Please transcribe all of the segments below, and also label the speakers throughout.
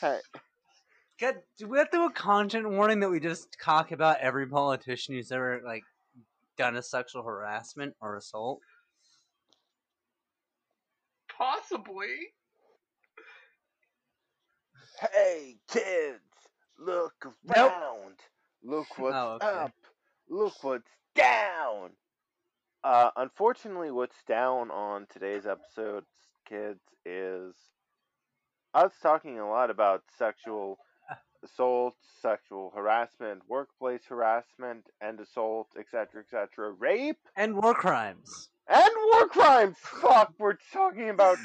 Speaker 1: Hey,
Speaker 2: God, do we have to do a content warning that we just talk about every politician who's ever like done a sexual harassment or assault?
Speaker 3: Possibly.
Speaker 1: hey, kids, look around.
Speaker 2: Nope.
Speaker 1: around. Look what's
Speaker 2: Oh, okay.
Speaker 1: up. Look what's down. Uh, unfortunately, what's down on today's episode, kids, is us talking a lot about sexual assault, sexual harassment, workplace harassment, and assault, etc., etc., rape,
Speaker 2: And war crimes.
Speaker 1: and war crimes. Fuck, we're talking about.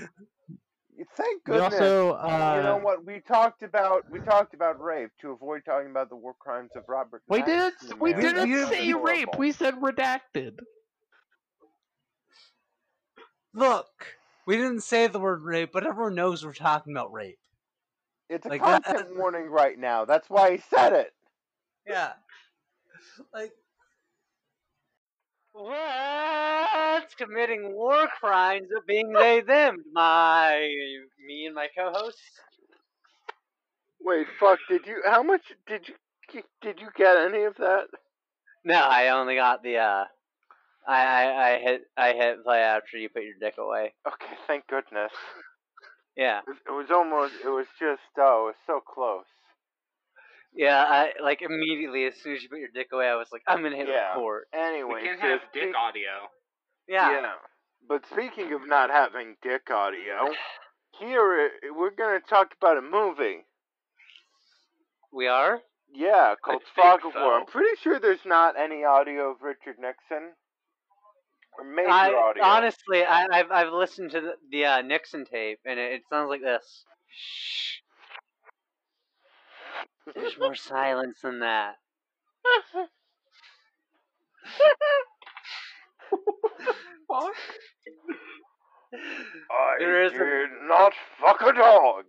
Speaker 1: Thank goodness.
Speaker 4: also, uh,
Speaker 1: you know what? We talked about we talked about rape to avoid talking about the war crimes of Robert.
Speaker 4: we didn't. We didn't say
Speaker 1: Horrible.
Speaker 4: rape. We said redacted.
Speaker 2: Look, we didn't say the word rape, but everyone knows we're talking about rape.
Speaker 1: It's a
Speaker 2: like that-
Speaker 1: content warning right now. That's why he said it.
Speaker 2: Yeah. Like What's committing war crimes of being they them? My me and my co host?
Speaker 1: Wait, fuck. Did you? How much did you? Did you get any of that?
Speaker 2: No, I only got the uh I, I, I hit I hit play after you put your dick away.
Speaker 1: Okay, thank goodness.
Speaker 2: Yeah.
Speaker 1: It was, almost. It was just. Oh, it was so close.
Speaker 2: Yeah, I like immediately as soon as you put your dick away I was like, I'm gonna hit
Speaker 1: Yeah.
Speaker 2: record.
Speaker 1: Anyway,
Speaker 3: we can
Speaker 1: so
Speaker 3: have
Speaker 1: speak-
Speaker 3: dick audio.
Speaker 2: Yeah. Yeah.
Speaker 1: But speaking of not having dick audio, here we're gonna talk about a movie.
Speaker 2: We are?
Speaker 1: Yeah, called
Speaker 3: think
Speaker 1: Fog of
Speaker 3: so.
Speaker 1: War. I'm pretty sure there's not any audio of Richard Nixon. Or major
Speaker 2: I,
Speaker 1: audio.
Speaker 2: honestly, I, I've I've listened to the, the uh, Nixon tape, and it, it sounds like this. Shh. There's more silence than that.
Speaker 3: Fuck.
Speaker 1: I
Speaker 2: There is a-
Speaker 1: did not fuck a dog.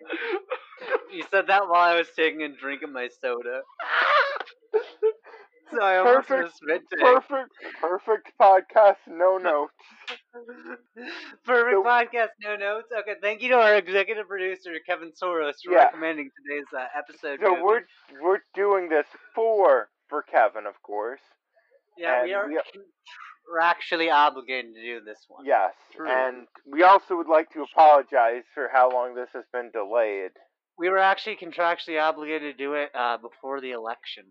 Speaker 2: You said that while I was taking a drink of my soda. So I almost
Speaker 1: Perfect,
Speaker 2: missed spit.
Speaker 1: Perfect, perfect podcast, no notes.
Speaker 2: Perfect
Speaker 1: So-
Speaker 2: podcast, no notes. Okay, thank you to our executive producer Kevin Soros for
Speaker 1: Yeah.
Speaker 2: recommending today's uh, episode.
Speaker 1: So
Speaker 2: movie.
Speaker 1: we're we're doing this for for Kevin, of course.
Speaker 2: yeah, we
Speaker 1: and
Speaker 2: are
Speaker 1: we are-
Speaker 2: actually obligated to do this one.
Speaker 1: Yes,
Speaker 2: True.
Speaker 1: and we also would like to apologize for how long this has been delayed.
Speaker 2: We were actually contractually obligated to do it uh, before the election.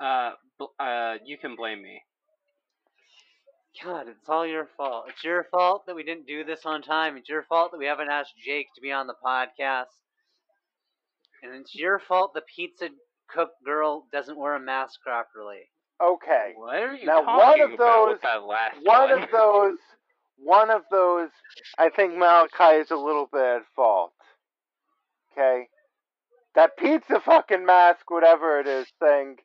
Speaker 3: Uh, bl- uh, you can blame me.
Speaker 2: God, it's all your fault. It's your fault that we didn't do this on time. It's your fault that we haven't asked Jake to be on the podcast. And it's your fault the pizza cook girl doesn't wear a mask properly.
Speaker 1: Okay,
Speaker 3: What are you
Speaker 1: Now,
Speaker 3: talking
Speaker 1: one of
Speaker 3: about
Speaker 1: those-
Speaker 3: with that last
Speaker 1: one
Speaker 3: one?
Speaker 1: of those, one of those. I think Malachi is a little bit at fault. Okay, that pizza fucking mask, whatever it is, thing.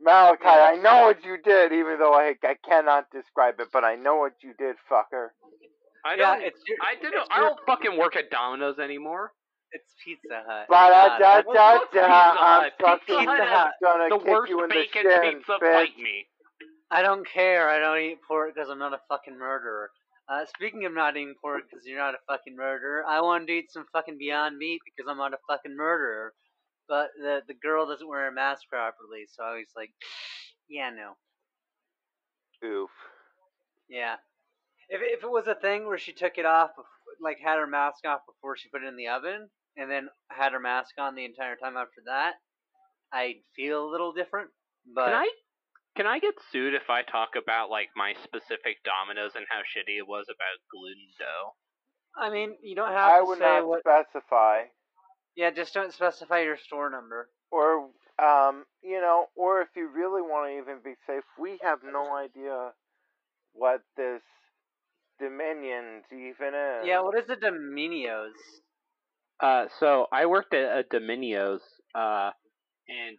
Speaker 1: Malachi, I know what you did, even though I I cannot describe it, but I know what you did, fucker.
Speaker 3: I
Speaker 2: yeah,
Speaker 3: don't.
Speaker 2: it's your,
Speaker 3: I didn't.
Speaker 2: it's
Speaker 3: I don't fucking work at Domino's anymore.
Speaker 2: It's Pizza Hut.
Speaker 1: Ba da
Speaker 2: God,
Speaker 1: da
Speaker 2: that's-
Speaker 1: da da.
Speaker 3: Pizza
Speaker 1: I'm
Speaker 3: Hut?
Speaker 1: fucking
Speaker 3: Pizza
Speaker 2: Hut
Speaker 1: gonna
Speaker 3: The
Speaker 1: kick
Speaker 3: worst
Speaker 1: you in the
Speaker 3: bacon
Speaker 1: shin,
Speaker 3: pizza.
Speaker 1: bitch.
Speaker 3: Fight me.
Speaker 2: I don't care. I don't eat pork because I'm not a fucking murderer. Uh, speaking of not eating pork because you're not a fucking murderer, I wanted to eat some fucking Beyond Meat because I'm not a fucking murderer. But the the girl doesn't wear a mask properly, so I was like, yeah, no,
Speaker 1: Oof.
Speaker 2: yeah. If if it was a thing where she took it off, like had her mask off before she put it in the oven, and then had her mask on the entire time after that, I'd feel a little different. But
Speaker 3: Can I? Can I get sued if I talk about like my specific Domino's and how shitty it was about gluten dough?
Speaker 2: I mean, you don't have
Speaker 1: I
Speaker 2: to
Speaker 1: would
Speaker 2: say
Speaker 1: not
Speaker 2: what.
Speaker 1: specify.
Speaker 2: Yeah, just don't specify your store number.
Speaker 1: or um, you know, or if you really want to even be safe, we have no idea what this Dominions even is.
Speaker 2: Yeah, what is the Dominios?
Speaker 3: Uh, so I worked at a Dominios, uh, and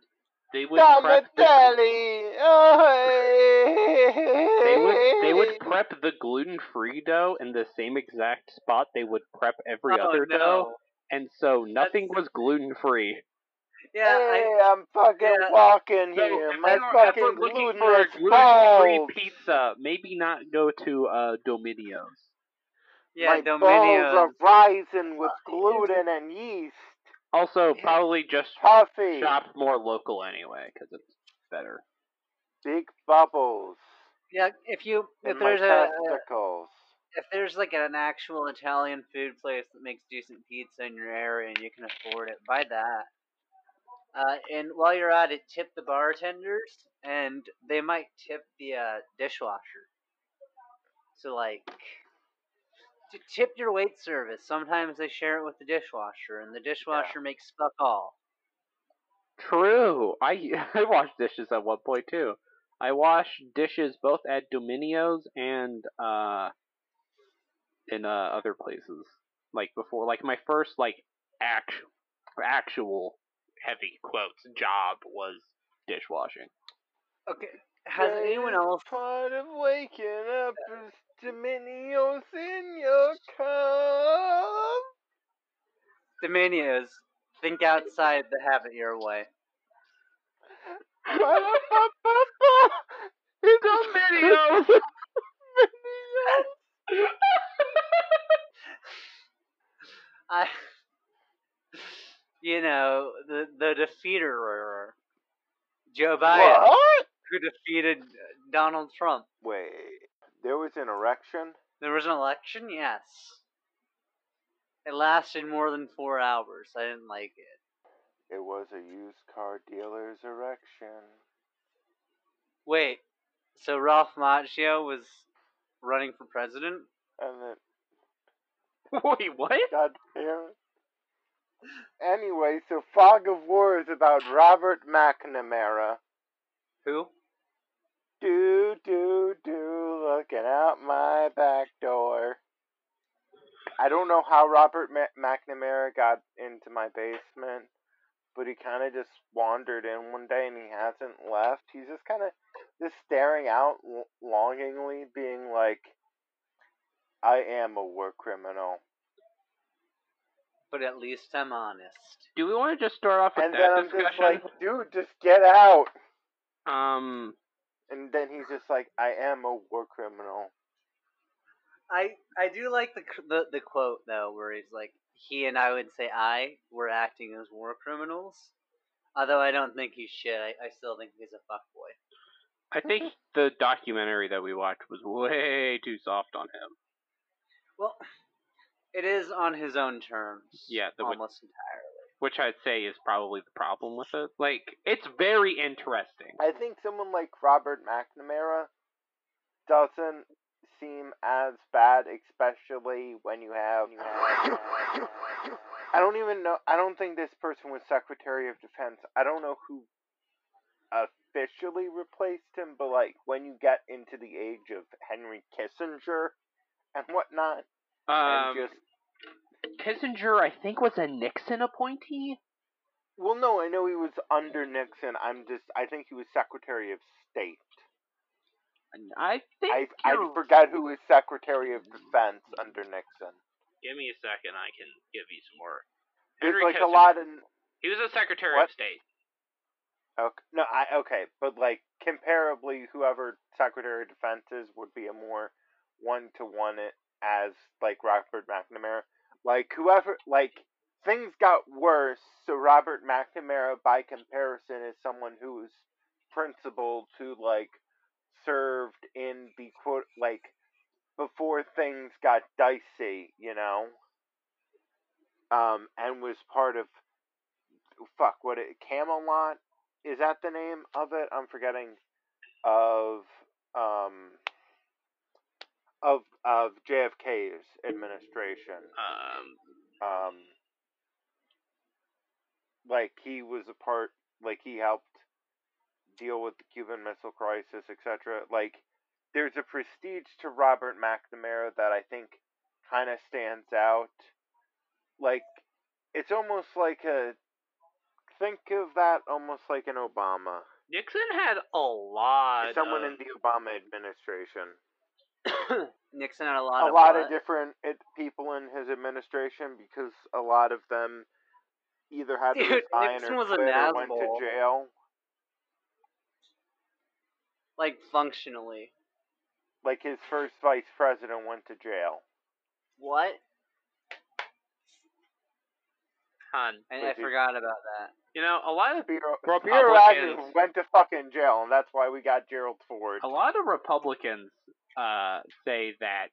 Speaker 3: they would prep the,
Speaker 1: Domicelli.
Speaker 3: they would they would prep the gluten free dough in the same exact spot they would prep every
Speaker 2: oh,
Speaker 3: other
Speaker 2: no.
Speaker 3: dough, and so nothing was gluten free.
Speaker 2: Yeah,
Speaker 1: hey,
Speaker 2: I,
Speaker 1: I'm fucking
Speaker 2: yeah.
Speaker 1: walking
Speaker 3: So
Speaker 1: here.
Speaker 3: if
Speaker 1: My
Speaker 3: anyone- if
Speaker 1: fucking
Speaker 3: we're looking for a gluten free pizza, maybe not go to uh, Dominios.
Speaker 2: Yeah,
Speaker 1: My
Speaker 2: Dominios.
Speaker 1: balls are rising with gluten and yeast.
Speaker 3: Also,
Speaker 2: Yeah.
Speaker 3: probably just
Speaker 1: Puffy.
Speaker 3: shop more local anyway, because it's better.
Speaker 1: Big bubbles.
Speaker 2: Yeah, if you if
Speaker 1: in my
Speaker 2: there's a
Speaker 1: testicles.
Speaker 2: if there's like an actual Italian food place that makes decent pizza in your area and you can afford it, buy that. Uh, and while you're at it, tip the bartenders, and they might tip the uh, dishwasher. So like, t- tip your wait service. Sometimes they share it with the dishwasher, and the dishwasher makes fuck all.
Speaker 3: True. I I washed dishes at one point too. I washed dishes both at Dominios and uh in uh, other places. Like before, like my first like actual actual heavy quotes job was dishwashing.
Speaker 2: Okay, has anyone else?
Speaker 1: Part of waking up is Dominios in your cup.
Speaker 2: Dominios, think outside the habit your way.
Speaker 3: Dominios.
Speaker 2: I, you know, the the defeater, Joe Biden,
Speaker 1: What?
Speaker 2: who defeated Donald Trump.
Speaker 1: Wait, there was an erection?
Speaker 2: There was an election, yes. It lasted more than four hours. I didn't like it.
Speaker 1: It was a used car dealer's erection.
Speaker 2: Wait, so Ralph Macchio was running for president?
Speaker 1: And then,
Speaker 3: Wait, what?
Speaker 1: God damn it. Anyway, so Fog of War is about Robert McNamara.
Speaker 2: Who?
Speaker 1: Do, do, do, looking out my back door. I don't know how Robert Ma- McNamara got into my basement, but he kind of just wandered in one day and he hasn't left. He's just kind of just staring out longingly, being like, I am a war criminal.
Speaker 2: But at least I'm honest.
Speaker 3: Do we want to just start off with
Speaker 1: And then
Speaker 3: that
Speaker 1: I'm just
Speaker 3: discussion?
Speaker 1: like, dude, just get out.
Speaker 3: um,
Speaker 1: And then he's just like, I am a war criminal.
Speaker 2: I I do like the the the quote though, where he's like, he and I would say I were acting as war criminals. Although I don't think he's shit. I, I still think he's a fuckboy.
Speaker 3: I think the documentary that we watched was way too soft on him.
Speaker 2: Well, it is on his own terms.
Speaker 3: Yeah, the-
Speaker 2: almost entirely.
Speaker 3: Which I'd say is probably the problem with it. Like, it's very interesting.
Speaker 1: I think someone like Robert McNamara doesn't seem as bad, especially when you have. You have I don't even know. I don't think this person was Secretary of Defense. I don't know who officially replaced him, but like when you get into the age of Henry Kissinger and whatnot,
Speaker 3: Um,
Speaker 1: and just
Speaker 3: Kissinger, I think, was a Nixon appointee.
Speaker 1: well, no, I know he was under Nixon. I'm just. I think he was Secretary of State.
Speaker 3: I think.
Speaker 1: I I forgot who was Secretary of Defense under Nixon.
Speaker 3: Give me a second. I can give you some more.
Speaker 1: There's
Speaker 3: Henry
Speaker 1: like a lot of
Speaker 3: He was a Secretary
Speaker 1: What?
Speaker 3: of State.
Speaker 1: okay, no, I okay, but like comparably, whoever Secretary of Defense is would be a more one to one as like Robert McNamara. Like whoever, like things got worse. So Robert McNamara, by comparison, is someone who's principled to like served in the quote like before things got dicey, you know. Um, and was part of fuck what it Camelot is that the name of it? I'm forgetting of um of of JFK's administration.
Speaker 3: Um,
Speaker 1: Um like he was a part like he helped deal with the Cuban Missile Crisis, etc. Like there's a prestige to Robert McNamara that I think kind of stands out. Like it's almost like a think of that almost like an Obama.
Speaker 3: Nixon had a lot.
Speaker 1: Someone
Speaker 3: of,
Speaker 1: in the Obama administration.
Speaker 2: Nixon had a lot
Speaker 1: a
Speaker 2: of
Speaker 1: lot
Speaker 2: what?
Speaker 1: Uh, of different it, people in his administration because a lot of them either had to
Speaker 2: Dude,
Speaker 1: resign
Speaker 2: Nixon
Speaker 1: or
Speaker 2: was a
Speaker 1: quit or went to jail.
Speaker 2: like functionally.
Speaker 1: Like his first vice president went to jail.
Speaker 2: What?
Speaker 3: Hun,
Speaker 2: I, I
Speaker 1: Wait,
Speaker 2: forgot about that.
Speaker 3: you know, a lot of
Speaker 1: Spiro,
Speaker 3: Republicans-
Speaker 1: Spiro Agnew went to fucking jail, and that's why we got Gerald Ford.
Speaker 3: a lot of Republicans uh, say that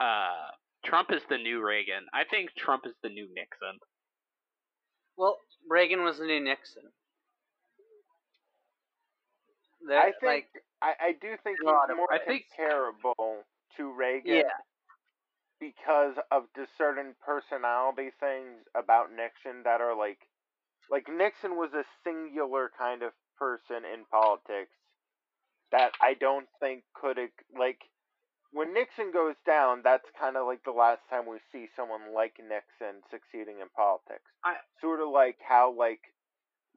Speaker 3: uh, Trump is the new Reagan. I think Trump is the new Nixon.
Speaker 2: Well, Reagan was the new Nixon. There-
Speaker 1: I think
Speaker 2: like,
Speaker 1: I, I do think
Speaker 2: a
Speaker 1: he's more
Speaker 3: I think-
Speaker 1: comparable to Reagan
Speaker 2: yeah,
Speaker 1: because of the certain personality things about Nixon that are like like Nixon was a singular kind of person in politics that I don't think could like when Nixon goes down that's kind of like the last time we see someone like Nixon succeeding in politics.
Speaker 3: I-
Speaker 1: sort of like how like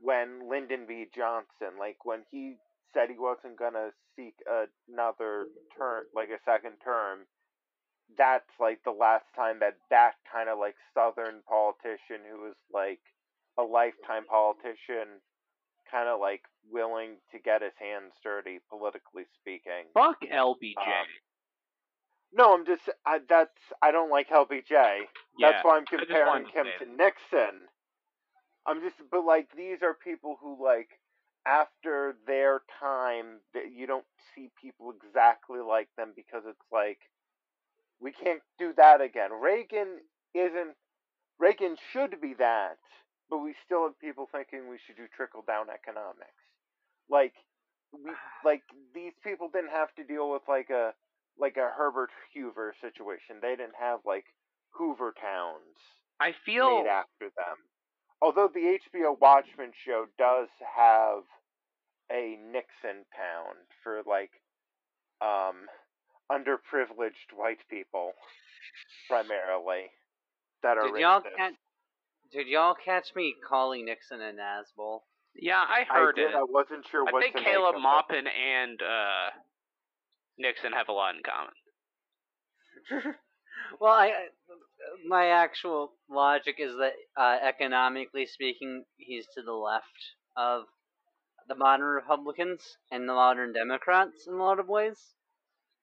Speaker 1: when Lyndon B Johnson like when he said he wasn't to seek another term like a second term that's like the last time that that kind of like southern politician who was like a lifetime politician kind of like willing to get his hands dirty politically speaking
Speaker 3: Fuck LBJ.
Speaker 1: Um, no i'm just I, that's i don't like lbj
Speaker 3: yeah.
Speaker 1: that's why i'm comparing
Speaker 3: wanted to
Speaker 1: him to nixon i'm just but like these are people who like after their time that you don't see people exactly like them because it's like we can't do that again. Reagan isn't Reagan should be that, but we still have people thinking we should do trickle down economics. Like we like these people didn't have to deal with like a like a Herbert Hoover situation. They didn't have like Hoover towns
Speaker 3: I feel
Speaker 1: made after them. Although the HBO Watchmen show does have a Nixon town for like um underprivileged white people primarily that are
Speaker 2: did y'all catch? Did y'all catch me calling Nixon an asshole?
Speaker 3: Yeah, I
Speaker 1: I
Speaker 3: heard
Speaker 1: did,
Speaker 3: it.
Speaker 1: I wasn't sure
Speaker 3: I
Speaker 1: what
Speaker 3: think
Speaker 1: to
Speaker 3: Caleb
Speaker 1: make of it.
Speaker 3: Maupin and uh, Nixon have a lot in common.
Speaker 2: well, I I- my actual logic is that uh, economically speaking, he's to the left of the modern Republicans and the modern Democrats in a lot of ways.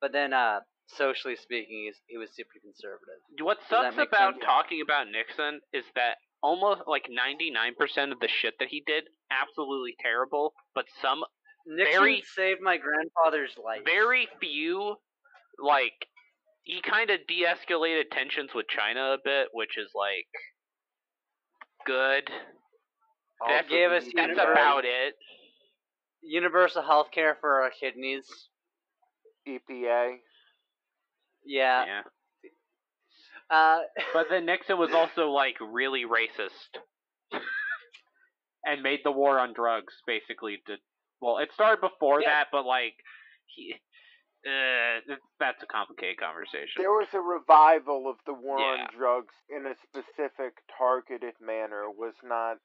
Speaker 2: But then, uh, socially speaking, he's, he was super conservative.
Speaker 3: What
Speaker 2: Does
Speaker 3: sucks about
Speaker 2: sense?
Speaker 3: talking about Nixon is that almost like 99% of the shit that he did, absolutely terrible, but some
Speaker 2: Nixon
Speaker 3: Very-
Speaker 2: saved my grandfather's life.
Speaker 3: very few, like, he kind of de escalated tensions with China a bit, which is like good.
Speaker 1: Also,
Speaker 3: That's,
Speaker 2: gave us
Speaker 3: that's
Speaker 2: universal-
Speaker 3: about it.
Speaker 2: universal health care for our kidneys.
Speaker 1: EPA.
Speaker 2: Yeah.
Speaker 3: yeah.
Speaker 2: Uh,
Speaker 3: But then Nixon was also like really racist and made the war on drugs basically to well, it started before
Speaker 2: Yeah.
Speaker 3: that, but like he uh, that's a complicated conversation.
Speaker 1: There was a revival of the war
Speaker 3: Yeah.
Speaker 1: on drugs in a specific targeted manner. It was not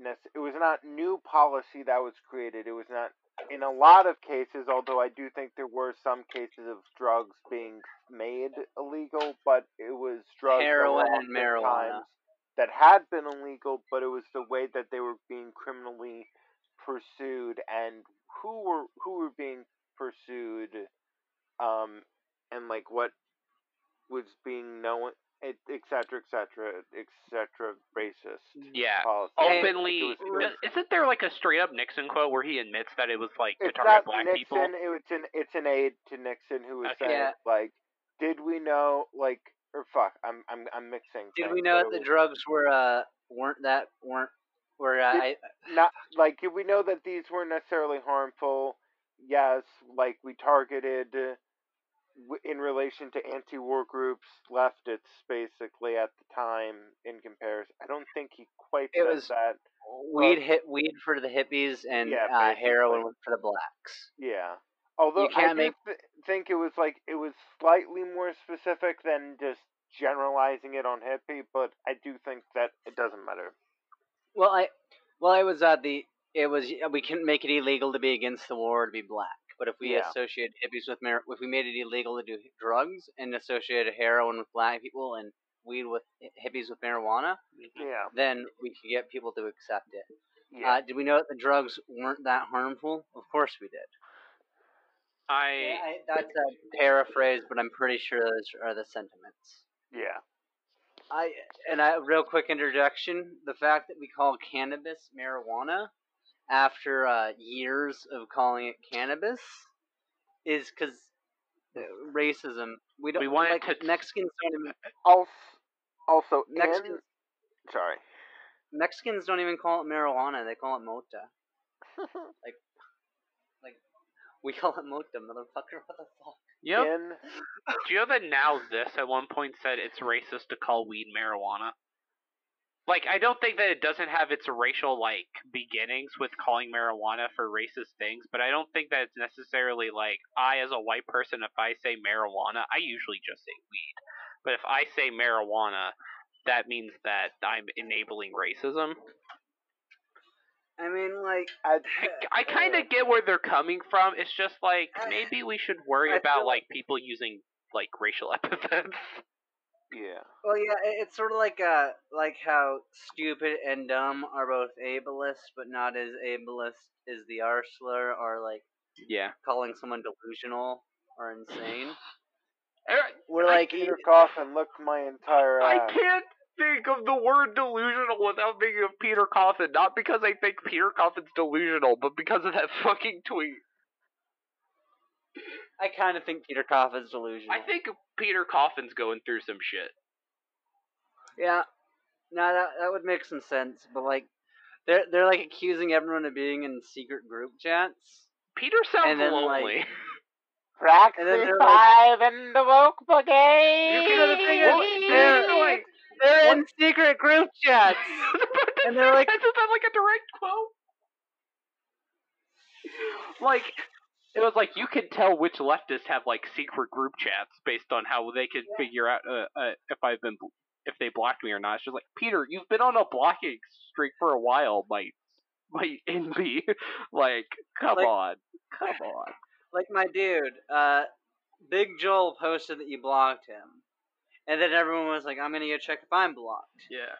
Speaker 1: nece- it was not new policy that was created. It was not in a lot of cases, although I do think there were some cases of drugs being made illegal, but it was drugs
Speaker 2: Heroin and marijuana.
Speaker 1: that had been illegal, but it was the way that they were being criminally pursued and who were who were being pursued um and like what was being known et et cetera, et cetera, et cetera, racist
Speaker 3: yeah.
Speaker 1: policy.
Speaker 3: Openly,
Speaker 1: It was-
Speaker 3: isn't there like a straight up Nixon quote where he admits that it was like to target black
Speaker 1: Nixon.
Speaker 3: people?
Speaker 1: It was an it's an aide to Nixon who was
Speaker 3: Okay.
Speaker 1: saying
Speaker 2: Yeah.
Speaker 1: like, did we know like or fuck, I'm I'm I'm mixing.
Speaker 2: did
Speaker 1: things,
Speaker 2: we know
Speaker 1: but
Speaker 2: that the drugs were uh weren't that weren't were uh,
Speaker 1: Did-
Speaker 2: I,
Speaker 1: not like did we know that these weren't necessarily harmful? Yes, like we targeted uh, w- in relation to anti-war groups, leftists basically at the time in comparison. I don't think he quite
Speaker 2: It
Speaker 1: said
Speaker 2: was-
Speaker 1: that.
Speaker 2: weed hit weed for the hippies and
Speaker 1: Yeah,
Speaker 2: uh, heroin for the blacks.
Speaker 1: Yeah. Although I
Speaker 2: make-
Speaker 1: th- think it was like it was slightly more specific than just generalizing it on hippie, but I do think that it doesn't matter.
Speaker 2: Well, I well it was uh the it was we couldn't make it illegal to be against the war to be black. But if we
Speaker 1: Yeah.
Speaker 2: associated hippies with mar- if we made it illegal to do drugs and associated heroin with black people and weed with hippies with marijuana,
Speaker 1: Yeah.
Speaker 2: then we could get people to accept it.
Speaker 1: Yeah.
Speaker 2: Uh, did we know that the drugs weren't that harmful? Of course we did.
Speaker 3: I
Speaker 2: I, that's a paraphrase, but I'm pretty sure those are the sentiments.
Speaker 1: yeah.
Speaker 2: I and I real quick introduction. The fact that we call cannabis marijuana after uh, years of calling it cannabis is because racism. We don't
Speaker 3: We want
Speaker 2: like
Speaker 3: to-
Speaker 2: Mexicans don't even
Speaker 1: Also, also in
Speaker 2: Mexicans
Speaker 1: sorry.
Speaker 2: Mexicans don't even call it marijuana. They call it mota. Like, like we call it mota, motherfucker. What the fuck?
Speaker 3: You know,
Speaker 1: In
Speaker 3: do you know that now this at one point said it's racist to call weed marijuana? Like, I don't think that it doesn't have its racial like beginnings with calling marijuana for racist things, but I don't think that it's necessarily like I, as a white person, if I say marijuana, I usually just say weed. But if I say marijuana, that means that I'm enabling racism.
Speaker 2: I mean, like,
Speaker 1: I,
Speaker 3: I, I uh, kind of get where they're coming from. It's just like
Speaker 2: I-
Speaker 3: maybe we should worry
Speaker 2: I
Speaker 3: about
Speaker 2: feel
Speaker 3: like people using like racial epithets.
Speaker 1: Yeah.
Speaker 2: well, yeah, it- it's sort of like uh, like how stupid and dumb are both ableist, but not as ableist as the R slur, or like
Speaker 3: Yeah.
Speaker 2: calling someone delusional or insane.
Speaker 3: Er,
Speaker 2: We're like,
Speaker 1: Peter Coffin looked my entire
Speaker 3: I
Speaker 1: ass.
Speaker 3: can't think of the word delusional without thinking of Peter Coffin. Not because I think Peter Coffin's delusional, but because of that fucking tweet.
Speaker 2: I kind of think Peter Coffin's delusional.
Speaker 3: I think Peter Coffin's going through some shit.
Speaker 2: Yeah, no, that that would make some sense. But like, they're they're like accusing everyone of being in secret group chats.
Speaker 3: Peter sounds
Speaker 2: And then, like,
Speaker 3: lonely.
Speaker 1: Proxy
Speaker 2: And then they're
Speaker 1: five in the woke brigade.
Speaker 2: You know, the thing is,
Speaker 3: What?
Speaker 2: they're,
Speaker 3: Like,
Speaker 2: they're in secret group chats.
Speaker 3: and
Speaker 2: they're like-
Speaker 3: is that like a direct quote? Like, it was like you could tell which leftists have like secret group chats based on how they could figure out uh, uh, if I've been if they blocked me or not. It's just like Peter, you've been on a blocking streak for a while, my my envy. like, come
Speaker 2: Like-
Speaker 3: on, come on.
Speaker 2: like my dude, uh, Big Joel posted that you blocked him, and then everyone was like, "I'm gonna go check if I'm blocked."
Speaker 3: Yeah.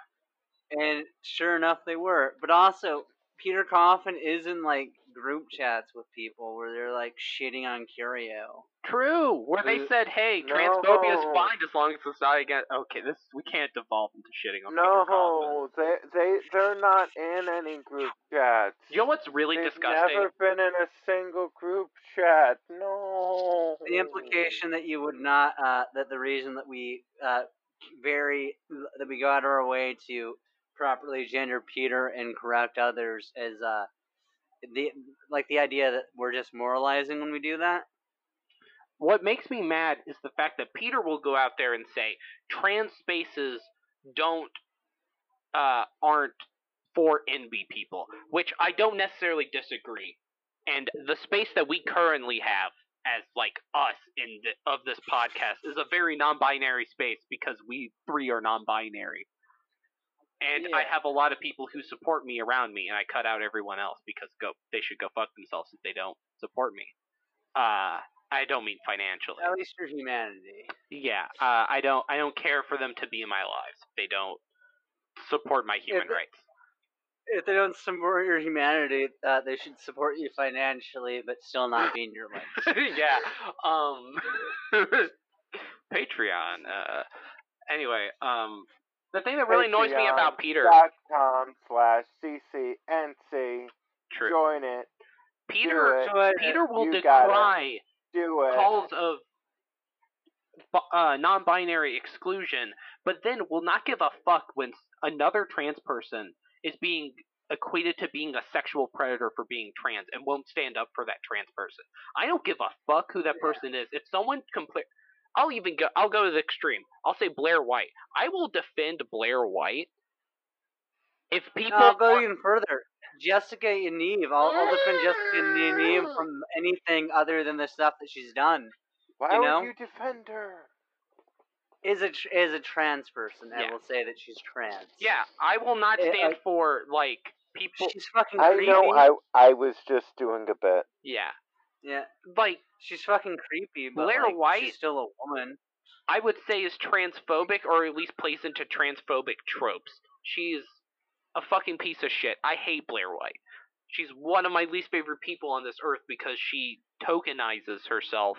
Speaker 2: And sure enough, they were. But also, Peter Coffin is in like group chats with people where they're like shitting on Curio.
Speaker 3: True. Where they said, "Hey,
Speaker 1: no.
Speaker 3: transphobia is fine as long as it's not against." Okay, this we can't devolve into shitting on Peter
Speaker 1: No, they they they're not in any group chats.
Speaker 3: You know what's really disgusting?
Speaker 1: They've
Speaker 3: disgusting?
Speaker 1: never been in a single group chat. No.
Speaker 2: The implication that you would not, uh, that the reason that we uh, very that we go out of our way to properly gender Peter and correct others is uh, the like the idea that we're just moralizing when we do that.
Speaker 3: What makes me mad is the fact that Peter will go out there and say trans spaces don't uh, aren't for NB people, which I don't necessarily disagree. And the space that we currently have as like us in the, of this podcast is a very non-binary space because we three are non-binary. And I have a lot of people who support me around me, and I cut out everyone else because go they should go fuck themselves if they don't support me. Uh, I don't mean financially.
Speaker 2: At least for humanity.
Speaker 3: Yeah, uh, I don't. I don't care for them to be in my lives. if They don't support my human
Speaker 2: If
Speaker 3: rights.
Speaker 2: If they don't support your humanity, uh, they should support you financially, but still not be in your life.
Speaker 3: yeah. Um. Patreon. Uh. Anyway. Um. The thing that really annoys me about Peter.
Speaker 1: Dot com slash ccnc.
Speaker 3: True.
Speaker 1: Join it.
Speaker 3: Peter.
Speaker 1: Do it.
Speaker 3: Peter will
Speaker 1: You
Speaker 3: decry
Speaker 1: Do it.
Speaker 3: calls of uh, non-binary exclusion, but then will not give a fuck when another trans person is being equated to being a sexual predator for being trans and won't stand up for that trans person. I don't give a fuck who that
Speaker 2: Yeah.
Speaker 3: person is. If someone compl- I'll even go. I'll go to the extreme. I'll say Blair White. I will defend Blair White. If people,
Speaker 2: I'll go
Speaker 3: want-
Speaker 2: even further. Jessica Yaniv. I'll, I'll defend Jessica Yaniv from anything other than the stuff that she's done.
Speaker 1: Why
Speaker 2: you
Speaker 1: would you defend her?
Speaker 2: Is a tr- is a trans person. I
Speaker 3: Yeah.
Speaker 2: will say that she's trans.
Speaker 3: yeah, I will not
Speaker 2: Eh,
Speaker 3: stand
Speaker 2: I-
Speaker 3: for like people.
Speaker 2: She's fucking
Speaker 1: I
Speaker 2: creepy.
Speaker 1: know. I I was just doing a bit.
Speaker 3: Yeah,
Speaker 2: Yeah,
Speaker 3: like
Speaker 2: she's fucking creepy. But
Speaker 3: Blair
Speaker 2: like,
Speaker 3: White-
Speaker 2: she's still a woman.
Speaker 3: I would say is transphobic or at least plays into transphobic tropes. She's a fucking piece of shit. I hate Blair White. She's one of my least favorite people on this earth because she tokenizes herself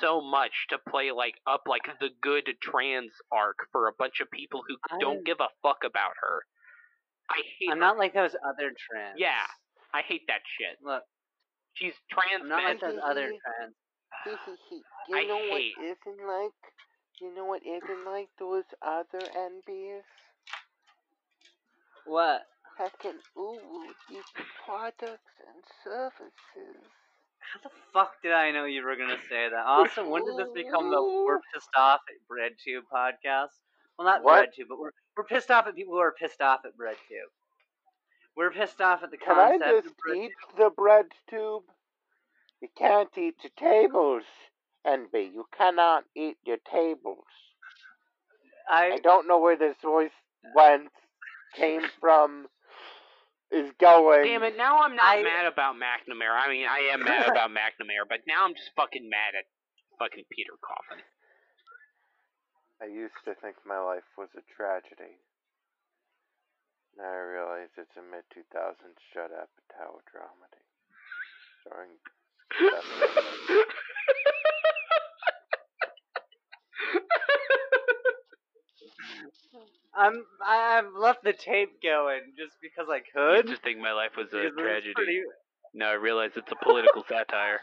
Speaker 3: so much to play like up like the good trans arc for a bunch of people who
Speaker 2: I'm-
Speaker 3: don't give a fuck about her. I hate.
Speaker 2: I'm
Speaker 3: her.
Speaker 2: not like those other trans.
Speaker 3: Yeah, I hate that shit.
Speaker 2: Look,
Speaker 3: She's trans
Speaker 2: not like those other trans.
Speaker 1: you
Speaker 3: I
Speaker 1: know
Speaker 3: hate-
Speaker 1: what isn't like? You know what isn't like those other NBs?
Speaker 2: What?
Speaker 1: Heckin' ooh, these products and services.
Speaker 2: How the fuck did I know you were gonna say that? Also, when did this become the "We're pissed off at BreadTube" podcast? Well, not
Speaker 1: What?
Speaker 2: BreadTube, but we're we're pissed off at people who are pissed off at BreadTube. We're pissed off at the
Speaker 1: Can I
Speaker 2: concept
Speaker 1: just
Speaker 2: of bread
Speaker 1: eat the bread tube? You can't eat your tables, NB. You cannot eat your tables. I
Speaker 2: I
Speaker 1: don't know where this voice went, came from, is going.
Speaker 3: Damn it! Now I'm not
Speaker 2: I-
Speaker 3: mad about McNamara. I mean, I am mad about McNamara, but now I'm just fucking mad at fucking Peter Coffin.
Speaker 1: I used to think my life was a tragedy. Now I realize it's a mid 2000s Shut Up Tower dramedy. Starring Seth
Speaker 2: I'm I've left the tape going just because I
Speaker 3: I
Speaker 2: could.
Speaker 3: used to think my life was a
Speaker 2: because it was
Speaker 3: tragedy.
Speaker 2: pretty-
Speaker 3: Now I realize it's a political satire.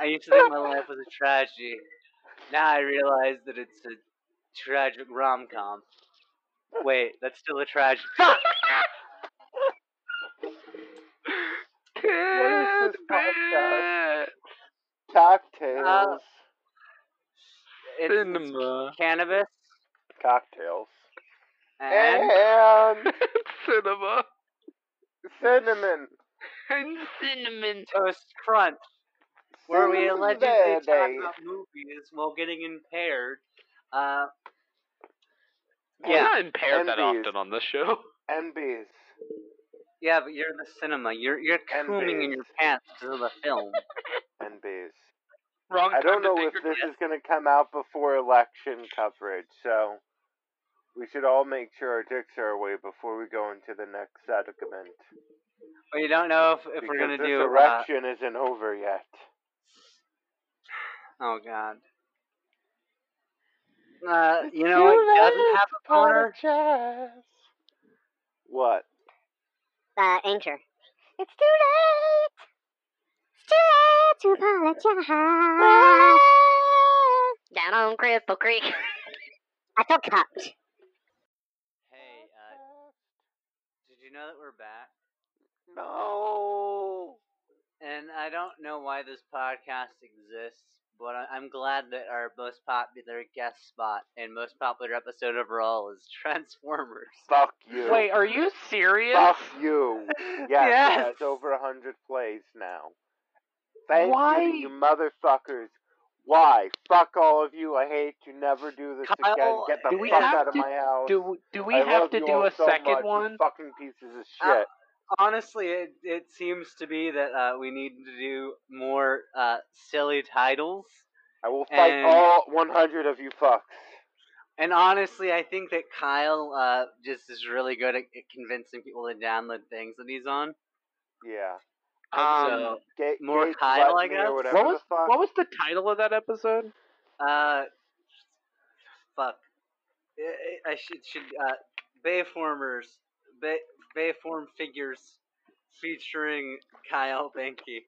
Speaker 2: I used to think my life was a tragedy. Now I realize that it's a tragic rom com. Wait, that's still a tragedy. Fuck!
Speaker 1: What is this podcast? Cocktails.
Speaker 2: It's, it's
Speaker 3: Cinema.
Speaker 2: cannabis
Speaker 1: Cocktails.
Speaker 2: and
Speaker 1: And
Speaker 3: Cinema.
Speaker 1: cinnamon.
Speaker 3: And cinnamon.
Speaker 2: toast crunch, where we allegedly talk about movies while getting impaired. Uh,
Speaker 3: We're
Speaker 2: yeah,
Speaker 3: not impaired that
Speaker 1: Envies.
Speaker 3: often on this show.
Speaker 1: NBs.
Speaker 2: yeah, but you're in the cinema. You're you're
Speaker 1: And
Speaker 2: cooming in your pants to the film.
Speaker 1: NBs.
Speaker 3: Wrong
Speaker 1: I don't know if this
Speaker 3: cat-
Speaker 1: is going to come out before election coverage, so we should all make sure our dicks are away before we go into the next segment.
Speaker 2: But you don't know if, if we're gonna
Speaker 1: this
Speaker 2: do. Uh,
Speaker 1: erection isn't over yet.
Speaker 2: oh God. Uh, you know what doesn't have a boner?
Speaker 1: Apologize. What?
Speaker 5: uh, Anchor. It's too late. It's too late to apologize. Down on Cripple Creek. I feel cupped.
Speaker 2: Hey, uh, did you know that we're back?
Speaker 1: No.
Speaker 2: And I don't know why this podcast exists, but I- I'm glad that our most popular guest spot and most popular episode overall is Transformers.
Speaker 1: Fuck you.
Speaker 3: Wait, are you serious?
Speaker 1: Fuck you. Yes,
Speaker 2: Yes.
Speaker 1: it has over a hundred plays now. Thank
Speaker 3: Why?
Speaker 1: you, you motherfuckers. Why? Fuck all of you. I hate you. Never do this
Speaker 2: Kyle,
Speaker 1: again. Get the fuck
Speaker 3: have
Speaker 1: out of my house.
Speaker 3: Do do we
Speaker 1: I
Speaker 3: have to do
Speaker 1: all
Speaker 3: a
Speaker 1: so
Speaker 3: second
Speaker 1: much, you
Speaker 3: one?
Speaker 1: fucking pieces of
Speaker 2: Uh,
Speaker 1: shit.
Speaker 2: Honestly, it, it seems to be that uh, we need to do more uh, silly titles.
Speaker 1: I will fight
Speaker 2: and-
Speaker 1: all 100 of you fucks.
Speaker 2: And honestly, I think that Kyle uh, just is really good at, at convincing people to download things that he's on.
Speaker 1: Yeah.
Speaker 3: Um,
Speaker 2: so,
Speaker 1: Ga-
Speaker 2: more
Speaker 1: Gates
Speaker 2: Kyle,
Speaker 1: let
Speaker 2: I
Speaker 1: me
Speaker 2: guess?
Speaker 3: What was
Speaker 1: the
Speaker 3: what was the title of that episode?
Speaker 2: uh, fuck. I, I should should uh, Bayformers, Bay, Bayform figures featuring Kyle Banky.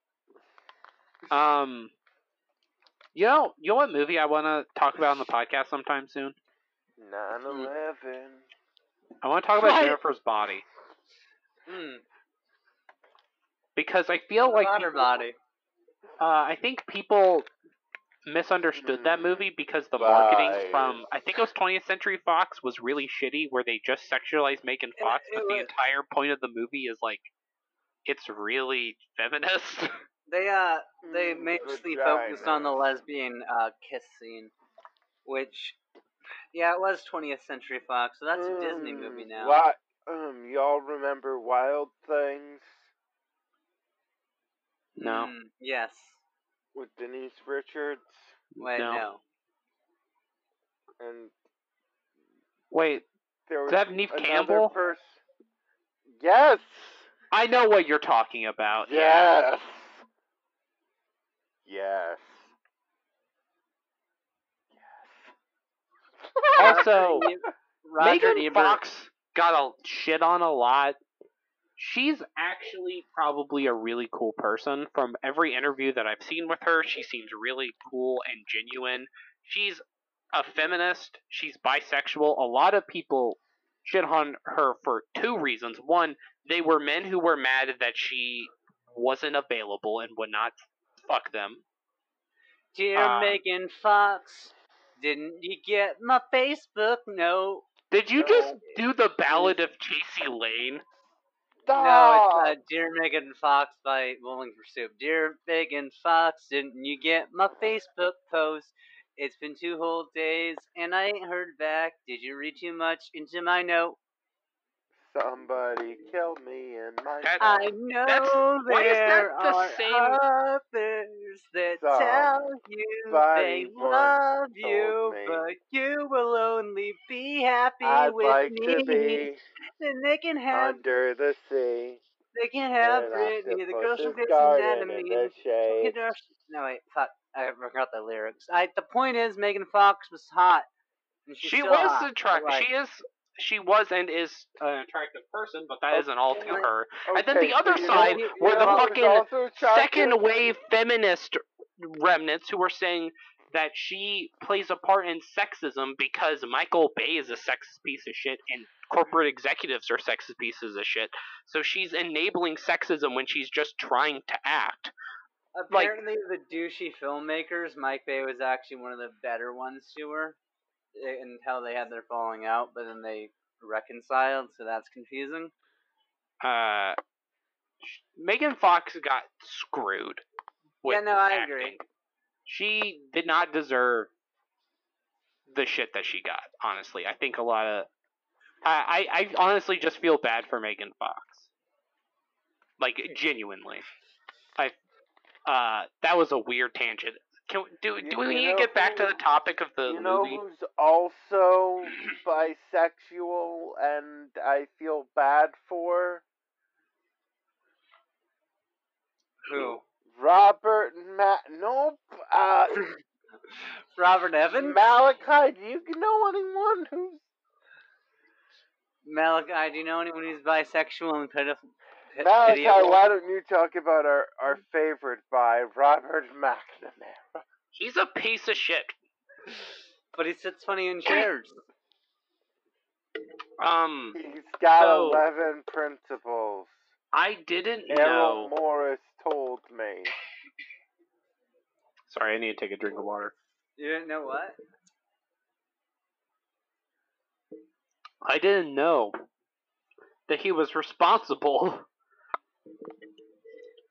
Speaker 3: Um, you know, you know what movie I want to talk about on the podcast sometime soon?
Speaker 1: 9 11.
Speaker 3: I want to talk about
Speaker 2: What?
Speaker 3: Jennifer's body
Speaker 2: Hmm.
Speaker 3: because I feel like
Speaker 2: Water
Speaker 3: people-
Speaker 2: body.
Speaker 3: uh, I think people misunderstood that movie because the marketing
Speaker 1: Right.
Speaker 3: from I think it was 20th Century Fox was really shitty, where they just sexualized Megan
Speaker 2: It-
Speaker 3: Fox,
Speaker 2: it
Speaker 3: but the
Speaker 2: was-
Speaker 3: entire point of the movie is like it's really feminist.
Speaker 2: They uh they
Speaker 1: Mm,
Speaker 2: mostly
Speaker 1: vagina.
Speaker 2: focused on the lesbian uh kiss scene, which yeah, it was 20th Century Fox, so that's a Disney
Speaker 1: Mm,
Speaker 2: movie now.
Speaker 1: What? Um, y'all remember Wild Things
Speaker 3: no,
Speaker 2: Mm, yes
Speaker 1: with Denise Richards?
Speaker 2: Wait,
Speaker 3: no.
Speaker 2: no.
Speaker 1: And
Speaker 3: wait,
Speaker 1: there was
Speaker 3: Does that have Neve Campbell?
Speaker 1: Pers- yes.
Speaker 3: I know what you're talking about. Yes.
Speaker 1: Yes. Yes.
Speaker 3: also,
Speaker 2: Roger
Speaker 3: Megan
Speaker 2: Ebert.
Speaker 3: Fox got a shit on a lot She's actually probably a really cool person. From every interview that I've seen with her, she seems really cool and genuine. She's a feminist. She's bisexual. A lot of people shit on her for two reasons. One, they were men who were mad that she wasn't available and would not fuck them.
Speaker 2: Dear
Speaker 3: Uh,
Speaker 2: Megan Fox, didn't you get my Facebook note?
Speaker 3: Did you just do the Ballad of Chasey Lain?
Speaker 2: No, it's uh, Dear Megan Fox by Bowling for Soup. Dear Megan Fox, didn't you get my Facebook post? It's been two whole days and I ain't heard back. Did you read too much into my note?
Speaker 1: Somebody killed me in my
Speaker 3: That-
Speaker 2: I know
Speaker 3: That's- why is that
Speaker 2: there
Speaker 3: the
Speaker 2: are
Speaker 3: same-
Speaker 2: others that tell you they love you,
Speaker 1: me
Speaker 2: but you will only be happy
Speaker 1: I'd
Speaker 2: with
Speaker 1: like
Speaker 2: me.
Speaker 1: to be
Speaker 2: Then they can have
Speaker 1: under the sea.
Speaker 2: they can have
Speaker 1: An
Speaker 2: Brittany, the girl from
Speaker 1: octopus's
Speaker 2: Grey's
Speaker 1: garden
Speaker 2: Anatomy.
Speaker 1: in the.
Speaker 2: No wait, fuck. I forgot the lyrics. I the point is Megan Fox was hot.
Speaker 3: She was
Speaker 2: hot,
Speaker 3: attractive.
Speaker 2: but, like,
Speaker 3: She is. She was and is uh, an attractive person, but that not all to
Speaker 1: Okay.
Speaker 3: her. And then the other
Speaker 1: so you know
Speaker 3: side were the fucking second wave feminist remnants who were saying that she plays a part in sexism because Michael Bay is a sexist piece of shit and corporate executives are sexist pieces of shit. So she's enabling sexism when she's just trying to act. like-
Speaker 2: Apparently, the douchey filmmakers, Mike Bay was actually one of the better ones to her until they had their falling out, but then they reconciled, so that's confusing.
Speaker 3: Uh, Megan Fox got screwed. With
Speaker 2: Yeah, no, I
Speaker 3: acting.
Speaker 2: agree.
Speaker 3: She did not deserve the shit that she got. Honestly, I think a lot of I, I, I honestly just feel bad for Megan Fox. Like genuinely, I uh that was a weird tangent. Can we, do
Speaker 1: You-
Speaker 3: we
Speaker 1: you
Speaker 3: need to get back to the topic of the
Speaker 1: you know
Speaker 3: movie?
Speaker 1: who's also bisexual and I feel bad for?
Speaker 2: Who?
Speaker 1: Robert Ma- Nope. Uh,
Speaker 2: Robert Evans?
Speaker 1: Malachi. Do you know anyone who's
Speaker 2: Malachi, do you know anyone who's bisexual and pedoph- pe-
Speaker 1: Malachi?
Speaker 2: pitiable?
Speaker 1: Why don't you talk about our our favorite by Robert McNamara?
Speaker 3: He's a piece of shit.
Speaker 2: But he sits funny in chairs.
Speaker 3: Um,
Speaker 1: He's got
Speaker 3: So-
Speaker 1: eleven principles.
Speaker 3: I didn't
Speaker 1: Errol
Speaker 3: know.
Speaker 1: Morris told me.
Speaker 3: Sorry, I need to take a drink of water.
Speaker 2: You didn't know what?
Speaker 3: I didn't know that he was responsible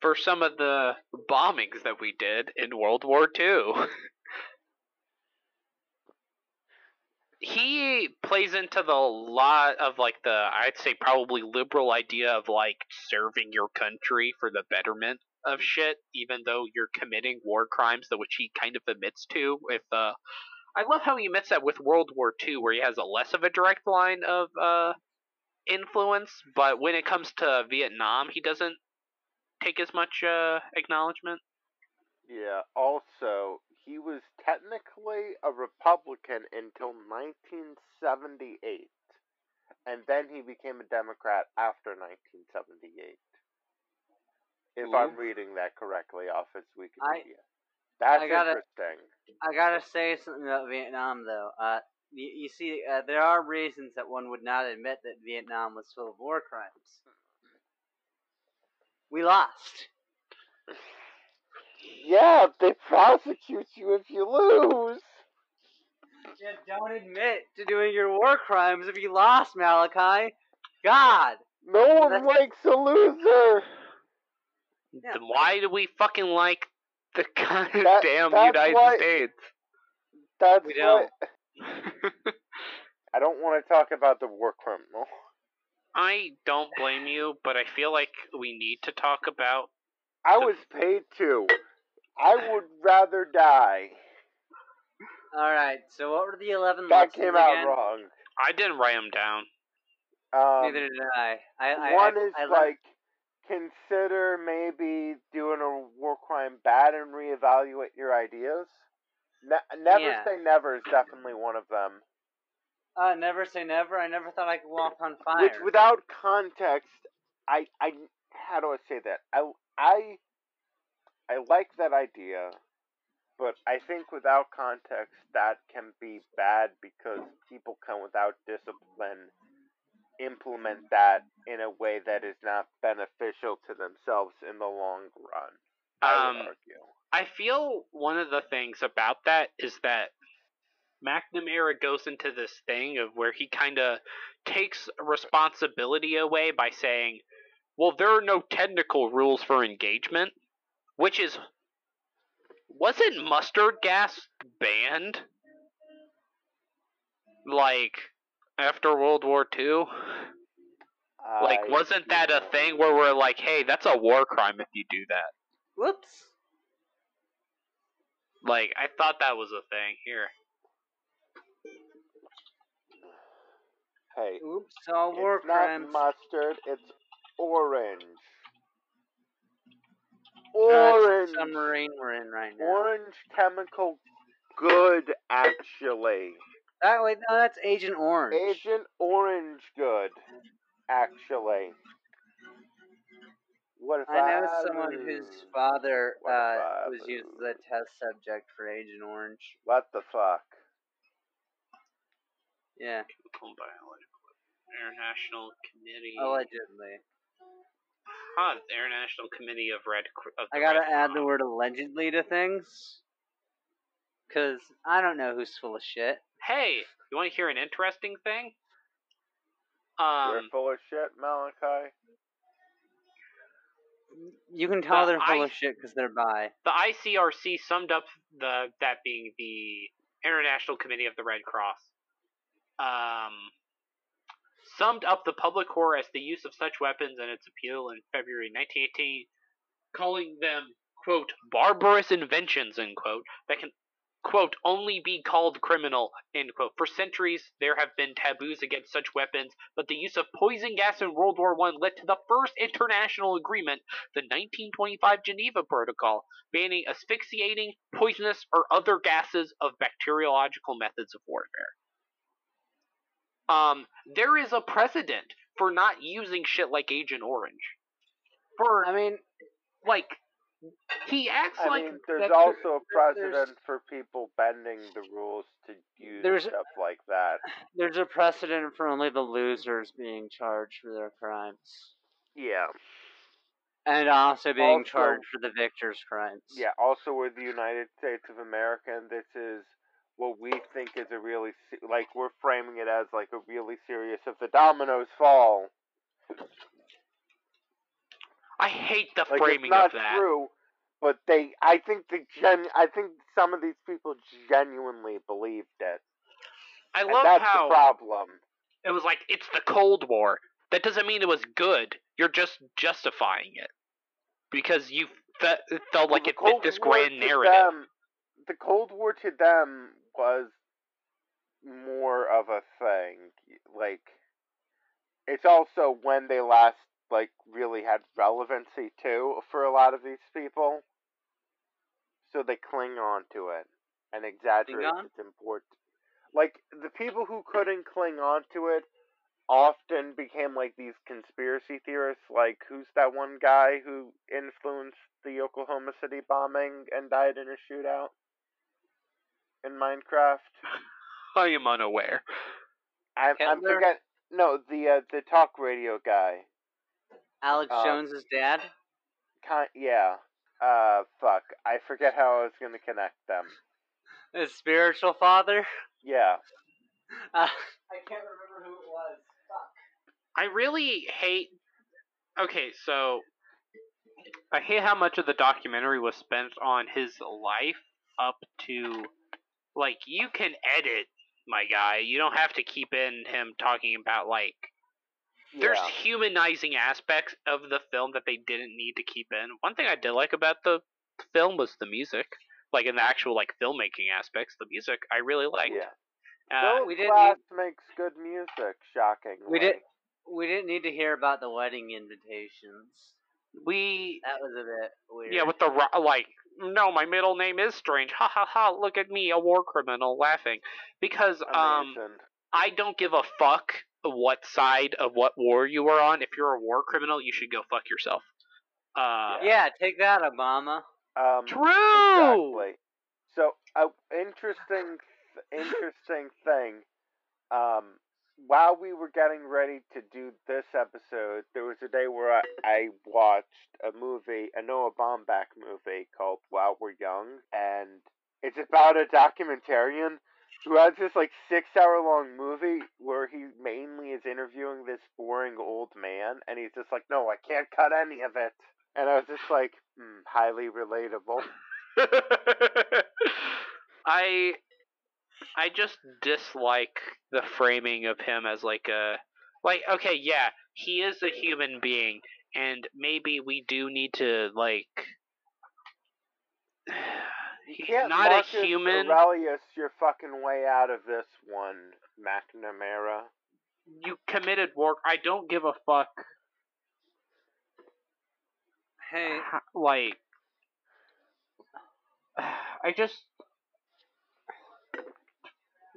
Speaker 3: for some of the bombings that we did in World War II. he plays into the lot of like the I'd say probably liberal idea of like serving your country for the betterment of shit, even though you're committing war crimes, that which he kind of admits to. With uh, I love how he admits that with World War II, where he has a less of a direct line of uh influence, but when it comes to Vietnam, he doesn't take as much uh acknowledgement.
Speaker 1: Yeah. Also, he was technically a Republican until 1978, and then he became a Democrat after 1978. If I'm reading that correctly off his
Speaker 2: I-
Speaker 1: Wikipedia. That's
Speaker 2: I gotta-
Speaker 1: interesting.
Speaker 2: I gotta say something about Vietnam, though. Uh, you, you see, uh, there are reasons that one would not admit that Vietnam was full of war crimes. We lost.
Speaker 1: Yeah, they prosecute you if you lose.
Speaker 2: Yeah, don't admit to doing your war crimes if you lost, Malachi. God.
Speaker 1: No one
Speaker 2: That's-
Speaker 1: likes a loser.
Speaker 2: Yeah.
Speaker 3: Then why do we fucking like the goddamn
Speaker 1: That- that's
Speaker 3: United
Speaker 1: why-
Speaker 3: States?
Speaker 1: That's
Speaker 2: We
Speaker 1: what.
Speaker 2: don't.
Speaker 1: I don't want to talk about the war criminal.
Speaker 3: I don't blame you, but I feel like we need to talk about.
Speaker 1: I was paid to. I would rather die.
Speaker 2: Alright, so what were the 11
Speaker 1: That
Speaker 2: lessons
Speaker 1: came out
Speaker 2: again?
Speaker 1: wrong.
Speaker 3: I didn't write them down.
Speaker 1: Um,
Speaker 2: Neither did I. I, I
Speaker 1: one
Speaker 2: I,
Speaker 1: is
Speaker 2: I learned-
Speaker 1: like consider maybe doing a war crime bad and reevaluate your ideas. Ne- never
Speaker 2: Yeah.
Speaker 1: say never is definitely one of them.
Speaker 2: Uh, never say never. I never thought I could walk on fire.
Speaker 1: which without context, I I how do I say that? I I I like that idea, but I think without context that can be bad because people can without discipline implement that in a way that is not beneficial to themselves in the long run. I would
Speaker 3: Um,
Speaker 1: argue.
Speaker 3: I feel one of the things about that is that McNamara goes into this thing of where he kind of takes responsibility away by saying, "Well, there are no technical rules for engagement," which is wasn't mustard gas banned like after World War II? Like, wasn't that a thing where we're like, "Hey, that's a war crime if you do that"?
Speaker 2: Whoops.
Speaker 3: Like, I thought that was a thing. Here,
Speaker 1: Hey,
Speaker 2: Oops. All war
Speaker 1: it's not
Speaker 2: crimes.
Speaker 1: mustard. It's orange.
Speaker 2: That's
Speaker 1: Orange.
Speaker 2: the submarine we're in right now.
Speaker 1: Orange chemical good, actually.
Speaker 2: That wait, no, that's Agent Orange.
Speaker 1: Agent Orange good, actually. What if
Speaker 2: I know someone
Speaker 1: lose?
Speaker 2: whose father uh,
Speaker 1: I
Speaker 2: was used as a test subject for Agent Orange.
Speaker 1: What the fuck?
Speaker 2: Yeah,
Speaker 3: Chemical Biological International Committee.
Speaker 2: allegedly.
Speaker 3: Huh, the International Committee of Red. Cr- Of
Speaker 2: I gotta
Speaker 3: Red
Speaker 2: add the word allegedly to things. Cause I don't know who's full of shit.
Speaker 3: Hey, you want to hear an interesting thing?
Speaker 1: You're
Speaker 3: Um,
Speaker 1: full of shit, Malachi.
Speaker 2: You can tell
Speaker 3: The
Speaker 2: they're full
Speaker 3: I-
Speaker 2: of shit because they're bi.
Speaker 3: the ICRC summed up the that being the International Committee of the Red Cross. Um, summed up the public horror as the use of such weapons and its appeal in February 1918, calling them quote barbarous inventions end quote that can quote only be called criminal end quote. For centuries there have been taboos against such weapons, but the use of poison gas in World War One led to the first international agreement, the 1925 Geneva Protocol, banning asphyxiating, poisonous, or other gases of bacteriological methods of warfare. Um, there is a precedent for not using shit like Agent Orange. For
Speaker 2: I mean,
Speaker 3: like, he acts
Speaker 1: I
Speaker 3: like
Speaker 1: mean, there's
Speaker 3: that's-
Speaker 1: also a precedent for people bending the rules to use
Speaker 2: There's-
Speaker 1: stuff like that.
Speaker 2: there's a precedent for only the losers being charged for their crimes.
Speaker 1: Yeah.
Speaker 2: And also being
Speaker 1: Also-
Speaker 2: charged for the victor's crimes.
Speaker 1: Yeah, also we're the United States of America, and this is what we think is a really like we're framing it as like a really serious. If the dominoes fall,
Speaker 3: I hate the
Speaker 1: like
Speaker 3: framing
Speaker 1: it's not
Speaker 3: of that.
Speaker 1: true, but they, I think the gen, I think some of these people genuinely believed it,
Speaker 3: I
Speaker 1: and
Speaker 3: love
Speaker 1: that's
Speaker 3: how
Speaker 1: the problem.
Speaker 3: it was like it's the Cold War. That doesn't mean it was good. You're just justifying it because you fe- felt like
Speaker 1: the
Speaker 3: it fit this
Speaker 1: War
Speaker 3: grand narrative.
Speaker 1: them- the Cold War to them was more of a thing. Like, it's also when they last like really had relevancy too for a lot of these people. So they cling on to it and exaggerate its importance. Like the people who couldn't cling on to it often became like these conspiracy theorists. Like who's that one guy who influenced the Oklahoma City bombing and died in a shootout in Minecraft?
Speaker 3: I am unaware.
Speaker 1: I'm, I'm forget. No, the uh, the talk radio guy.
Speaker 2: Alex
Speaker 1: Uh,
Speaker 2: Jones's dad?
Speaker 1: Kind, yeah. Uh, fuck. I forget how I was gonna connect them.
Speaker 2: His spiritual father?
Speaker 1: Yeah.
Speaker 2: Uh, I can't remember who it was. Fuck.
Speaker 3: I really hate. Okay, so I hate how much of the documentary was spent on his life up to like you can edit my guy. You don't have to keep in him talking about like there's
Speaker 1: Yeah.
Speaker 3: humanizing aspects of the film that they didn't need to keep in. One thing I did like about the film was the music. Like in the actual like filmmaking aspects, the music I really liked.
Speaker 1: Yeah.
Speaker 3: Uh,
Speaker 1: Philip
Speaker 2: we didn't
Speaker 1: Glass makes good music. Shockingly.
Speaker 2: We did. We didn't need to hear about the wedding invitations.
Speaker 3: we
Speaker 2: That was a bit weird.
Speaker 3: Yeah, with the ro- like, no, my middle name is strange. Ha ha ha! Look at me, a war criminal, laughing because um I don't give a fuck what side of what war you are on. If you're a war criminal, you should go fuck yourself. Uh,
Speaker 2: Yeah, take that, Obama.
Speaker 1: Um,
Speaker 3: True.
Speaker 1: Exactly. So, a interesting, interesting thing. Um, while we were getting ready to do this episode, there was a day where I, I watched a movie, a Noah Baumbach movie called While We're Young, and it's about a documentarian who has this like six hour long movie where he mainly is interviewing this boring old man, and he's just like, no, I can't cut any of it. And I was just like, hmm, highly relatable.
Speaker 3: I I just dislike the framing of him as like a like okay, yeah, he is a human being and maybe we do need to like he's
Speaker 1: can't
Speaker 3: not
Speaker 1: Marcus
Speaker 3: a human.
Speaker 1: Aurelius your fucking way out of this one, McNamara.
Speaker 3: You committed war. I don't give a fuck.
Speaker 2: Hey,
Speaker 3: h- Like I just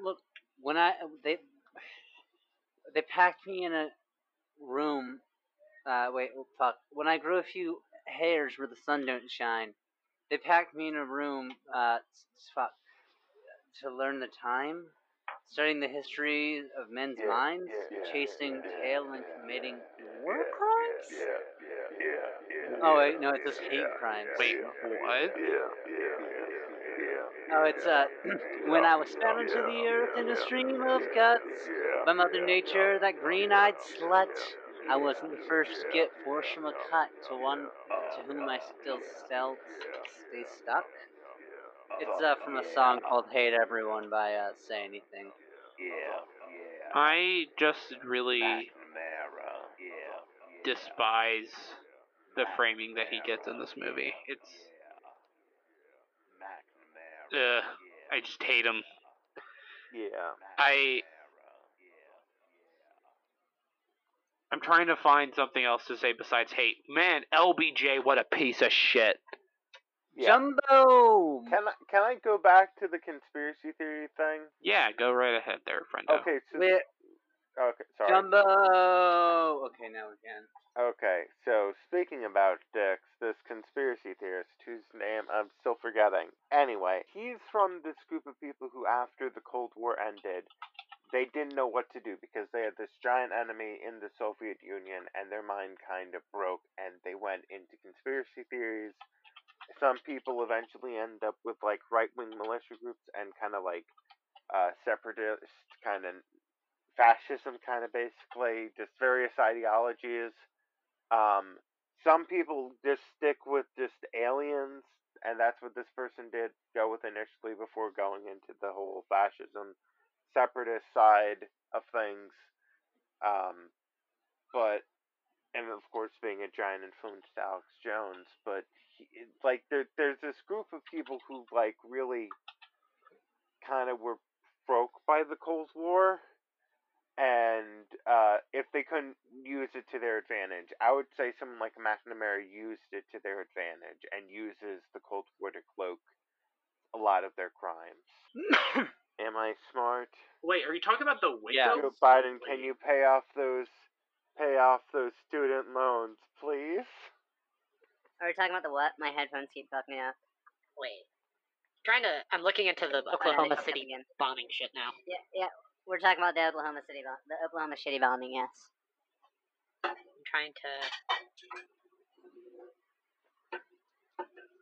Speaker 2: look, when I they they packed me in a room. Uh, wait, fuck. When I grew a few hairs where the sun don't shine, they packed me in a room. Uh, s- s- fuck, to learn the time, studying the history of men's
Speaker 1: Yeah,
Speaker 2: minds,
Speaker 1: yeah, yeah,
Speaker 2: chasing
Speaker 1: yeah,
Speaker 2: tail and committing
Speaker 1: yeah,
Speaker 2: war
Speaker 1: yeah,
Speaker 2: crimes.
Speaker 1: Yeah, yeah, yeah, yeah.
Speaker 2: Oh wait, no, it's just hate crimes.
Speaker 3: wait, what?
Speaker 2: Oh, it's uh, when I was thrown into the earth in a stream of guts by Mother Nature, that green-eyed slut. I wasn't the first to get forced from a cut to one to whom I still still stay stuck. It's uh from a song called "Hate Everyone" by uh, Say Anything. Yeah.
Speaker 3: I just really despise the framing that he gets in this movie. It's uh, I just hate him.
Speaker 1: Yeah.
Speaker 3: I I'm trying to find something else to say besides hate. Man, LBJ, what a piece of shit.
Speaker 1: Yeah.
Speaker 2: Jumbo.
Speaker 1: Can I can I go back to the conspiracy theory thing?
Speaker 3: Yeah, go right ahead there, friend.
Speaker 1: Okay, so
Speaker 2: Wait,
Speaker 1: okay, sorry.
Speaker 2: Jumbo. Okay, now we can.
Speaker 1: Okay, so speaking about dicks, this conspiracy theorist whose name I'm still forgetting. Anyway, he's from this group of people who, after the Cold War ended, they didn't know what to do because they had this giant enemy in the Soviet Union and their mind kind of broke and they went into conspiracy theories. Some people eventually end up with like right wing militia groups and kind of like uh, separatist kind of fascism, kind of basically, just various ideologies. Um, some people just stick with just aliens, and that's what this person did go with initially before going into the whole fascism, separatist side of things. Um, but, and of course, being a giant influence to Alex Jones, but he, like there, there's this group of people who like really kind of were broke by the Cold War and uh, if they couldn't use it to their advantage, I would say someone like McNamara used it to their advantage and uses the Cold War to cloak a lot of their crimes. Am I smart?
Speaker 3: Wait, are you talking about the
Speaker 2: Yeah.
Speaker 1: Joe Biden, can you pay off those pay off those student loans, please?
Speaker 5: Are we talking about the what? My headphones keep fucking me up.
Speaker 6: Wait. Trying to. I'm looking into the
Speaker 5: yeah, they
Speaker 6: Oklahoma
Speaker 5: fucked
Speaker 6: City
Speaker 5: again.
Speaker 6: bombing shit now.
Speaker 5: Yeah, yeah. We're talking about the Oklahoma City bomb, the Oklahoma City bombing. Yes.
Speaker 6: I'm trying to.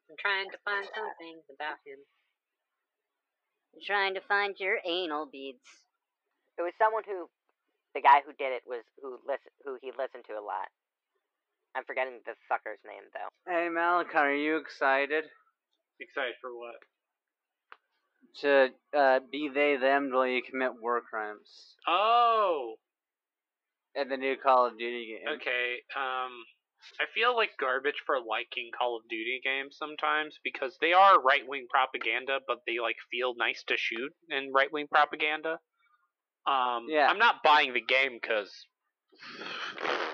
Speaker 6: I'm trying to find something about him.
Speaker 5: You're trying to find your anal beads.
Speaker 7: It was someone who, the guy who did it was who listen who he listened to a lot. I'm forgetting the fucker's name though.
Speaker 2: Hey Malachi, are you excited
Speaker 3: Excited for what?
Speaker 2: to uh, be they them while you commit war crimes
Speaker 3: Oh,
Speaker 2: in the new Call of Duty game?
Speaker 3: okay. Um, I feel like garbage for liking Call of Duty games sometimes because they are right wing propaganda, but they like feel nice to shoot in right wing propaganda. Um,
Speaker 2: Yeah.
Speaker 3: I'm not buying the game because.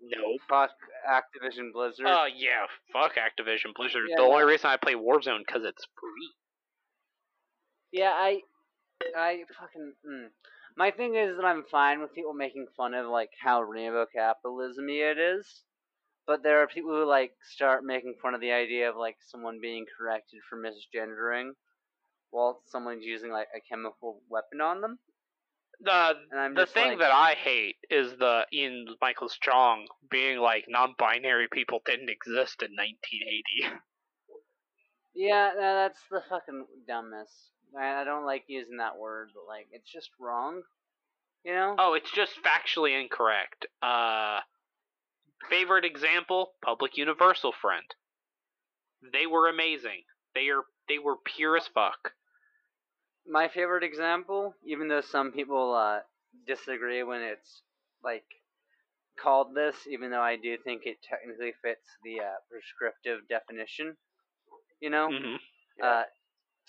Speaker 3: No.
Speaker 2: Fuck Activision Blizzard.
Speaker 3: Oh yeah, fuck Activision Blizzard.
Speaker 2: Yeah,
Speaker 3: the only reason I play Warzone because it's free.
Speaker 2: yeah, I I fucking. Mm. My thing is that I'm fine with people making fun of like how rainbow capitalism it is, but there are people who like start making fun of the idea of like someone being corrected for misgendering, while someone's using like a chemical weapon on them.
Speaker 3: The the thing
Speaker 2: like-
Speaker 3: that I hate is the Ian Miles Cheong being like non-binary people didn't exist in 1980.
Speaker 2: Yeah, no, that's the fucking dumbest. I, I don't like using that word, but like it's just wrong. You know?
Speaker 3: Oh, it's just factually incorrect. Uh, favorite example: Public Universal Friend. They were amazing. They are they were pure as fuck.
Speaker 2: my favorite example, even though some people uh, disagree when it's like called this, even though I do think it technically fits the uh, prescriptive definition. You know,
Speaker 3: hmm
Speaker 2: uh,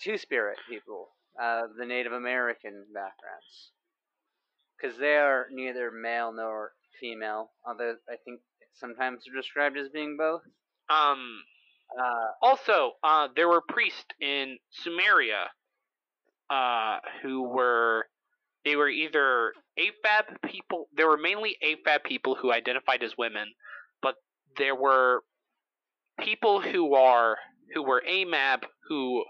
Speaker 2: two spirit people, uh, the Native American backgrounds, because they are neither male nor female. Although I think sometimes they're described as being both.
Speaker 3: Um.
Speaker 2: Uh,
Speaker 3: Also, uh, there were priests in Sumeria, uh, who were they were either AFAB people. There were mainly AFAB people who identified as women, but there were people who are who were AMAB who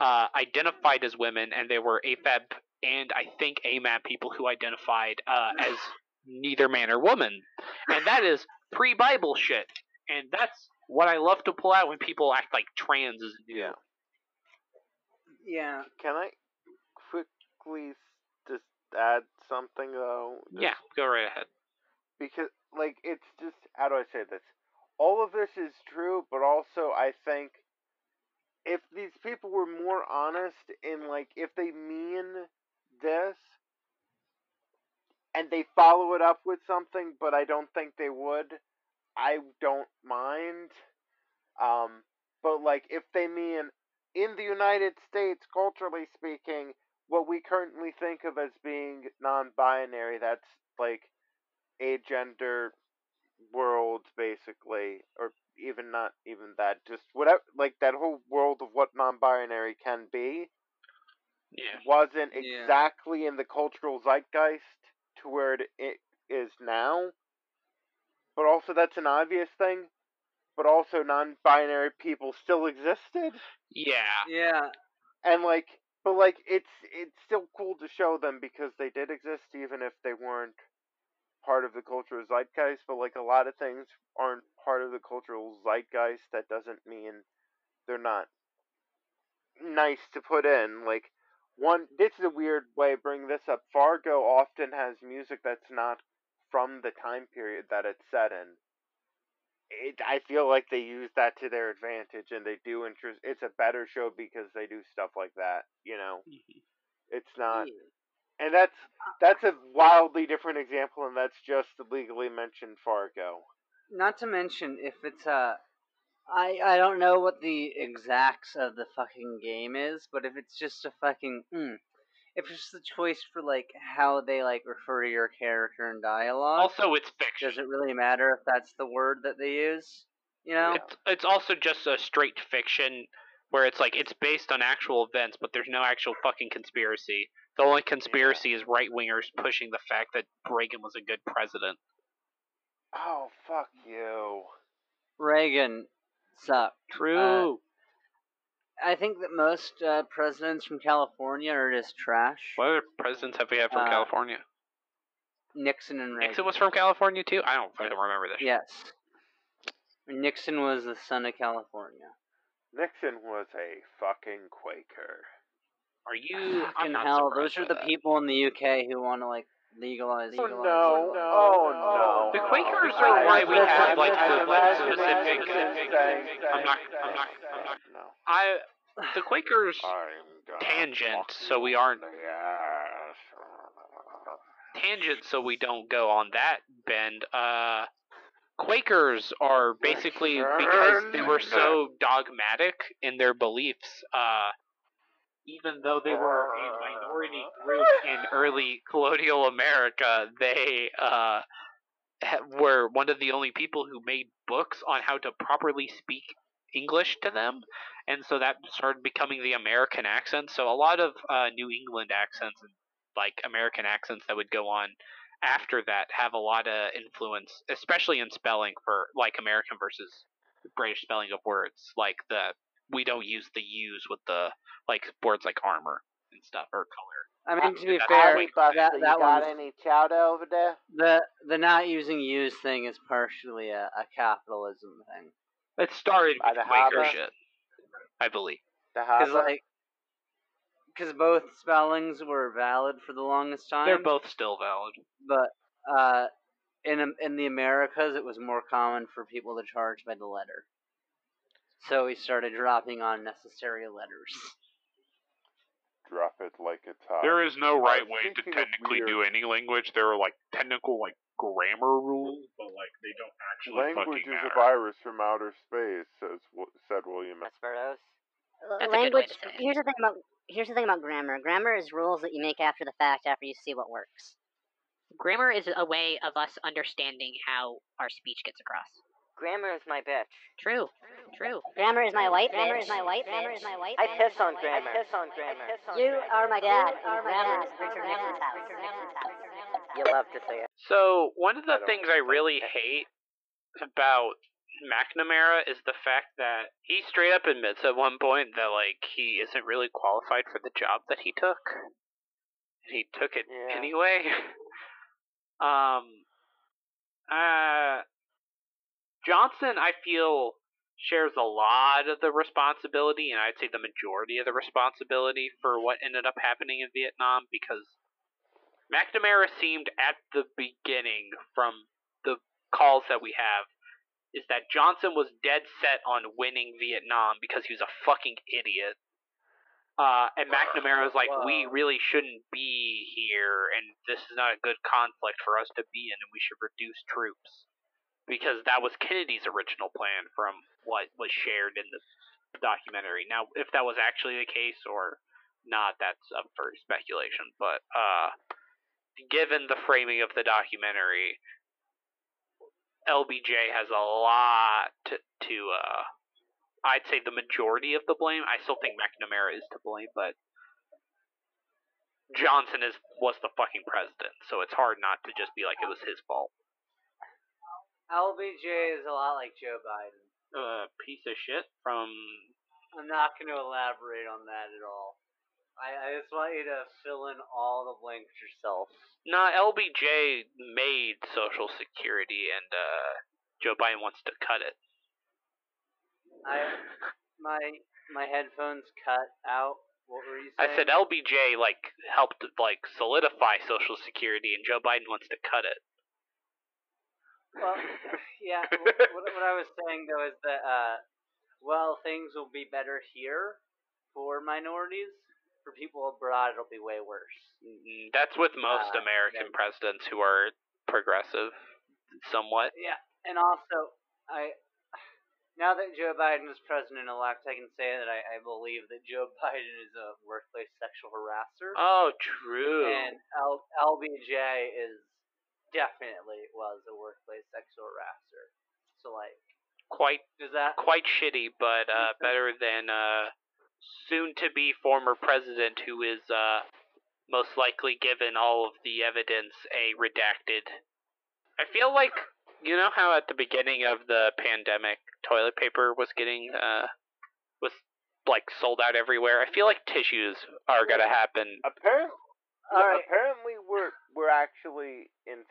Speaker 3: uh, identified as women, and there were AFAB and I think AMAB people who identified uh, as neither man or woman, and that is pre-Bible shit, and that's what I love to pull out when people act like trans is new.
Speaker 1: Yeah.
Speaker 2: yeah,
Speaker 1: Can I quickly just add something though? Just
Speaker 3: Yeah, go right ahead.
Speaker 1: because like it's just how do I say this? All of this is true, but also I think if these people were more honest and like if they mean this and they follow it up with something, but I don't think they would, I don't mind. Um but like if they mean in the United States, culturally speaking, what we currently think of as being non-binary, that's like a gender world basically or even not even that just whatever like that whole world of what non-binary can be
Speaker 3: Yeah.
Speaker 1: wasn't
Speaker 2: Yeah.
Speaker 1: exactly in the cultural zeitgeist to where it, it is now. But also that's an obvious thing. But also non-binary people still existed.
Speaker 3: Yeah.
Speaker 2: yeah.
Speaker 1: and like but like it's it's still cool to show them because they did exist even if they weren't part of the cultural zeitgeist. But like a lot of things aren't part of the cultural zeitgeist. That doesn't mean they're not nice to put in. Like one this is a weird way of bringing this up fargo often has music that's not from the time period that it's set in it, I feel like they use that to their advantage, and they do interest. It's a better show because they do stuff like that. You know, it's not, and that's that's a wildly different example, and that's just legally mentioned Fargo.
Speaker 2: Not to mention if it's uh I I don't know what the exacts of the fucking game is, but if it's just a fucking mm, if it's just a choice for like how they like refer to your character in dialogue,
Speaker 3: Also, it's fiction.
Speaker 2: does it really matter if that's the word that they use? You know?
Speaker 3: It's it's also just a straight fiction where it's like it's based on actual events, but there's no actual fucking conspiracy. The only conspiracy is right wingers pushing the fact that Reagan was a good president.
Speaker 1: Oh fuck you!
Speaker 2: Reagan sucked.
Speaker 3: True.
Speaker 2: I think that most uh, presidents from California are just trash.
Speaker 3: what other presidents have we had from
Speaker 2: uh,
Speaker 3: California?
Speaker 2: Nixon and Reagan.
Speaker 3: Nixon was from California too. I don't fucking remember this.
Speaker 2: Yes. Nixon was the son of California.
Speaker 1: Nixon was a fucking Quaker.
Speaker 3: Are you? I'm
Speaker 2: Fucking
Speaker 3: not
Speaker 2: hell, those are the
Speaker 3: that.
Speaker 2: people in the UK who want to like legalize.
Speaker 1: Oh
Speaker 2: legalize,
Speaker 1: no! Oh no!
Speaker 3: The Quakers
Speaker 1: I-
Speaker 3: are why we have, like, the,
Speaker 1: I-
Speaker 3: like, specific- I'm not- I'm not- I'm not-
Speaker 1: No.
Speaker 3: I the Quakers
Speaker 1: I'm
Speaker 3: tangent, so we aren't
Speaker 1: in the ass.
Speaker 3: tangent so we don't go on that bend. Uh, Quakers are basically because they were so dogmatic in their beliefs. Uh, even though they were a minority group in early colonial America, they uh, were one of the only people who made books on how to properly speak English to them, and so that started becoming the American accent. So a lot of uh, New England accents and like American accents that would go on after that have a lot of influence, especially in spelling for like American versus British spelling of words. Like the we don't use the U's with the like words like armor and stuff or color.
Speaker 2: I mean, to be fair,
Speaker 3: why-
Speaker 1: Buster,
Speaker 2: that,
Speaker 1: you
Speaker 2: that
Speaker 1: got any chowder over there?
Speaker 2: the the not using use thing is partially a, a capitalism thing.
Speaker 3: It started
Speaker 1: By
Speaker 3: with
Speaker 1: the
Speaker 3: Quaker
Speaker 1: harbor?
Speaker 3: shit, I believe.
Speaker 1: The
Speaker 2: Because
Speaker 1: harbor?
Speaker 2: like, because both spellings were valid for the longest time.
Speaker 3: They're both still valid.
Speaker 2: but uh, in in the Americas, it was more common for people to charge by the letter. So we started dropping unnecessary letters.
Speaker 8: Drop it like it's hot.
Speaker 9: There is no right way to technically
Speaker 8: weird-
Speaker 9: do any language. There are like technical like grammar rules, but like they don't actually
Speaker 8: Language
Speaker 9: fucking
Speaker 8: is
Speaker 9: matter.
Speaker 8: a virus from outer space, says said William.
Speaker 7: S. Burroughs.
Speaker 6: That's a good way
Speaker 5: language.
Speaker 6: to say it.
Speaker 5: Here's the thing about here's the thing about grammar. Grammar is rules that you make after the fact, after you see what works.
Speaker 6: Grammar is a way of us understanding how our speech gets across.
Speaker 7: Grammar is my bitch.
Speaker 6: True. True.
Speaker 5: Grammar is my white.
Speaker 6: Grammar
Speaker 5: bitch.
Speaker 6: is my white
Speaker 5: Grammar
Speaker 6: bitch.
Speaker 5: is my white.
Speaker 7: I
Speaker 5: bitch.
Speaker 7: piss on grammar.
Speaker 5: I
Speaker 7: grammar.
Speaker 5: piss on
Speaker 7: I
Speaker 5: grammar.
Speaker 7: piss on
Speaker 5: You
Speaker 7: grammar.
Speaker 5: are my
Speaker 7: You
Speaker 5: dad.
Speaker 7: are my
Speaker 5: grammar
Speaker 7: dad.
Speaker 5: is Richard
Speaker 7: Grammar
Speaker 5: Nixon's
Speaker 7: is
Speaker 5: house.
Speaker 7: Richard
Speaker 5: Nixon's house.
Speaker 7: You love to say it.
Speaker 3: So one of the
Speaker 8: don't
Speaker 3: things I really
Speaker 8: that.
Speaker 3: hate about McNamara is the fact that he straight up admits at one point that like he isn't really qualified for the job that he took. He took it
Speaker 1: Yeah.
Speaker 3: anyway. um uh Johnson I feel shares a lot of the responsibility and I'd say the majority of the responsibility for what ended up happening in Vietnam because McNamara seemed at the beginning from the calls that we have is that Johnson was dead set on winning Vietnam because he was a fucking idiot. Uh, and McNamara was like, we really shouldn't be here, and this is not a good conflict for us to be in, and we should reduce troops. Because that was Kennedy's original plan from what was shared in the documentary. Now, if that was actually the case or not, that's up for speculation. But, uh, given the framing of the documentary, LBJ has a lot to, uh, I'd say the majority of the blame. I still think McNamara is to blame, but Johnson is was the fucking president, so it's hard not to just be like it was his fault.
Speaker 2: LBJ is a lot like Joe Biden.
Speaker 3: A piece of shit from.
Speaker 2: I'm not going to elaborate on that at all. I, I just want you to fill in all the blanks yourself.
Speaker 3: Nah, LBJ made Social Security, and uh, Joe Biden wants to cut it.
Speaker 2: I my my headphones cut out. What were you saying?
Speaker 3: I said LBJ like helped like solidify Social Security, and Joe Biden wants to cut it.
Speaker 2: Well, yeah. what, what I was saying though is that uh, well, things will be better here for minorities. For people abroad, it'll be way worse.
Speaker 3: Mm, That's with most
Speaker 2: Uh,
Speaker 3: American
Speaker 2: yeah.
Speaker 3: presidents who are progressive, somewhat.
Speaker 2: Yeah, and also I. Now that Joe Biden is president elect, I can say that I, I believe that Joe Biden is a workplace sexual harasser.
Speaker 3: Oh, true.
Speaker 2: And L- LBJ is definitely was a workplace sexual harasser. So like,
Speaker 3: quite
Speaker 2: does that?
Speaker 3: quite shitty, but uh, better than uh, soon to be former president who is uh, most likely given all of the evidence a redacted. I feel like you know how at the beginning of the pandemic toilet paper was getting uh was like sold out everywhere. I feel like tissues are gonna happen.
Speaker 1: Apparently,
Speaker 2: All right.
Speaker 1: apparently we're we're actually in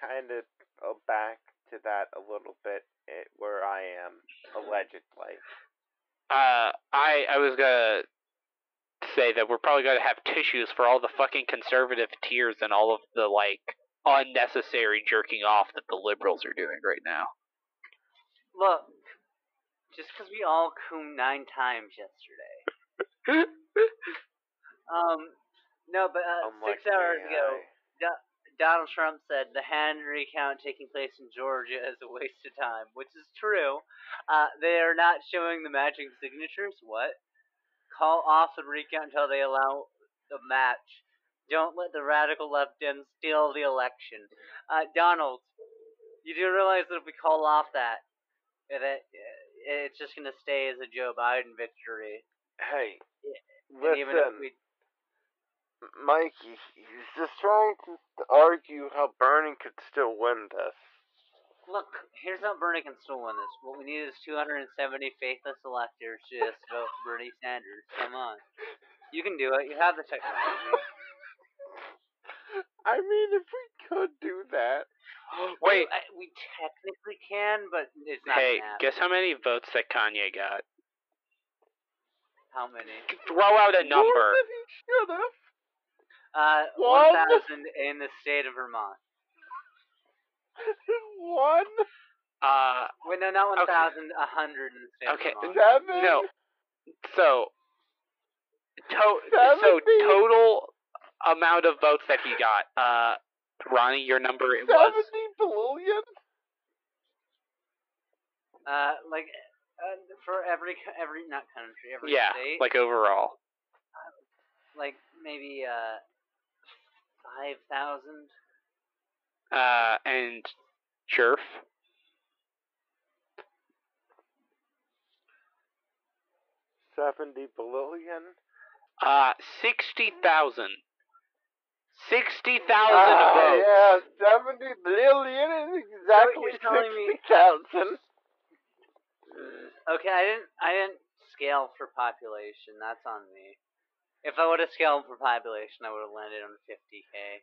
Speaker 1: kind of uh, back to that a little bit eh, where I am allegedly.
Speaker 3: Uh, I I was gonna say that we're probably gonna have tissues for all the fucking conservative tears and all of the like unnecessary jerking off that the liberals are doing right now.
Speaker 2: Look, just because we all coom nine times yesterday. Um, no, but uh, six hours ago,
Speaker 1: I-
Speaker 2: Do- Donald Trump said the hand recount taking place in Georgia is a waste of time, which is true. Uh, they are not showing the matching signatures. What? Call off the recount until they allow the match. Don't let the radical left Dems steal the election. Uh, Donald, you do realize that if we call off that, that it's just gonna stay as a Joe Biden victory.
Speaker 1: Hey,
Speaker 2: And if
Speaker 1: listen,
Speaker 2: we,
Speaker 1: Mikey, he's just trying to argue how Bernie could still win this.
Speaker 2: look, here's how Bernie can still win this. What we need is 270 faithless electors to just vote for Bernie Sanders. Come on, you can do it. You have the technology.
Speaker 1: I mean, if we could do that.
Speaker 3: Wait.
Speaker 2: I, we technically can, but it's not.
Speaker 3: Hey, guess how many votes that Kanye got?
Speaker 2: how many?
Speaker 3: Throw out a number.
Speaker 1: More than he should have.
Speaker 2: Uh,
Speaker 1: One?
Speaker 2: 1,000 in the state of Vermont.
Speaker 1: One.
Speaker 3: Uh,
Speaker 2: Wait, no, not
Speaker 3: Okay.
Speaker 2: 1,000. A hundred in the state
Speaker 3: Okay,
Speaker 2: of Vermont.
Speaker 1: Seven.
Speaker 3: no. So, to- so total amount of votes that he got. Uh, Ronnie, your number it was
Speaker 1: Seventy billion.
Speaker 2: Uh, like uh, for every every not country, every
Speaker 3: yeah,
Speaker 2: state,
Speaker 3: like overall.
Speaker 2: like maybe uh five thousand.
Speaker 3: Uh, and Jerf.
Speaker 1: Seventy billion.
Speaker 3: Uh, sixty thousand. Sixty
Speaker 1: Ah,
Speaker 3: thousand votes.
Speaker 1: yeah, seventy billion is exactly
Speaker 2: you're
Speaker 1: sixty thousand.
Speaker 2: Okay, I didn't I didn't scale for population. That's on me. If I would have scaled for population, I would have landed on fifty k.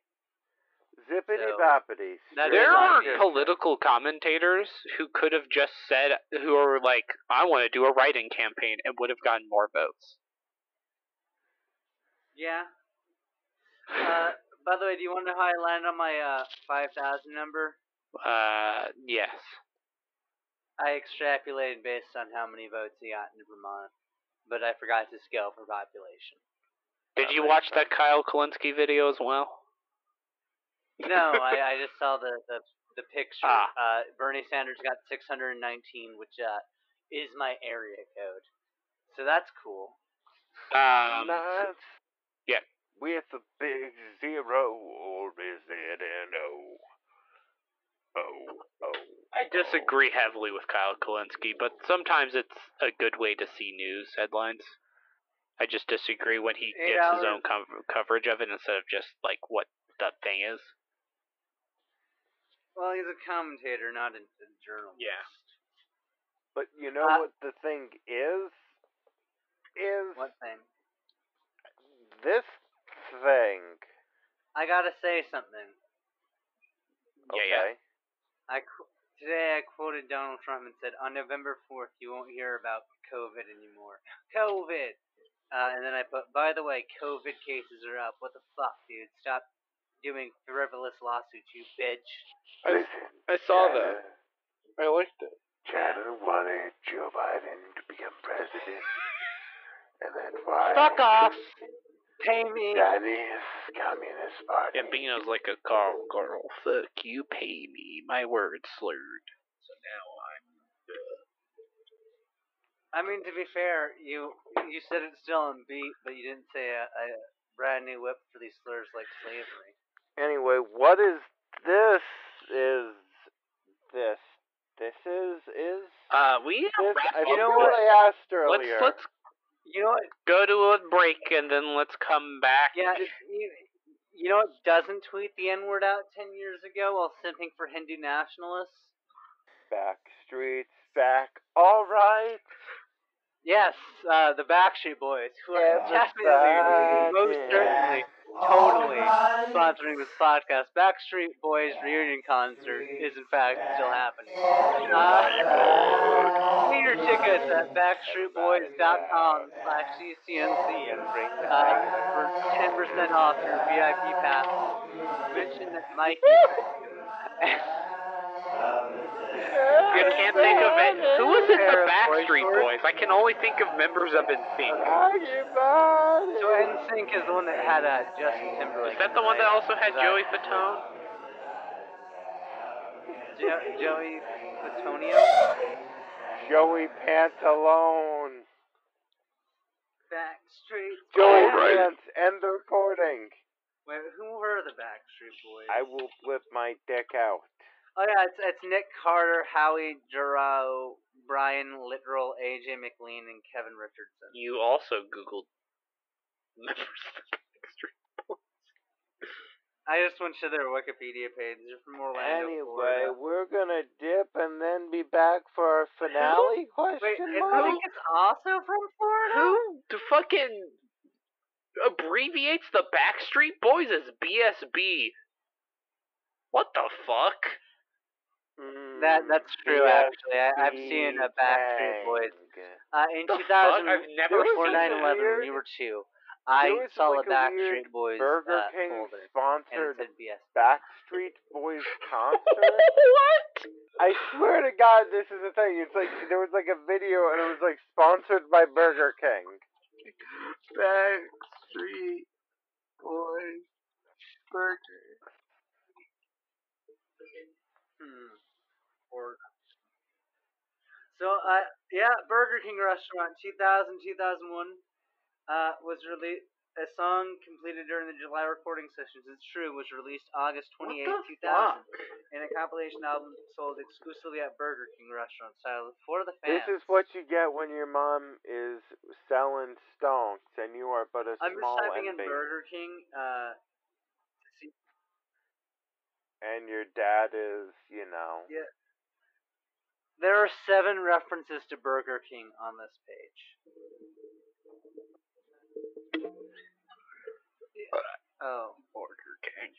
Speaker 1: Zippity
Speaker 2: So,
Speaker 1: boppity.
Speaker 2: that
Speaker 3: There
Speaker 2: is
Speaker 3: are
Speaker 2: on
Speaker 3: political commentators who could have just said, who are like, I want to do a write-in campaign, and would have gotten more votes.
Speaker 2: Yeah. Uh, by the way, do you want to know how I landed on my uh five thousand number?
Speaker 3: Uh, yes.
Speaker 2: I extrapolated based on how many votes he got in Vermont, but I forgot to scale for population.
Speaker 3: Did you watch that Kyle Kulinski video as well?
Speaker 2: No, I, I just saw the the, the picture.
Speaker 3: Ah.
Speaker 2: Uh, Bernie Sanders got 619, which uh, is my area code. So that's cool.
Speaker 3: Um,
Speaker 1: Nice.
Speaker 3: yeah.
Speaker 1: With a big zero, or is it an O? Oh, oh.
Speaker 3: I disagree heavily with Kyle Kulinski, but sometimes it's a good way to see news headlines. I just disagree when he
Speaker 2: Eight
Speaker 3: gives his own co- coverage of it instead of just like what the thing is.
Speaker 2: Well, he's a commentator, not a, a journalist.
Speaker 3: Yeah.
Speaker 1: But you know
Speaker 2: Uh,
Speaker 1: what the thing is? Is
Speaker 2: What thing?
Speaker 1: this thing?
Speaker 2: I gotta say something.
Speaker 3: Yeah,
Speaker 1: Okay.
Speaker 3: yeah.
Speaker 2: I today I quoted Donald Trump and said, "On November fourth, you won't hear about COVID anymore." COVID. Uh, and then I put, by the way, COVID cases are up. What the fuck, dude? Stop doing frivolous lawsuits, you bitch.
Speaker 1: I,
Speaker 3: I saw that. I liked it.
Speaker 1: China wanted Joe Biden to become president, and then why?
Speaker 2: Fuck off. Pay me.
Speaker 1: Chinese Communist Party.
Speaker 3: Gambino's like a car girl. Fuck you, pay me. My words slurred. So now I'm.
Speaker 2: I mean, to be fair, you you said it still on beat, but you didn't say a, a brand new whip for these slurs like slavery.
Speaker 1: Anyway, what is this? Is this? This is is
Speaker 3: Uh, we
Speaker 1: this? I.
Speaker 2: You know what?
Speaker 1: I asked
Speaker 3: Let's
Speaker 1: earlier.
Speaker 3: let's
Speaker 2: You know what?
Speaker 3: go to a break and then let's come back.
Speaker 2: Yeah, you, you know what doesn't tweet the N word out ten years ago while simping for Hindu nationalists?
Speaker 1: Backstreet's back. All right.
Speaker 2: Yes, uh, the Backstreet Boys, who are definitely, most certainly, totally sponsoring this podcast. Backstreet Boys reunion concert is in fact still happening. Uh, get your tickets at backstreetboys.com slash CCNC uh, for 10% off your VIP pass. Mention that Mikey.
Speaker 3: I can't think of it. Who was in the Backstreet Boys? I can only think of members of NSYNC.
Speaker 2: So NSYNC is the one that had uh, Justin Timberlake.
Speaker 3: Is that the one that also had Joey Fatone?
Speaker 2: Jo- Joey Patonio?
Speaker 1: Joey Pantalone.
Speaker 2: Backstreet Boys.
Speaker 1: Joey
Speaker 2: Boys.
Speaker 1: Pants. End the recording.
Speaker 2: Wait, who were the Backstreet Boys?
Speaker 1: I will flip my dick out.
Speaker 2: Oh yeah, it's it's Nick Carter, Howie Giroux, Brian Littrell, AJ McLean, and Kevin Richardson.
Speaker 3: You also Googled members of the Backstreet
Speaker 2: I just went to their Wikipedia page. They're from Orlando,
Speaker 1: Anyway,
Speaker 2: Florida.
Speaker 1: we're gonna dip and then be back for our finale question
Speaker 2: Wait, is
Speaker 1: mark?
Speaker 2: Nick is also from Florida?
Speaker 3: Who the fucking abbreviates the Backstreet Boys as BSB? What the fuck?
Speaker 2: That that's true.
Speaker 1: BSB
Speaker 2: Actually, I, I've seen a Backstreet Boys. Uh, in
Speaker 3: The
Speaker 2: 2000,
Speaker 3: fuck? I've never
Speaker 2: before
Speaker 3: seen
Speaker 2: 9
Speaker 3: that.
Speaker 2: 11, you were two. I saw
Speaker 1: like
Speaker 2: a Backstreet Boys
Speaker 1: Burger
Speaker 2: uh,
Speaker 1: King
Speaker 2: folder,
Speaker 1: sponsored. Backstreet Boys concert.
Speaker 3: what?
Speaker 1: I swear to God, this is a thing. It's like there was like a video and it was like sponsored by Burger King.
Speaker 9: Backstreet Boys Burger.
Speaker 2: Hmm. Or so, uh, yeah, Burger King restaurant, 2000, 2001, uh, was released. A song completed during the July recording sessions, it's true, was released August 28, 2000, and a compilation album sold exclusively at Burger King restaurant style for the fans.
Speaker 1: This is what you get when your mom is selling stonks and you are but a
Speaker 2: I'm just typing in
Speaker 1: NB.
Speaker 2: Burger King. Uh, see,
Speaker 1: and your dad is, you know.
Speaker 2: yeah. There are seven references to Burger King on this page. Oh.
Speaker 3: Burger King.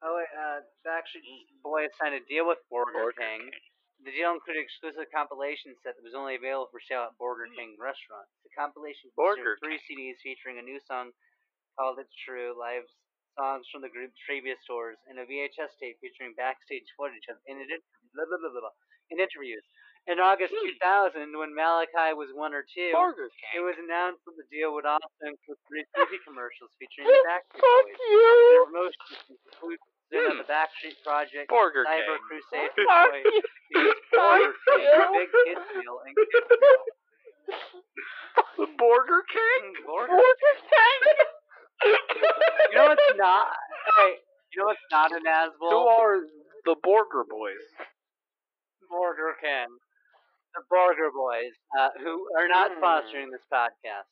Speaker 2: Oh wait, uh, Backstreet Boys signed a deal with Burger,
Speaker 3: Burger
Speaker 2: King. The deal included exclusive compilation set that was only available for sale at Burger King restaurants. The compilation featured three CDs featuring a new song called "It's True," live songs from the group's previous tours, and a VHS tape featuring backstage footage of in, blah, blah, blah, blah, blah, in interviews. In August 2000, when Malachi was one or two, it was announced that the deal would also include three TV commercials featuring the Backstreet Boys. Their promotions include the Backstreet Project,
Speaker 3: Burger
Speaker 2: Cyber
Speaker 3: King.
Speaker 2: Crusade, Boy, Burger King. Big Kids Meal, and Kids Meal.
Speaker 3: The Burger King?
Speaker 2: Mm, Burger. You know what's not? Hey, you know what's not an Asbel?
Speaker 3: Who are the Burger Boys?
Speaker 2: Burger King. The Burger Boys, uh, who are not
Speaker 1: Mm.
Speaker 2: sponsoring this podcast.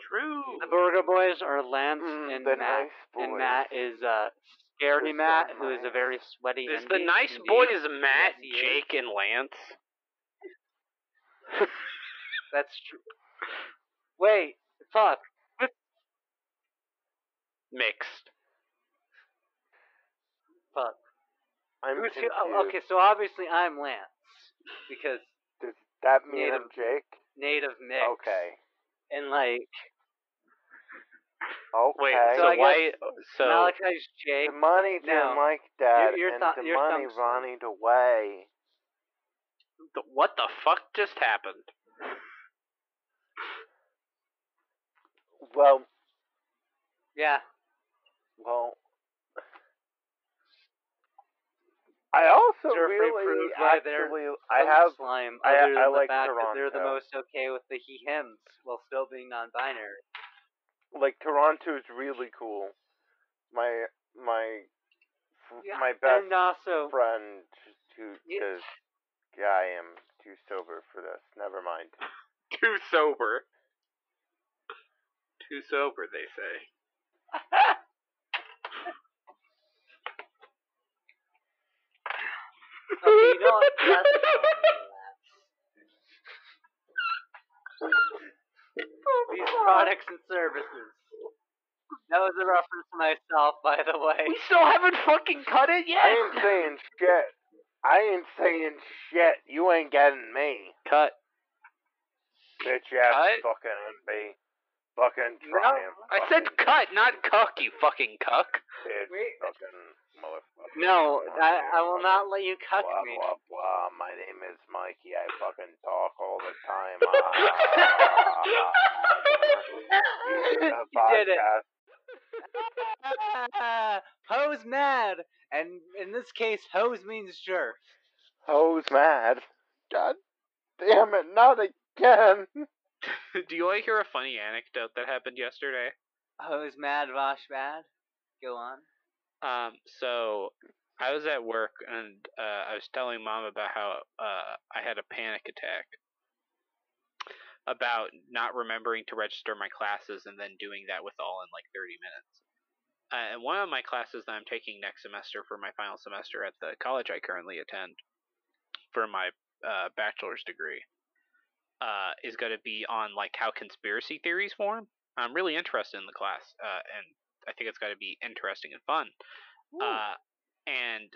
Speaker 3: True.
Speaker 2: The Burger Boys are Lance
Speaker 1: Mm,
Speaker 2: and Matt.
Speaker 1: nice.
Speaker 2: And Matt is uh,
Speaker 1: so
Speaker 2: Matt, who is a very sweaty
Speaker 3: Is the nice
Speaker 2: indeed.
Speaker 3: boys Matt,
Speaker 2: Yes.
Speaker 3: Jake, and Lance?
Speaker 2: That's true. Wait, fuck.
Speaker 3: Mixed.
Speaker 2: Fuck.
Speaker 1: I'm
Speaker 2: Who's who? Oh, okay, so obviously I'm Lance because
Speaker 1: Does that mean
Speaker 2: Native-
Speaker 1: I'm Jake?
Speaker 2: native mix.
Speaker 1: Okay.
Speaker 2: And like
Speaker 1: Okay.
Speaker 3: Wait,
Speaker 2: So
Speaker 3: so,
Speaker 2: I guess
Speaker 3: why? So
Speaker 2: Malachi's Jake.
Speaker 1: the money to
Speaker 2: No.
Speaker 1: Mike Dad
Speaker 2: Your- your
Speaker 1: and
Speaker 2: thought-
Speaker 1: the money
Speaker 2: thumbs-
Speaker 1: Ronnie away.
Speaker 3: th- what the fuck just happened?
Speaker 1: Well,
Speaker 2: Yeah.
Speaker 1: Well. I also
Speaker 2: Surfing
Speaker 1: really
Speaker 2: proved why they're
Speaker 1: I have
Speaker 2: slime.
Speaker 1: I-
Speaker 2: other than
Speaker 1: I
Speaker 2: the
Speaker 1: like
Speaker 2: fact that they're the most okay with the he hims while still being non-binary.
Speaker 1: like Toronto is really cool. My my f-
Speaker 2: Yeah,
Speaker 1: my best
Speaker 2: and also
Speaker 1: friend who
Speaker 2: Yeah.
Speaker 1: is yeah, I am too sober for this. Never mind.
Speaker 3: Too sober. Too sober, they say.
Speaker 2: okay, you know what? That's These oh, products and services. That was a reference to myself, by the way.
Speaker 3: We still haven't fucking cut it yet.
Speaker 1: I ain't saying shit. I ain't saying shit. You ain't getting me.
Speaker 3: cut.
Speaker 1: Bitch ass
Speaker 3: Cut?
Speaker 1: fucking NB. Fucking
Speaker 2: No,
Speaker 1: trying.
Speaker 3: I said cut, not cuck, you fucking cuck.
Speaker 1: Bitch
Speaker 2: Wait.
Speaker 1: fucking motherfucker.
Speaker 2: No, I, I will not let you cuck
Speaker 1: Blah,
Speaker 2: me.
Speaker 1: blah, blah. My name is Mikey. I fucking talk all the time. Ah, ah, ah, ah.
Speaker 2: you did it.
Speaker 1: Podcast.
Speaker 2: Ho's mad, and in this case, Ho's means jerk.
Speaker 1: Ho's mad. God damn it, not again.
Speaker 3: Do you want to hear a funny anecdote that happened yesterday?
Speaker 2: Ho's mad, Vaush bad. Go on.
Speaker 3: Um, so I was at work and uh, I was telling mom about how uh, I had a panic attack about not remembering to register my classes and then doing that with all in like 30 minutes. Uh, and one of my classes that I'm taking next semester for my final semester at the college I currently attend for my uh, bachelor's degree uh, is going to be on like how conspiracy theories form. I'm really interested in the class, uh, and I think it's going to be interesting and fun. Uh, and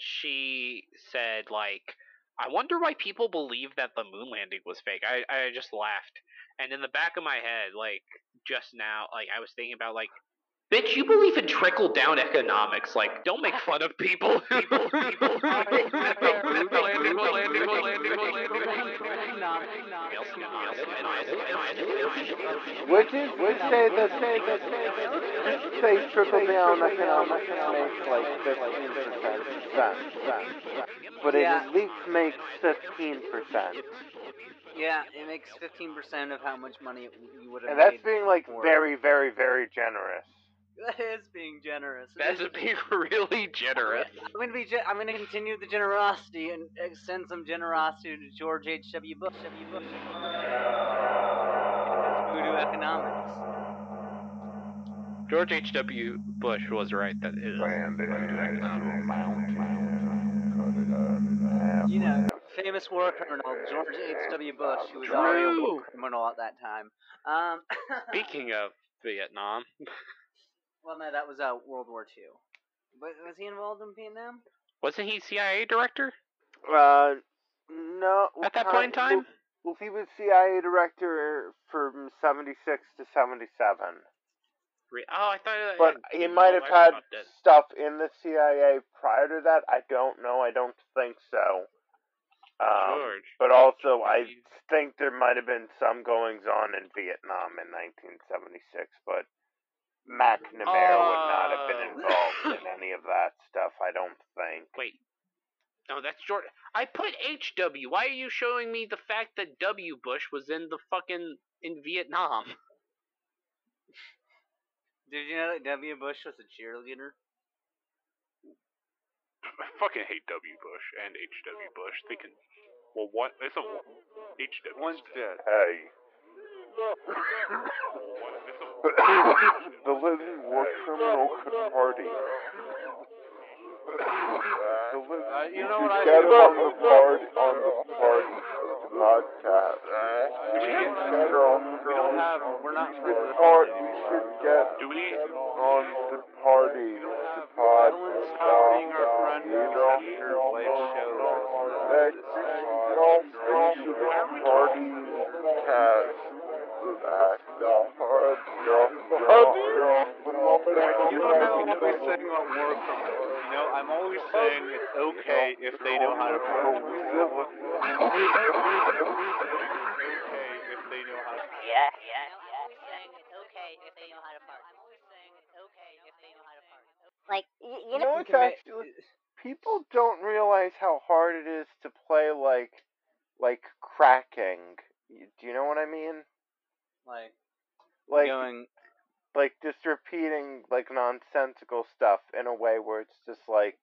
Speaker 3: she said like, I wonder why people believe that the moon landing was fake. I I just laughed, and in the back of my head, like just now, like I was thinking about like. Bitch, you believe in trickle down economics. Like, don't make fun of people. people, people.
Speaker 1: Would you would say that say that say trickle down economics makes like fifteen percent but it at least makes fifteen percent,
Speaker 2: Yeah, it makes fifteen percent of how much money you would have.
Speaker 1: and that's
Speaker 2: made
Speaker 1: being like very very very generous.
Speaker 2: That is being generous.
Speaker 3: That's being really generous.
Speaker 2: I'm gonna be. Ge- I'm gonna continue the generosity and extend some generosity to George H. W. Bush. W. Bush. Voodoo economics.
Speaker 3: George H.W. Bush was right that it is.
Speaker 2: You know, famous war criminal George H. W. Bush, who was already a war criminal at that time. Um.
Speaker 3: Speaking of Vietnam,
Speaker 2: well, no, that was uh, World War II. But was he involved in Vietnam?
Speaker 3: wasn't he CIA director
Speaker 1: Uh, no.
Speaker 3: at that point in time?
Speaker 1: Well, he was CIA director from seventy six to seventy seven.
Speaker 3: Oh, I thought. I
Speaker 1: But
Speaker 3: had
Speaker 1: he might have had
Speaker 3: idea about that.
Speaker 1: stuff in the CIA prior to that. I don't know. I don't think so. Um,
Speaker 3: George.
Speaker 1: but also, I think there might have been some goings on in Vietnam in 1976, but McNamara would not have been
Speaker 3: Oh.
Speaker 1: involved in any of that stuff. I don't think.
Speaker 3: Wait. No, that's George. I put HW. Why are you showing me the fact that W. Bush was in the fucking in Vietnam?
Speaker 2: Did you know that W. Bush was a cheerleader?
Speaker 9: I fucking hate W. Bush and H.W. Bush. They can. Well, one. It's a H.W.
Speaker 8: One's dead.
Speaker 1: Hey.
Speaker 9: One, it's a,
Speaker 8: the living war criminal could party. The living,
Speaker 2: Uh, you know what I-
Speaker 8: get on the party on the party podcast. We should get on the
Speaker 2: We don't have. We're not
Speaker 8: we should part, we should get
Speaker 9: do we?
Speaker 8: on the party the pod
Speaker 2: Alan, stop being our friend.
Speaker 8: you know,
Speaker 2: your wife shows.
Speaker 8: Next, you should party cast. Back the hard,
Speaker 2: You don't have to be saying on war criminals. You know, I'm always saying it's okay if they know how to party. okay if they know how to
Speaker 7: Yeah, yeah. Like, y- you
Speaker 1: You
Speaker 7: know,
Speaker 1: know, it's actually people don't realize how hard it is to play like like cracking. Do you know what I mean?
Speaker 2: like
Speaker 1: Like
Speaker 2: going.
Speaker 1: Like just repeating like nonsensical stuff in a way where it's just like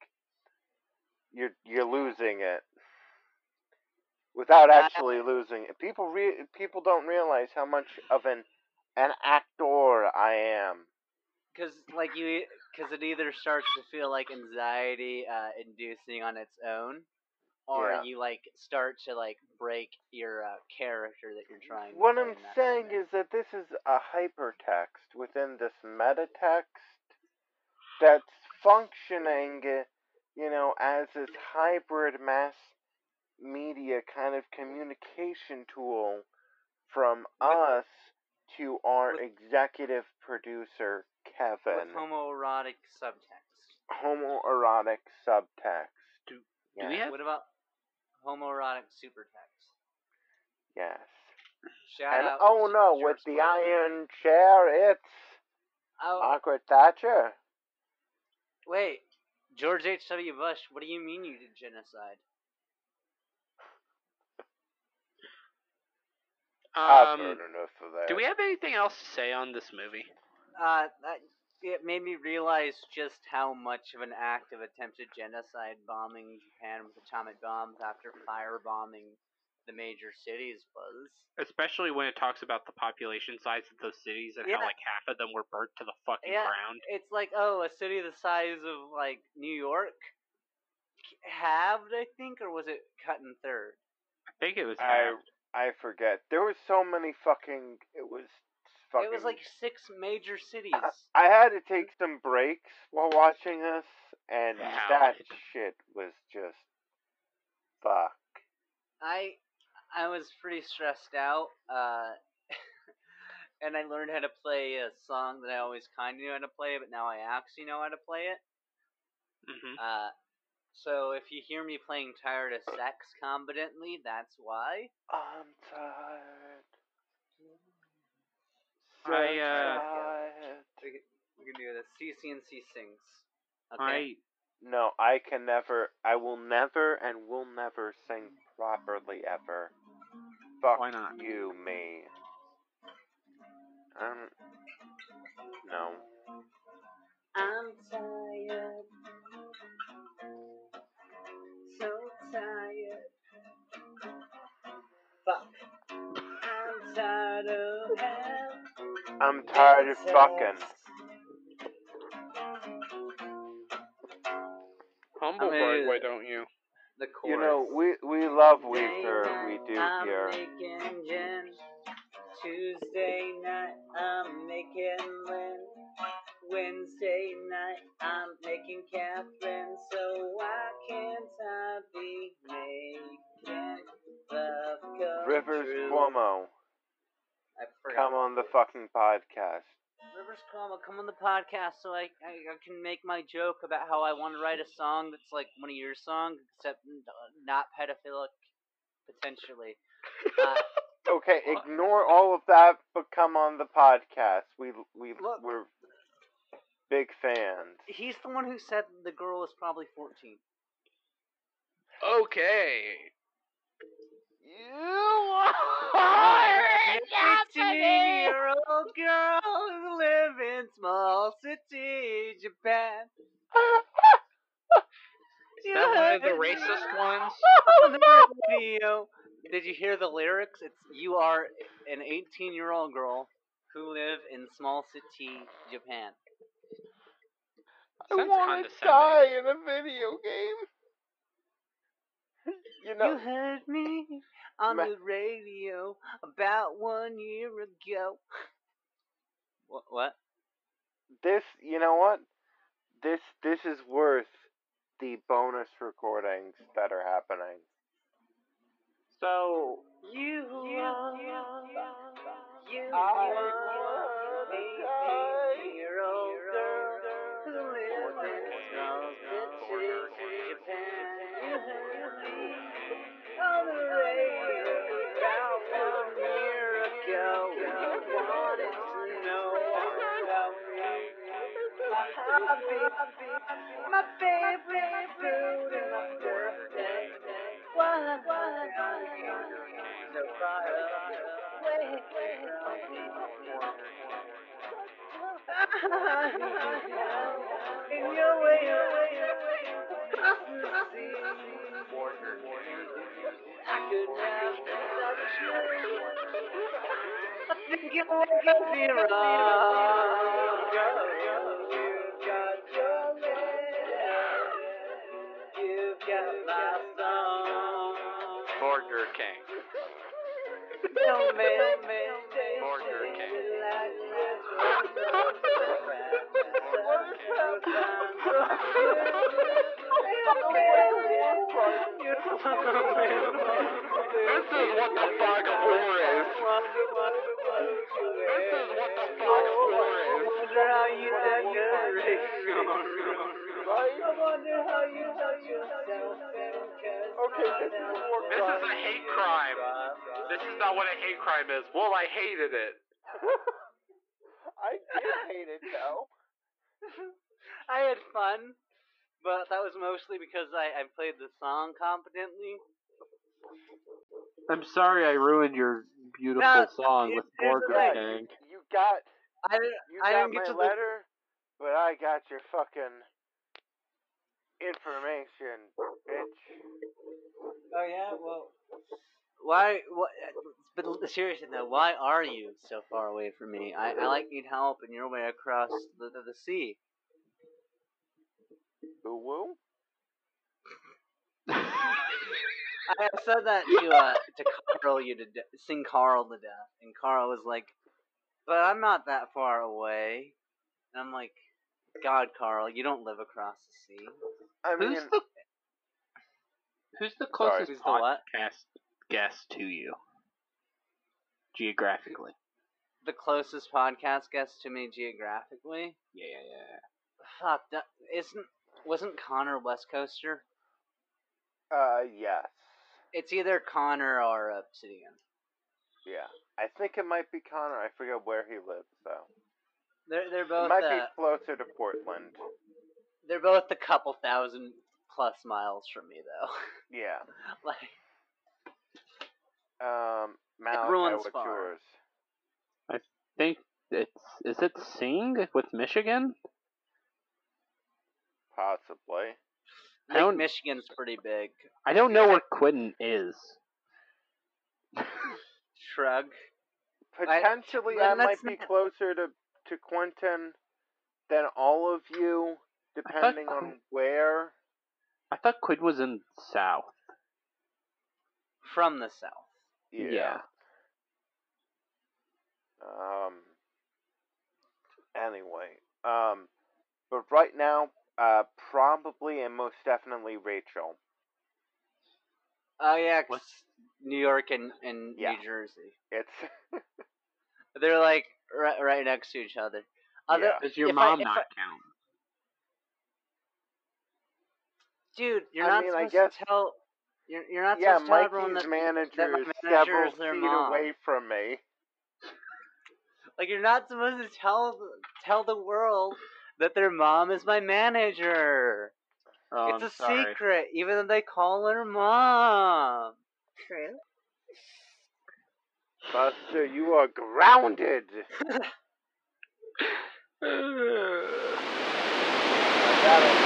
Speaker 1: you're you're losing it without actually losing it. People re- people don't realize how much of an an actor I am.
Speaker 2: Because like you, because it either starts to feel like anxiety uh, inducing on its own, or
Speaker 1: Yeah.
Speaker 2: you like start to like break your uh, character that you're trying.
Speaker 1: What I'm saying
Speaker 2: moment.
Speaker 1: is that this is a hypertext within this metatext that's functioning, you know, as this hybrid mass media kind of communication tool from us to our
Speaker 2: with-
Speaker 1: executive producer, Kevin.
Speaker 2: with homoerotic subtext.
Speaker 1: Homoerotic subtext.
Speaker 3: Do-
Speaker 1: yes.
Speaker 3: do we have-
Speaker 2: What about homoerotic super supertext?
Speaker 1: Yes.
Speaker 2: Shout
Speaker 1: And
Speaker 2: out.
Speaker 1: oh
Speaker 2: to
Speaker 1: no,
Speaker 2: George
Speaker 1: with the
Speaker 2: Bush.
Speaker 1: iron chair, it's
Speaker 2: Oh
Speaker 1: Margaret Thatcher.
Speaker 2: wait, George H. W. Bush. What do you mean you did genocide?
Speaker 1: I've
Speaker 3: Um,
Speaker 1: heard enough of that.
Speaker 3: do we have anything else to say on this movie?
Speaker 2: Uh, that, it made me realize just how much of an act of attempted genocide bombing Japan with atomic bombs after firebombing the major cities was.
Speaker 3: Especially when it talks about the population size of those cities and
Speaker 2: Yeah.
Speaker 3: how like half of them were burnt to the fucking
Speaker 2: Yeah.
Speaker 3: ground.
Speaker 2: It's like, oh, a city the size of like New York halved, I think, or was it cut in third?
Speaker 3: I think it was
Speaker 1: I. I forget. There was so many fucking. It was fucking.
Speaker 2: It was like six major cities.
Speaker 1: I had to take some breaks while watching this, and
Speaker 3: Wow.
Speaker 1: that shit was just fuck.
Speaker 2: I I was pretty stressed out, uh, and I learned how to play a song that I always kind of knew how to play, but now I actually know how to play it.
Speaker 3: hmm
Speaker 2: Uh, so if you hear me playing "Tired of Sex" competently, that's why.
Speaker 1: I'm tired. So
Speaker 3: I, uh,
Speaker 1: tired.
Speaker 2: We can, we can do this. CCNC sings.
Speaker 3: I
Speaker 2: Okay.
Speaker 1: No, I can never. I will never and will never sing properly ever. Fuck
Speaker 3: Why not?
Speaker 1: you, me. Um. No.
Speaker 2: I'm tired. So tired. Fuck. I'm tired of hell.
Speaker 1: I'm tired of fucking.
Speaker 3: humble
Speaker 2: I mean,
Speaker 3: brag, why don't you?
Speaker 2: The chorus.
Speaker 1: You know, we we love
Speaker 2: Day
Speaker 1: Weezer. We do
Speaker 2: I'm
Speaker 1: here.
Speaker 2: making gin. Tuesday night, I'm making Lynn. Wednesday night, I'm making Catherine. So why can't I be making love come
Speaker 1: Rivers? Cuomo,
Speaker 2: I forgot.
Speaker 1: come on the fucking podcast.
Speaker 2: Rivers Cuomo, come on the podcast so I, I, I can make my joke about how I want to write a song that's like one of your songs, except n- not pedophilic, potentially. Uh,
Speaker 1: Okay, ignore all of that, but come on the podcast. We we
Speaker 2: Look.
Speaker 1: we're big fans.
Speaker 2: he's the one who said the girl is probably 14.
Speaker 3: Okay.
Speaker 1: You
Speaker 2: year old girl who live in small city Japan.
Speaker 3: Is that one of the racist ones?
Speaker 2: on the radio. Did you hear the lyrics? It's you are an 18 year old girl who live in small city Japan.
Speaker 1: I
Speaker 3: Sounds
Speaker 1: want to
Speaker 3: condescending.
Speaker 1: die in a video game. You
Speaker 2: You heard me on
Speaker 1: Ma-
Speaker 2: the radio about one year ago. What? What?
Speaker 1: this. You know what? This this is worth the bonus recordings that are happening.
Speaker 3: So
Speaker 2: You, you, you, you,
Speaker 1: I
Speaker 2: are
Speaker 1: wanna
Speaker 2: an 18 year My and my birthday. What, what, so far away. In your way, across the sea. I could never touch you. I think it would be wrong.
Speaker 3: This is what the fog of war is. This is what the fog of war is.
Speaker 1: Okay, This is
Speaker 3: a hate crime. This is not what a hate crime is. Well, I hated it.
Speaker 1: I did hate it though.
Speaker 2: I had fun, but that was mostly because I, I played the song competently.
Speaker 3: I'm sorry I ruined your beautiful
Speaker 2: No,
Speaker 3: song
Speaker 2: it-
Speaker 3: with
Speaker 2: here's the
Speaker 3: Burger
Speaker 2: thing.
Speaker 1: You got
Speaker 2: I didn't,
Speaker 1: you
Speaker 2: I
Speaker 1: got
Speaker 2: didn't get
Speaker 1: my
Speaker 2: to the
Speaker 1: letter, But I got your fucking information, bitch.
Speaker 2: Oh yeah, well, why? What? But seriously though, why are you so far away from me? I, I like need help, and you're way across the the, the sea.
Speaker 1: Boo woo?
Speaker 2: I said that to uh to Carl you to de- sing Carl to death, and Carl was like, "But I'm not that far away." And I'm like, "God, Carl, you don't live across the sea."
Speaker 1: I mean,
Speaker 3: Who's the Who's the
Speaker 1: Sorry.
Speaker 3: closest
Speaker 2: Who's the what?
Speaker 3: Podcast guest to you? Geographically.
Speaker 2: The closest podcast guest to me geographically.
Speaker 3: Yeah, yeah, yeah.
Speaker 2: Fuck, that isn't wasn't Connor West Coaster?
Speaker 1: uh, yes.
Speaker 2: It's either Connor or Obsidian.
Speaker 1: Yeah. I think it might be Connor. I forget where he lives, though.
Speaker 2: They're they're
Speaker 1: It
Speaker 2: both
Speaker 1: might
Speaker 2: uh,
Speaker 1: be closer to Portland.
Speaker 2: they're both a couple thousand plus miles from me though.
Speaker 1: Yeah.
Speaker 2: like
Speaker 1: Um, Malachi,
Speaker 2: Everyone's
Speaker 1: what's
Speaker 2: far.
Speaker 1: yours?
Speaker 3: think it's is it Sing with Michigan?
Speaker 1: Possibly.
Speaker 3: I
Speaker 2: Lake
Speaker 3: don't-
Speaker 2: Michigan's pretty big.
Speaker 3: I don't know where Quentin is.
Speaker 2: Shrug.
Speaker 1: Potentially,
Speaker 2: well,
Speaker 1: I might be
Speaker 2: not-
Speaker 1: closer to to Quentin than all of you, depending on
Speaker 3: Quin-
Speaker 1: where.
Speaker 3: I thought Quid was in South.
Speaker 2: From the south.
Speaker 1: Yeah.
Speaker 3: Yeah.
Speaker 1: Um. Anyway, um, but right now, uh, probably and most definitely Rachel.
Speaker 2: Oh yeah, 'cause
Speaker 3: What's-
Speaker 2: New York and, and
Speaker 1: Yeah.
Speaker 2: New Jersey.
Speaker 1: It's
Speaker 2: They're like right, right next to each other. Other,
Speaker 1: Yeah.
Speaker 3: Does your
Speaker 2: if I-
Speaker 3: mom
Speaker 2: if
Speaker 3: not
Speaker 2: I-
Speaker 3: count?
Speaker 2: Dude, you're
Speaker 1: I
Speaker 2: not
Speaker 1: mean, I
Speaker 2: supposed
Speaker 1: guess-
Speaker 2: to tell. You're, you're not
Speaker 1: yeah.
Speaker 2: supposed to tell everyone
Speaker 1: Mikey's
Speaker 2: that.
Speaker 1: manager
Speaker 2: that my
Speaker 1: is
Speaker 2: manager
Speaker 1: several
Speaker 2: is their
Speaker 1: feet
Speaker 2: mom.
Speaker 1: away from me.
Speaker 2: Like you're not supposed to tell tell the world that their mom is my manager.
Speaker 3: Oh,
Speaker 2: it's
Speaker 3: I'm
Speaker 2: a
Speaker 3: sorry.
Speaker 2: secret, even though they call her mom.
Speaker 5: True.
Speaker 1: Buster, you are grounded. I gotta,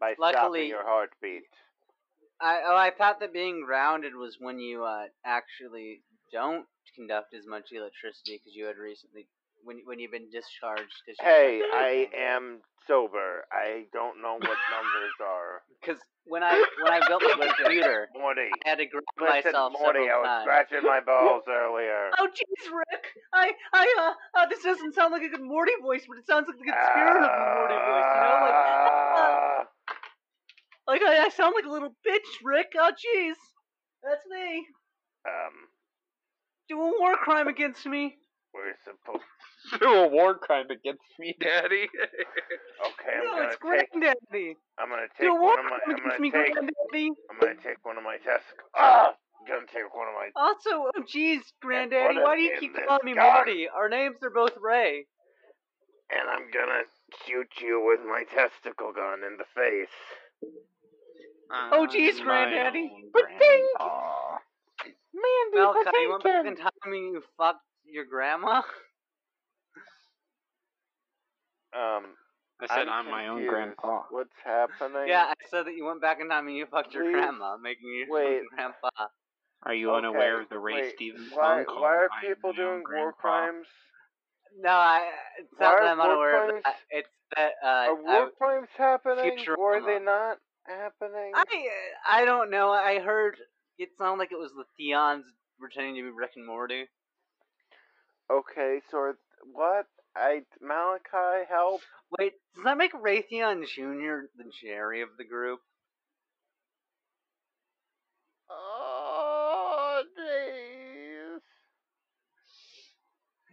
Speaker 1: by stopping
Speaker 2: Luckily-
Speaker 1: your heartbeat.
Speaker 2: I oh I thought that being grounded was when you uh actually don't conduct as much electricity because you had recently when when you've been discharged because
Speaker 1: Hey, I am sober. I don't know what numbers are.
Speaker 2: because when I when I built my computer
Speaker 1: Morty.
Speaker 2: I had to
Speaker 1: Listen,
Speaker 2: myself
Speaker 1: Morty, I was
Speaker 2: times.
Speaker 1: scratching my balls earlier.
Speaker 2: Oh jeez, Rick! I I uh, uh this doesn't sound like a good Morty voice, but it sounds like the good spirit of the Morty voice. You know, like. Like I, I sound like a little bitch, Rick. Oh jeez, that's me.
Speaker 1: um,
Speaker 2: Do a war crime against me.
Speaker 1: we're supposed.
Speaker 3: To do a war crime against me, Daddy.
Speaker 1: Okay, I'm
Speaker 2: no,
Speaker 1: gonna
Speaker 2: it's
Speaker 1: take.
Speaker 2: granddaddy.
Speaker 1: I'm gonna take Do
Speaker 2: a war
Speaker 1: one of my.
Speaker 2: crime
Speaker 1: I'm
Speaker 2: against
Speaker 1: gonna
Speaker 2: me,
Speaker 1: take.
Speaker 2: granddaddy.
Speaker 1: I'm gonna take one of my testicles. Ah, I'm gonna take one of my.
Speaker 2: Also, oh jeez, granddaddy, why do you keep calling me
Speaker 1: gun.
Speaker 2: Morty? Our names are both Ray.
Speaker 1: And I'm gonna shoot you with my testicle gun in the face.
Speaker 2: Oh, jeez,
Speaker 3: I'm
Speaker 2: Granddaddy.
Speaker 3: my own
Speaker 1: But
Speaker 3: grandpa.
Speaker 1: Mandy,
Speaker 2: Malachi, you went back in time and you fucked your grandma?
Speaker 1: Um,
Speaker 3: I said I'm,
Speaker 1: I'm
Speaker 3: my own grandpa.
Speaker 1: What's happening?
Speaker 2: Yeah, I said that you went back in time and you fucked your
Speaker 1: Please.
Speaker 2: grandma, making you
Speaker 1: Wait.
Speaker 2: grandpa.
Speaker 3: Are you
Speaker 1: Okay,
Speaker 3: unaware of the Ray
Speaker 1: wait,
Speaker 3: Stevens
Speaker 1: Why,
Speaker 3: song called
Speaker 1: why are people
Speaker 3: My Own
Speaker 1: doing war
Speaker 3: Grandpa?
Speaker 1: crimes?
Speaker 2: No, I. It's
Speaker 1: Why
Speaker 2: not
Speaker 1: are
Speaker 2: that I'm
Speaker 1: war
Speaker 2: unaware of
Speaker 1: crimes-
Speaker 2: that. It's that uh,
Speaker 1: Are war
Speaker 2: I,
Speaker 1: crimes happening, or are they not happening?
Speaker 2: I uh, I don't know. I heard it sounded like it was the Theons pretending to be Rick and Morty.
Speaker 1: Okay, so are, what? I Malachi, help!
Speaker 2: Wait, does that make Raytheon Jr. the Jerry of the group?
Speaker 1: Oh, jeez.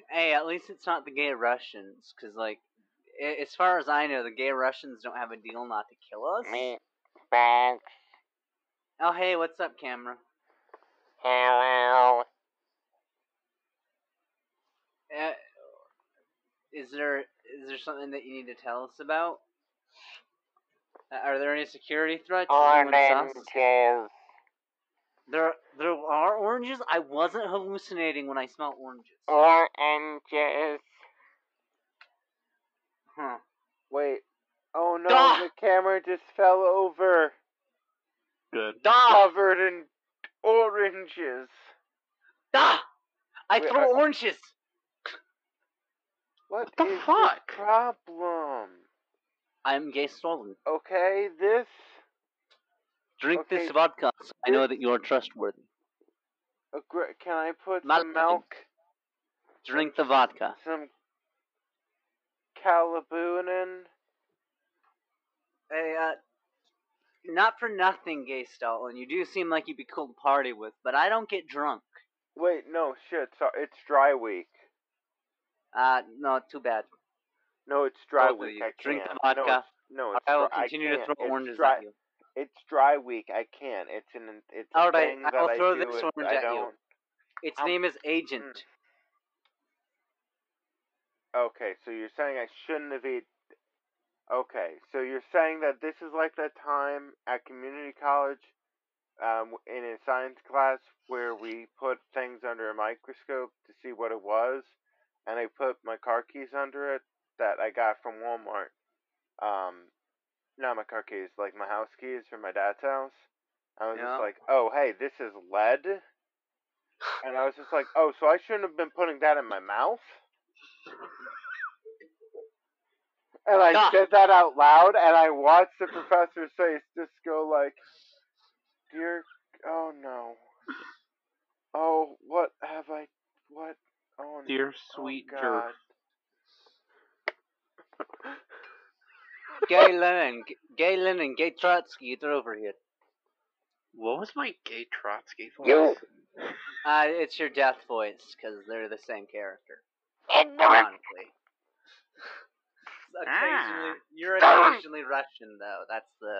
Speaker 2: Hey, at least it's not the gay Russians, because like, as far as I know, the gay Russians don't have a deal not to kill us. Oh, hey, what's up, camera?
Speaker 7: Hello.
Speaker 2: Uh, is there is there something that you need to tell us about? Uh, Are there any security threats?
Speaker 7: Oranges.
Speaker 2: There, there are oranges. I wasn't hallucinating when I smelled oranges.
Speaker 7: Oranges.
Speaker 2: Huh.
Speaker 1: Wait. Oh no,
Speaker 2: Duh.
Speaker 1: the camera just fell over.
Speaker 3: Good.
Speaker 2: Duh!
Speaker 1: Covered in oranges.
Speaker 2: Duh! I
Speaker 1: Wait,
Speaker 2: throw
Speaker 1: I-
Speaker 2: oranges.
Speaker 1: What
Speaker 3: the
Speaker 1: is your
Speaker 3: fuck?
Speaker 1: problem?
Speaker 2: I'm gay Stalin.
Speaker 1: Okay, this.
Speaker 2: Drink this vodka. So I know that you're trustworthy.
Speaker 1: aggr- Can I put
Speaker 2: Not
Speaker 1: some milk,
Speaker 2: Drink the vodka.
Speaker 1: some calabunin?
Speaker 2: Hey, uh, not for nothing, gay Stalin. You do seem like you'd be cool to party with, but I don't get drunk.
Speaker 1: Wait, no, shit. So it's dry week.
Speaker 2: Uh, no, too bad.
Speaker 1: No, it's dry
Speaker 2: Both
Speaker 1: week.
Speaker 2: you.
Speaker 1: I
Speaker 2: Drink
Speaker 1: can't.
Speaker 2: the vodka.
Speaker 1: No, it's, no, it's
Speaker 2: I will
Speaker 1: dry-
Speaker 2: continue to
Speaker 1: can't.
Speaker 2: throw
Speaker 1: It's
Speaker 2: oranges
Speaker 1: dry,
Speaker 2: at you.
Speaker 1: It's dry week. I can't. It's an. It's a
Speaker 2: All right,
Speaker 1: thing
Speaker 2: I
Speaker 1: that
Speaker 2: will
Speaker 1: I
Speaker 2: throw
Speaker 1: do.
Speaker 2: this orange
Speaker 1: I
Speaker 2: at you. Its
Speaker 1: I'm-
Speaker 2: name is Agent.
Speaker 1: Okay, so you're saying I shouldn't have eaten. Okay, so you're saying that this is like that time at community college, um, in a science class where we put things under a microscope to see what it was, and I put my car keys under it that I got from Walmart. Um, not my car keys, like my house keys from my dad's house. I was
Speaker 2: Yeah.
Speaker 1: just like, oh, hey, this is lead. And I was just like, oh, so I shouldn't have been putting that in my mouth? And I
Speaker 2: Ah.
Speaker 1: said that out loud, and I watched the professor's face just go like, "Dear, oh no, oh what have I, what, oh no,
Speaker 3: Dear
Speaker 1: oh,
Speaker 3: sweet jerk.
Speaker 1: God."
Speaker 2: Gay Lenin, Gay Lenin, Gay Trotsky, get over here.
Speaker 3: What was my gay Trotsky voice?
Speaker 7: You
Speaker 2: Uh, it's your death voice, because they're the same character.
Speaker 7: ignorant.
Speaker 2: Ironically. Occasionally,
Speaker 3: Ah.
Speaker 2: you're occasionally Russian, though. That's the,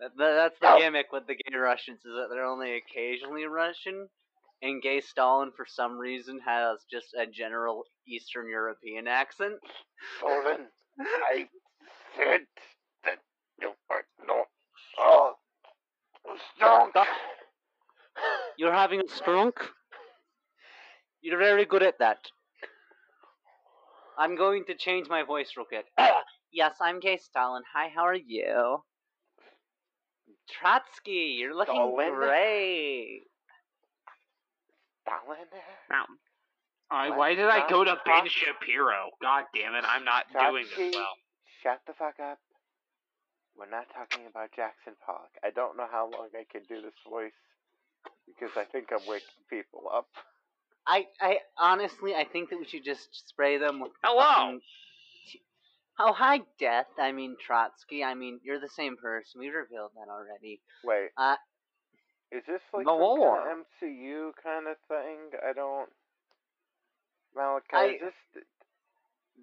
Speaker 2: that, that's the gimmick with the gay Russians is that they're only occasionally Russian, and gay Stalin for some reason has just a general Eastern European accent.
Speaker 8: Stolen. I said that you are not. Oh, strong.
Speaker 2: You're having a stroke? You're very good at that. I'm going to change my voice real quick. yes, I'm Gay Stalin. Hi, how are you? Trotsky, you're looking
Speaker 1: Stalin?
Speaker 2: great.
Speaker 1: Stalin?
Speaker 3: Now, I, why did I go to
Speaker 1: Stop.
Speaker 3: Ben Shapiro? God damn it, I'm not doing this well.
Speaker 1: Shut the fuck up. We're not talking about Jackson Pollock. I don't know how long I can do this voice because I think I'm waking people up.
Speaker 2: I, I honestly, I think that we should just spray them with.
Speaker 3: Hello.
Speaker 2: fucking t- Oh, hi, Death. I mean, Trotsky. I mean, you're the same person. We revealed that already.
Speaker 1: Wait.
Speaker 2: Uh,
Speaker 1: is this like
Speaker 3: the
Speaker 1: some
Speaker 3: lore.
Speaker 1: kind of MCU kind of thing? I don't. Malachi,
Speaker 2: I-
Speaker 1: is this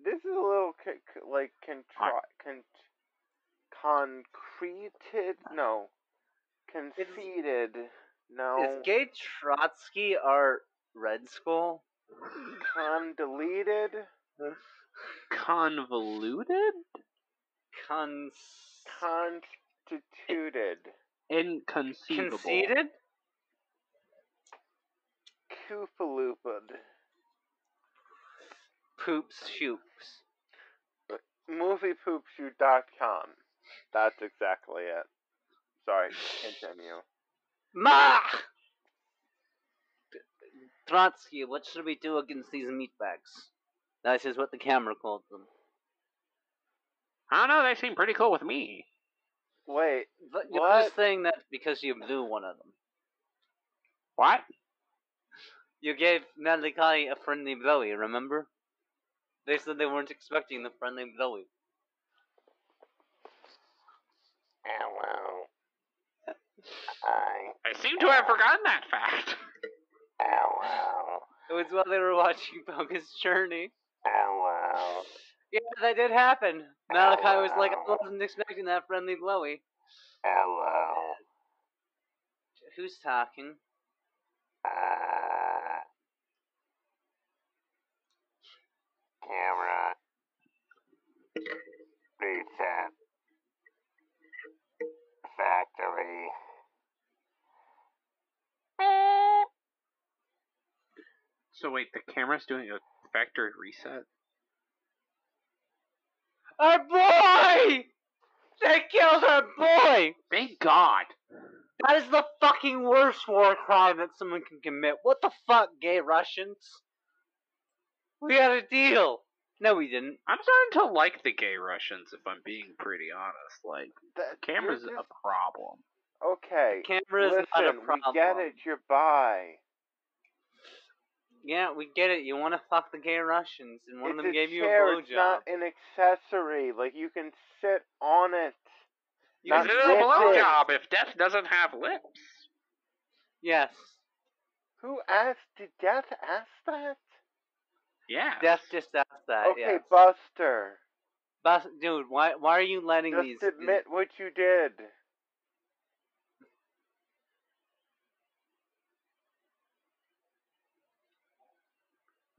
Speaker 1: this is a little c- c- like contri- con- concreted? No, conceited. No,
Speaker 2: Is Gay Trotsky our Red Skull?
Speaker 1: condeleted.
Speaker 3: Convoluted?
Speaker 2: Cons.
Speaker 1: Constituted.
Speaker 3: Inconceivable.
Speaker 2: Conceited?
Speaker 1: Koopalooped.
Speaker 2: Poops shoops.
Speaker 1: Moviepoopshoot.com. That's exactly it. Sorry, continue.
Speaker 2: Ma! Trotsky, what should we do against these meatbags? That is what the camera called them.
Speaker 3: I don't know, they seem pretty cool with me.
Speaker 1: Wait,
Speaker 2: But you're
Speaker 1: What?
Speaker 2: just saying that because you blew one of them.
Speaker 3: What?
Speaker 2: You gave Malachi a friendly blowy, remember? They said they weren't expecting the friendly blowy.
Speaker 7: Hello. Ah, I.
Speaker 3: I seem to have forgotten that fact.
Speaker 7: Hello.
Speaker 2: It was while they were watching Focus Journey.
Speaker 7: Hello.
Speaker 2: Yeah, that did happen. Malachi was like, I wasn't expecting that friendly blowy.
Speaker 7: Hello.
Speaker 2: Who's talking?
Speaker 7: Uh. Camera. Reset. Factory.
Speaker 3: So wait, the camera's doing a factory reset.
Speaker 2: Our boy! They killed our boy!
Speaker 3: Thank God.
Speaker 2: That is the fucking worst war crime that someone can commit. What the fuck, gay Russians? We had a deal. No, we didn't.
Speaker 3: I'm starting to like the gay Russians, if I'm being pretty honest. Like, the camera's a problem.
Speaker 1: okay.
Speaker 2: Camera is
Speaker 1: Listen,
Speaker 2: not a problem.
Speaker 1: we get it. You're bi.
Speaker 2: Yeah, we get it. You want to fuck the gay Russians, and one
Speaker 1: it's
Speaker 2: of them
Speaker 1: a
Speaker 2: gave you a
Speaker 1: chair. It's
Speaker 2: blowjob.
Speaker 1: not an accessory. Like you can sit on it.
Speaker 2: You
Speaker 1: not
Speaker 3: Is
Speaker 2: can
Speaker 3: it a
Speaker 1: with it.
Speaker 3: blowjob if death doesn't have lips?
Speaker 2: Yes.
Speaker 1: Who asked? Did Death ask that?
Speaker 3: Yeah.
Speaker 2: Death just asked that.
Speaker 1: okay,
Speaker 2: yes.
Speaker 1: Buster.
Speaker 2: Bus- dude, why why are you letting
Speaker 1: Just
Speaker 2: these?
Speaker 1: admit what you did.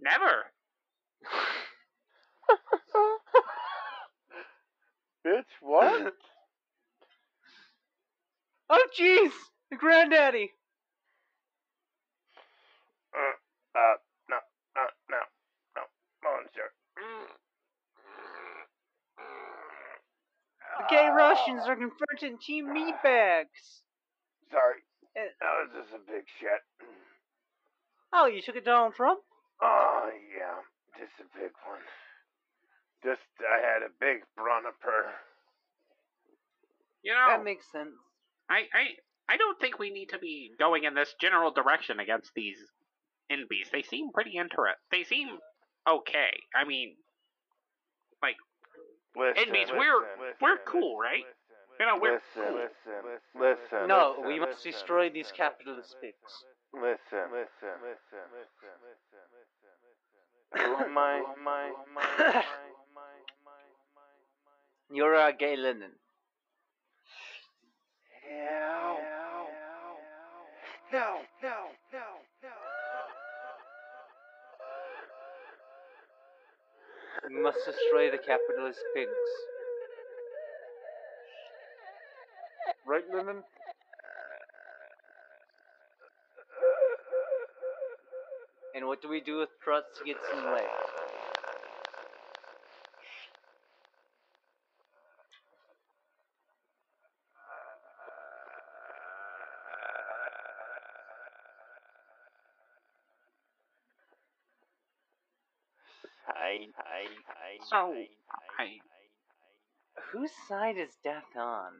Speaker 3: Never.
Speaker 1: Bitch, what?
Speaker 2: oh jeez, the granddaddy.
Speaker 1: uh, uh, no, no, no, no, monster.
Speaker 2: The gay
Speaker 1: Ah.
Speaker 2: Russians are confronting team meatbags.
Speaker 1: Sorry,
Speaker 2: Eh.
Speaker 1: that was just a big shit.
Speaker 2: Oh, you took it Donald Trump?
Speaker 1: Oh, yeah, just a big one. Just, I had a big brunniper.
Speaker 3: You know,
Speaker 2: That makes sense.
Speaker 3: I, I, I don't think we need to be going in this general direction against these NBs. They seem pretty interest. They seem okay. I mean,
Speaker 1: Listen,
Speaker 3: NBs,
Speaker 1: listen,
Speaker 3: we're
Speaker 1: listen,
Speaker 3: we're
Speaker 1: listen,
Speaker 3: cool, right?
Speaker 1: listen,
Speaker 3: You know, we're
Speaker 1: listen,
Speaker 3: cool.
Speaker 1: listen, listen,
Speaker 2: No,
Speaker 1: listen,
Speaker 2: we must
Speaker 1: listen,
Speaker 2: destroy these capitalist pigs.
Speaker 1: Listen, listen, listen, listen, listen, my, my, I?
Speaker 2: You're a gay Lenin.
Speaker 1: Hell, no, no, no, no.
Speaker 2: We must destroy the capitalist pigs. Right, Lenin? And what do we do with Trotsky's way?
Speaker 1: Hi, hi, hi.
Speaker 3: So,
Speaker 1: hi,
Speaker 3: I,
Speaker 2: Whose side is Death on?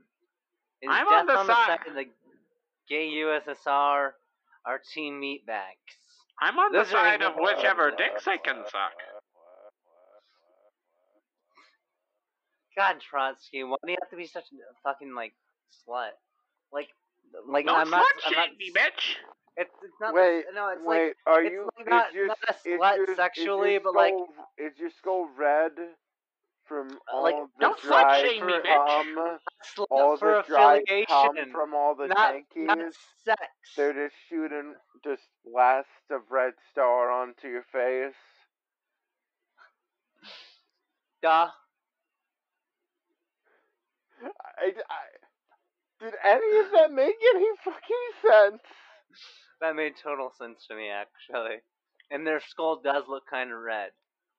Speaker 2: Is
Speaker 3: I'm
Speaker 2: Death
Speaker 3: on the
Speaker 2: on
Speaker 3: side-
Speaker 2: the side of the gay USSR our Team Meatbags?
Speaker 3: I'm on the side of
Speaker 2: ignorant.
Speaker 3: whichever dicks I can suck.
Speaker 2: God, Trotsky, why do you have to be such a fucking like slut? Like, like
Speaker 3: Don't
Speaker 2: I'm not.
Speaker 3: slut
Speaker 2: I'm not
Speaker 3: shame me, bitch.
Speaker 2: It's, it's not.
Speaker 1: Wait,
Speaker 2: the, no, it's
Speaker 1: Wait,
Speaker 2: like
Speaker 1: are
Speaker 2: it's
Speaker 1: you?
Speaker 2: like
Speaker 1: is
Speaker 2: not-
Speaker 1: your,
Speaker 2: not a
Speaker 1: is
Speaker 2: slut
Speaker 1: your- is
Speaker 2: sexually,
Speaker 1: your
Speaker 2: but, like-
Speaker 1: skull- is your skull red from uh, all
Speaker 2: like,
Speaker 1: the
Speaker 3: don't
Speaker 1: dry
Speaker 3: shame me, bitch.
Speaker 1: All
Speaker 2: for
Speaker 1: the dry cum from all the
Speaker 2: not
Speaker 1: tankies.
Speaker 2: not sex.
Speaker 1: They're just shooting just blast of red star onto your face.
Speaker 2: Duh.
Speaker 1: I, I, did any of that make any fucking sense?
Speaker 2: That made total sense to me, actually. And their skull does look kind of red.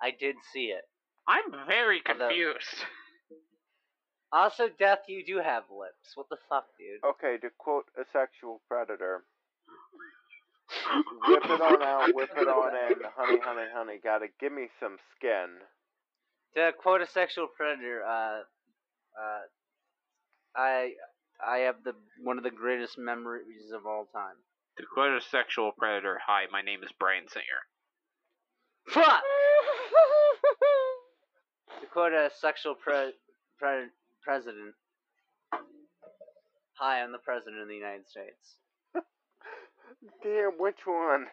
Speaker 2: I did see it.
Speaker 3: I'm very
Speaker 2: Although-
Speaker 3: confused.
Speaker 2: Also, Death, you do have lips. What the fuck, dude?
Speaker 1: Okay, to quote a sexual predator, whip it on out, whip it on in, honey, honey, honey, gotta give me some skin.
Speaker 2: To quote a sexual predator, uh, uh, I, I have the one of the greatest memories of all time.
Speaker 3: To quote a sexual predator, hi, my name is Bryan Singer.
Speaker 2: Fuck. to quote a sexual pre- pre- president. Hi, I'm the president of the United States.
Speaker 1: Damn, which one?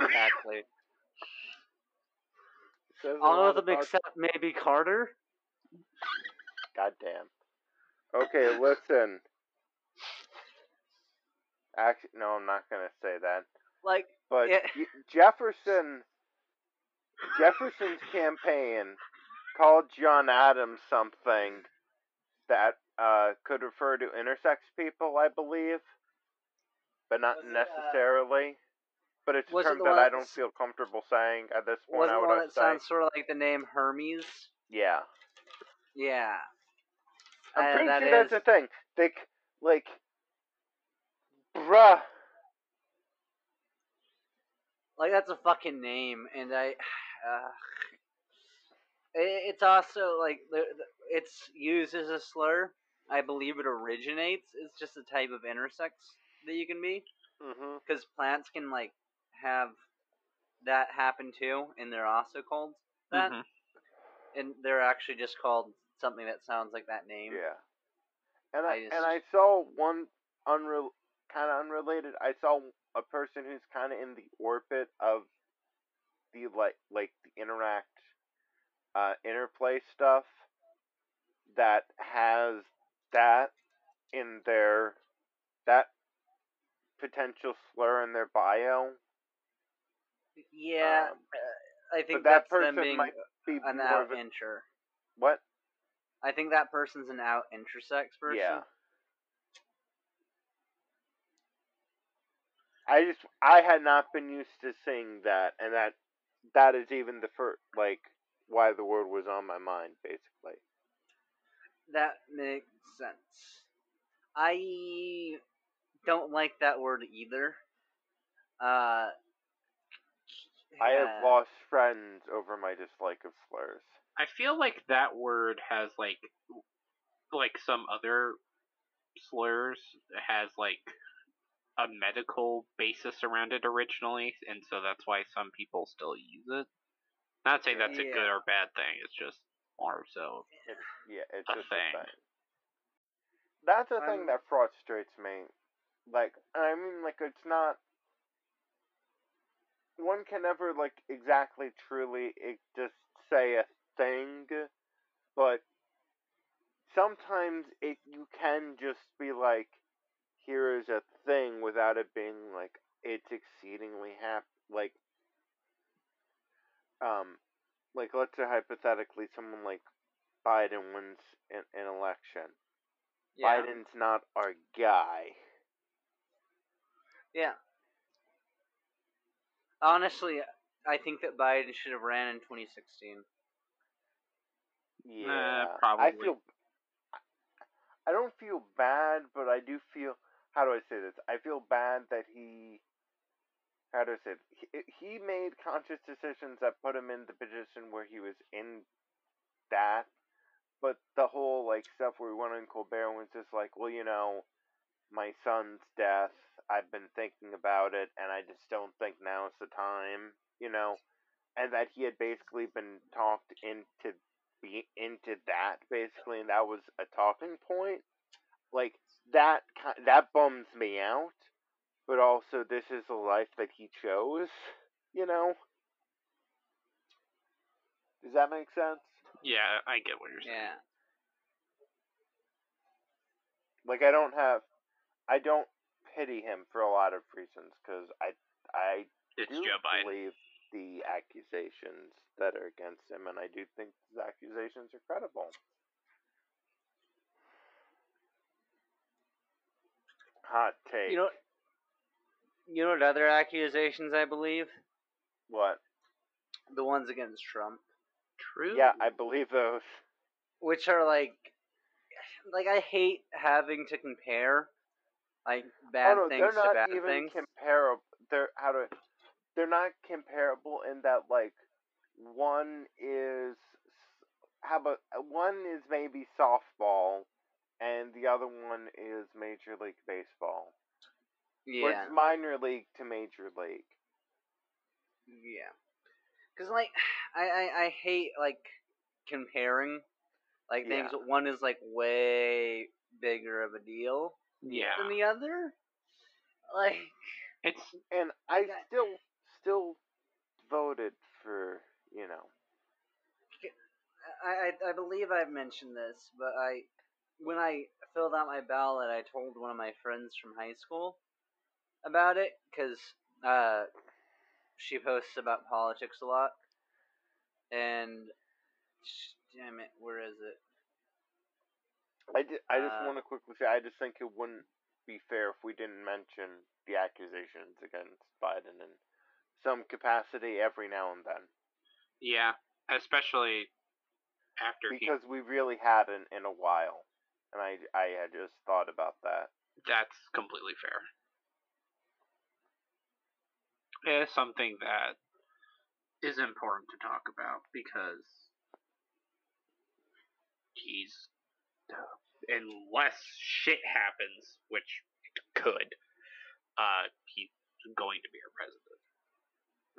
Speaker 2: Exactly. All of them
Speaker 1: about-
Speaker 2: except maybe Carter.
Speaker 1: Goddamn. Okay, listen. Actually, no, I'm not gonna say that.
Speaker 2: Like,
Speaker 1: But
Speaker 2: Yeah.
Speaker 1: y- Jefferson, Jefferson's campaign called John Adams something that uh, could refer to intersex people, I believe, but not
Speaker 2: Was it, uh,
Speaker 1: necessarily. but it's a
Speaker 2: Was it
Speaker 1: term that I don't feel comfortable saying at this point.
Speaker 2: Was
Speaker 1: I
Speaker 2: it
Speaker 1: would
Speaker 2: one that
Speaker 1: say,
Speaker 2: sounds sort of like the name Hermes?
Speaker 1: yeah.
Speaker 2: Yeah.
Speaker 1: I'm
Speaker 2: Uh,
Speaker 1: pretty
Speaker 2: that
Speaker 1: sure that's
Speaker 2: is-
Speaker 1: the thing. They like, bruh.
Speaker 2: Like that's a fucking name, and I, uh, it's also like it's used as a slur. I believe it originates. It's just a type of intersex that you can be, because plants can like have that happen too, and they're also called that,
Speaker 3: Mhm.
Speaker 2: and they're actually just called something that sounds like that name.
Speaker 1: Yeah. And I,
Speaker 2: I
Speaker 1: and I saw one unreal kind of unrelated. I saw a person who's kind of in the orbit of the like like the interact uh interplay stuff that has that in their that potential slur in their bio.
Speaker 2: Yeah,
Speaker 1: Um,
Speaker 2: uh, I think
Speaker 1: that
Speaker 2: that's them
Speaker 1: person
Speaker 2: being
Speaker 1: might be
Speaker 2: an out inter.
Speaker 1: what?
Speaker 2: I think that person's an out intersex person.
Speaker 1: Yeah. I just I had not been used to seeing that, and that that is even the first like why the word was on my mind, basically.
Speaker 2: That makes sense. I don't like that word either. Uh,
Speaker 1: I have lost friends over my dislike of slurs.
Speaker 3: I feel like that word has like like some other slurs has like a medical basis around it originally, and so that's why some people still use it. Not saying that's a good or bad thing. It's just more so.
Speaker 1: It's yeah, it's
Speaker 3: A
Speaker 1: just
Speaker 3: thing.
Speaker 1: a thing. That's a thing that frustrates me. Like, I mean, like it's not. One can never like exactly truly it, just say a thing, but sometimes it you can just be like, here is a thing without it being like it's exceedingly hap like um like let's say hypothetically someone like Biden wins an, an election.
Speaker 2: Yeah.
Speaker 1: Biden's not our guy.
Speaker 2: Yeah. Honestly, I think that Biden should have ran in 2016.
Speaker 1: Yeah, I
Speaker 3: probably.
Speaker 1: feel. I don't feel bad, but I do feel. How do I say this? I feel bad that he. How do I say it? He, he made conscious decisions that put him in the position where he was in that. But the whole like stuff where he went on Colbert was just like, well, you know, my son's death. I've been thinking about it, and I just don't think now's the time. You know, and that he had basically been talked into be into that basically, and that was a talking point. Like that, that bums me out. But also, this is a life that he chose. You know. Does that make sense?
Speaker 3: Yeah, I get what you're saying.
Speaker 2: Yeah.
Speaker 1: Like I don't have, I don't pity him for a lot of reasons because I, I
Speaker 3: It's
Speaker 1: do
Speaker 3: Joe Biden.
Speaker 1: believe the accusations that are against him, and I do think the accusations are credible. Hot take.
Speaker 2: You know, you know what other accusations I believe?
Speaker 1: what?
Speaker 2: The ones against Trump,
Speaker 3: True.
Speaker 1: Yeah, I believe those.
Speaker 2: which are like, like I hate having to compare, like bad
Speaker 1: oh no,
Speaker 2: things
Speaker 1: they're not even comparable. They're how to. They're not comparable in that like one is how about one is maybe softball, and the other one is Major League Baseball. Or
Speaker 2: yeah,
Speaker 1: it's minor league to major league.
Speaker 2: yeah. Cause like, I, I I hate like comparing, like things.
Speaker 1: Yeah.
Speaker 2: One is like way bigger of a deal
Speaker 3: Yeah.
Speaker 2: than the other. Like,
Speaker 3: It's
Speaker 1: And I
Speaker 2: Like, I-
Speaker 1: still still voted for you know.
Speaker 2: I, I I believe I've mentioned this, but I when I filled out my ballot, I told one of my friends from high school about it because uh, she posts about politics a lot, and sh- damn it, where is it?
Speaker 1: I, ju- I just
Speaker 2: Uh,
Speaker 1: want to quickly say I just think it wouldn't be fair if we didn't mention the accusations against Biden in some capacity every now and then
Speaker 3: Yeah, especially after he.
Speaker 1: because we really hadn't in a while, and I I had just thought about that.
Speaker 3: That's completely fair. It is something that is important to talk about because he's unless shit happens, which could, uh, he's going to be our president.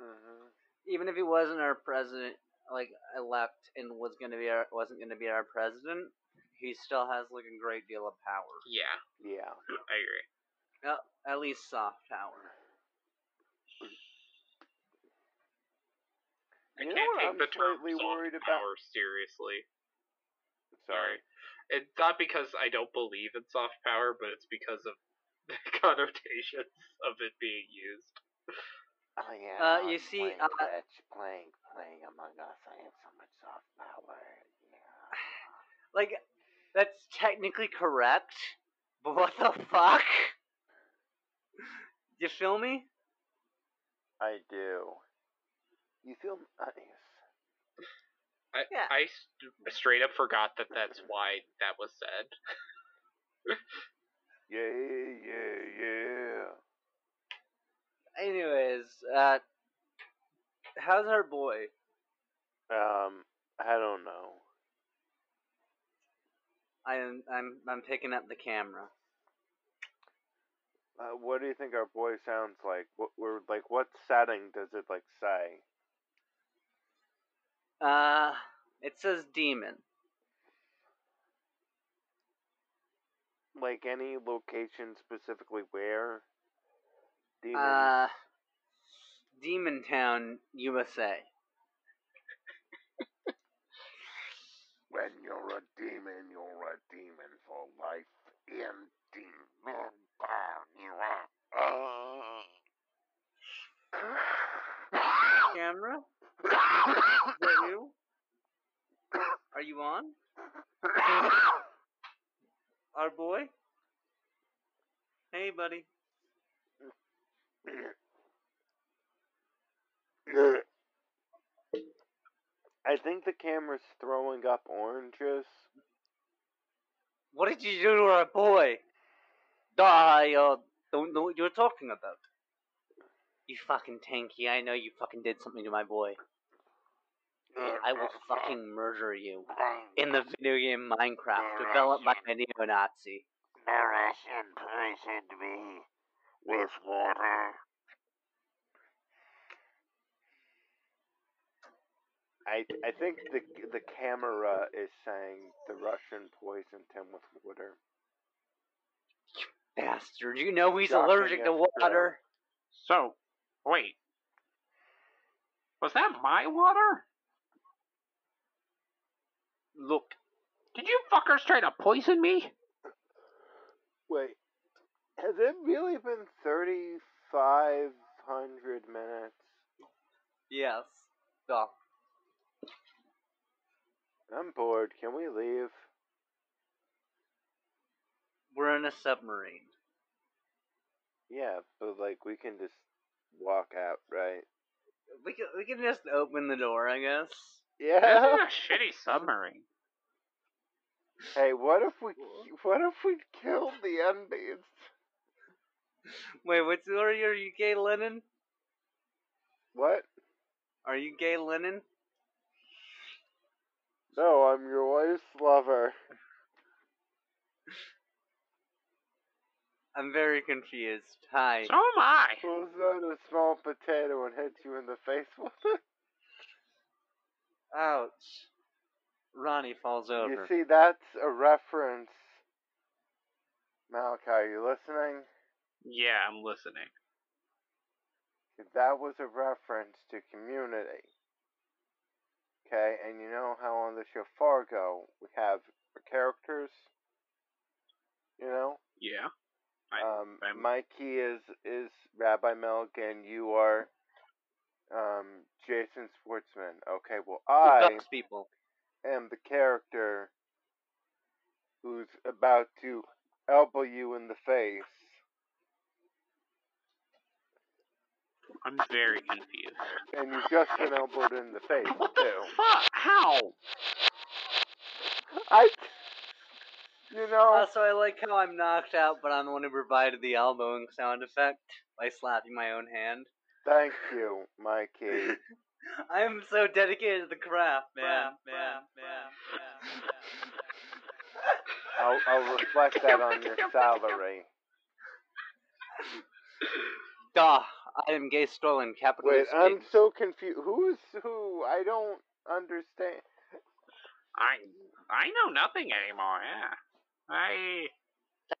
Speaker 1: hmm
Speaker 2: Even if he wasn't our president, like elect, and was gonna be our wasn't gonna be our president, he still has like a great deal of power.
Speaker 3: Yeah,
Speaker 1: Yeah.
Speaker 3: I agree.
Speaker 2: Uh, at least soft power.
Speaker 3: I
Speaker 1: You know
Speaker 3: can't
Speaker 1: what
Speaker 3: take
Speaker 1: I'm
Speaker 3: the term
Speaker 1: slightly
Speaker 3: soft
Speaker 1: worried about?
Speaker 3: power seriously.
Speaker 1: Sorry.
Speaker 3: It's not because I don't believe in soft power, but it's because of the connotations of it being used.
Speaker 1: Oh yeah.
Speaker 2: Uh, you see,
Speaker 1: playing
Speaker 2: uh,
Speaker 1: Twitch, playing playing Among Us. I have so much soft power. Yeah.
Speaker 2: Like, that's technically correct, but what the fuck? You feel me?
Speaker 1: I do. You feel nice.
Speaker 3: I,
Speaker 2: Yeah.
Speaker 3: I st- straight up forgot that that's why that was said.
Speaker 1: Yeah, yeah, yeah.
Speaker 2: Anyways, uh, how's our boy?
Speaker 1: Um, I don't know.
Speaker 2: I'm I'm I'm picking up the camera.
Speaker 1: Uh, what do you think our boy sounds like? What we're like? What setting does it like say?
Speaker 2: Uh, it says demon.
Speaker 1: Like any location specifically where? Demons.
Speaker 2: Uh, Demon Town, USA.
Speaker 8: When you're a demon, you're a demon for life. In demon you are.
Speaker 2: Camera? Is that you? Are you on? Our boy? Hey, buddy.
Speaker 1: I think the camera's throwing up oranges.
Speaker 2: What did you do to our boy? I uh, don't know what you're talking about. You fucking tanky, I know you fucking did something to my boy. I will fucking murder you. In the video game Minecraft, developed by a neo-Nazi.
Speaker 8: Nourishing poisoned me with water.
Speaker 1: I I think the the camera is saying the Russian poisoned him with water.
Speaker 2: Bastard, you know he's
Speaker 1: Shocking
Speaker 2: allergic to
Speaker 1: as hell.
Speaker 2: water.
Speaker 3: So, wait. Was that my water?
Speaker 2: Look,
Speaker 3: Did you fuckers try to poison me?
Speaker 1: Wait, has it really been thirty five hundred minutes?
Speaker 2: yes. Go.
Speaker 1: I'm bored. Can we leave?
Speaker 2: We're in a submarine.
Speaker 1: Yeah, but like we can just walk out, right?
Speaker 2: We can we can just open the door, I guess. Yeah.
Speaker 3: This
Speaker 1: Yeah.
Speaker 3: is a shitty submarine.
Speaker 1: hey, what if we what if we killed the Endies?
Speaker 2: Wait, what's are you? Are you gay Lenin?
Speaker 1: What?
Speaker 2: Are you gay Lenin?
Speaker 1: No, I'm your wife's lover.
Speaker 2: I'm very confused. Hi.
Speaker 3: So am I.
Speaker 1: Pulls out a small potato and hits you in the face with it.
Speaker 2: Ouch. Ronnie falls over.
Speaker 1: You see, that's a reference. Malachi, are you listening?
Speaker 3: Yeah, I'm listening.
Speaker 1: That was a reference to community. Okay, and you know how on the show Fargo we have characters? You know?
Speaker 3: Yeah. I,
Speaker 1: um,
Speaker 3: I'm-
Speaker 1: Mikey is is Rabbi Milk, and you are um, Jason Sportsman. Okay, well I
Speaker 2: ducks people.
Speaker 1: am the character who's about to elbow you in the face.
Speaker 3: I'm very confused.
Speaker 1: And you've just been elbowed in the face
Speaker 3: What the
Speaker 1: too.
Speaker 3: fuck? How?
Speaker 1: I, you know, uh,
Speaker 2: Also, I like how I'm knocked out, but I'm the one who provided the elbowing sound effect by slapping my own hand.
Speaker 1: thank you, Mikey.
Speaker 2: I am so dedicated to the craft, man. man, man,
Speaker 1: I'll, I'll reflect that on your salary.
Speaker 2: Duh, I am gay Stalin, capitalist.
Speaker 1: Wait, I'm
Speaker 2: escape.
Speaker 1: so confused. Who's who? I don't understand.
Speaker 3: I I know nothing anymore. Yeah. I.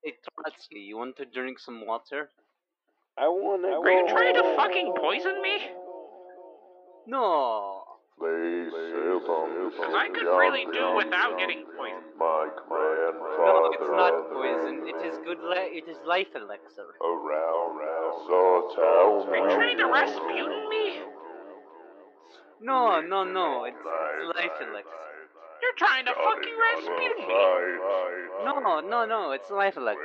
Speaker 2: Hey, Trotsky, you want to drink some water?
Speaker 1: I want to go.
Speaker 3: Are you trying to fucking poison me?
Speaker 2: No.
Speaker 8: Please save him
Speaker 3: Because I could really do without getting poisoned.
Speaker 8: My grandfather.
Speaker 2: No, it's not poison. It is good. Li- it is life elixir.
Speaker 8: around around, so tell
Speaker 3: Are you trying to Rasputin me?
Speaker 2: No, no, no. It's, it's life elixir.
Speaker 3: You're trying to fucking Rasputin me.
Speaker 2: No, no, no. It's life elixir.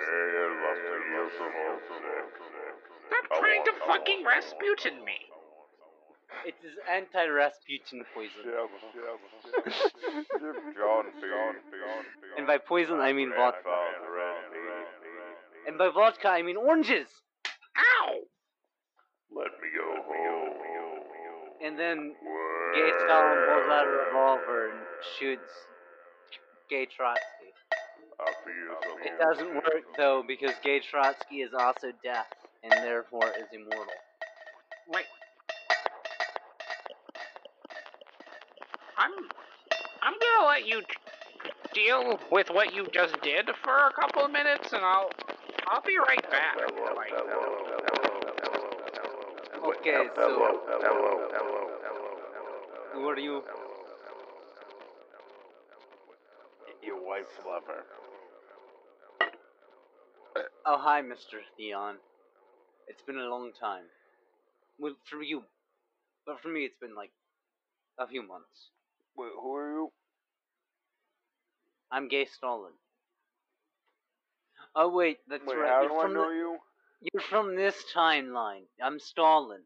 Speaker 3: Stop trying to fucking Rasputin me.
Speaker 2: It is anti-Rasputin poison.
Speaker 1: John B.
Speaker 2: And by poison, I mean vodka. And by vodka, I mean oranges.
Speaker 3: Ow!
Speaker 8: Let me go home.
Speaker 2: And then Gay Stalin pulls out a revolver and shoots Gay Trotsky.
Speaker 8: I feel
Speaker 2: It doesn't work though because Gay Trotsky is also deaf and therefore is immortal.
Speaker 3: Wait. I'm. I'm gonna let you deal with what you just did for a couple of minutes, and I'll. I'll be right back.
Speaker 2: Okay, so who are you?
Speaker 1: Your wife's lover.
Speaker 2: Oh, hi, Mr. Theon. It's been a long time. Well, for you. But for me, it's been like a few months.
Speaker 1: Wait, who are you?
Speaker 2: I'm Gay Stalin. Oh, wait, that's
Speaker 1: Wait,
Speaker 2: right.
Speaker 1: how
Speaker 2: You're
Speaker 1: do I know
Speaker 2: the-
Speaker 1: you?
Speaker 2: You're from this timeline. I'm Stalin.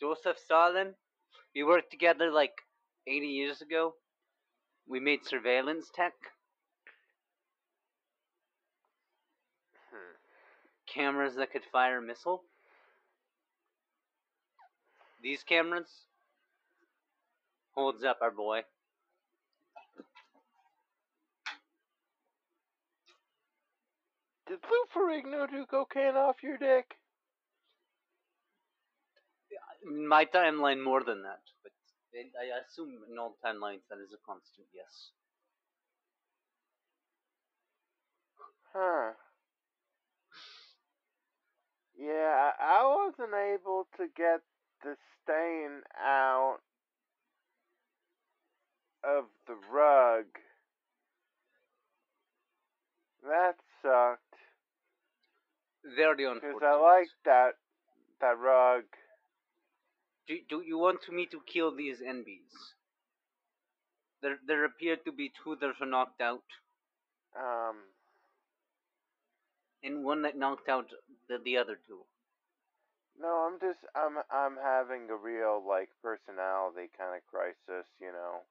Speaker 2: Joseph Stalin. We worked together like 80 years ago. We made surveillance tech.
Speaker 1: Hmm.
Speaker 2: Cameras that could fire a missile. These cameras holds up our boy.
Speaker 1: Did Lou Ferrigno do cocaine off your dick?
Speaker 2: My timeline, more than that, but I assume in all timelines that is a constant yes.
Speaker 1: Huh. Yeah, I wasn't able to get the stain out of the rug. That sucked.
Speaker 2: Very
Speaker 1: Because
Speaker 2: unfortunate.
Speaker 1: Because I like that that rug.
Speaker 2: Do, do you want me to kill these NBs? There, there appear to be two that are knocked out,
Speaker 1: Um,
Speaker 2: and one that knocked out the, the other two.
Speaker 1: no, I'm just I'm I'm having a real like personality kind of crisis, you know.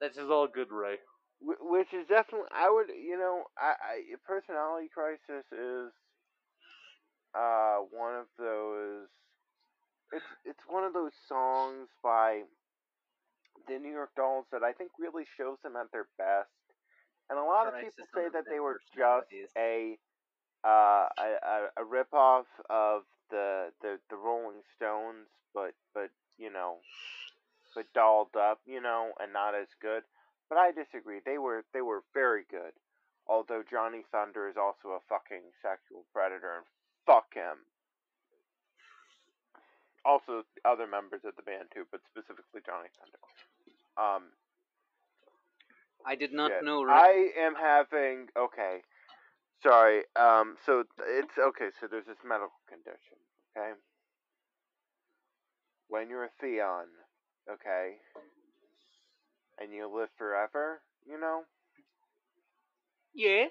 Speaker 2: This is all good, Ray.
Speaker 1: Which is definitely, I would, you know, I, I personality crisis is uh one of those. It's it's one of those songs by the New York Dolls that I think really shows them at their best. And a lot of people say that they were just a uh a, a, a rip off of the, the the Rolling Stones, but but you know, but dolled up, you know, and not as good. But I disagree. They were they were very good. Although Johnny Thunder is also a fucking sexual predator and fuck him. Also other members of the band too, but specifically Johnny Thunder. Um
Speaker 2: I did not know. Ray.
Speaker 1: I am having okay. Sorry. Um so it's okay, so there's this medical condition, okay? When you're a Theon, okay? And you live forever, you know?
Speaker 2: yeah.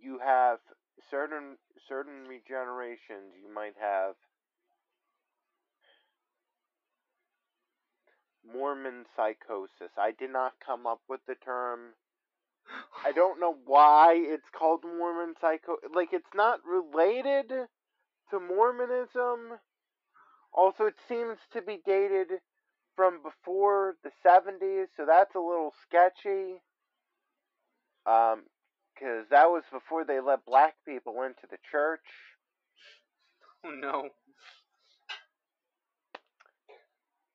Speaker 1: you have certain certain regenerations, you might have Mormon psychosis. I did not come up with the term. I don't know why it's called Mormon psycho. Like it's not related to Mormonism. Also, it seems to be dated from before the 70s, so that's a little sketchy. Um, because that was before they let black people into the church.
Speaker 2: Oh no.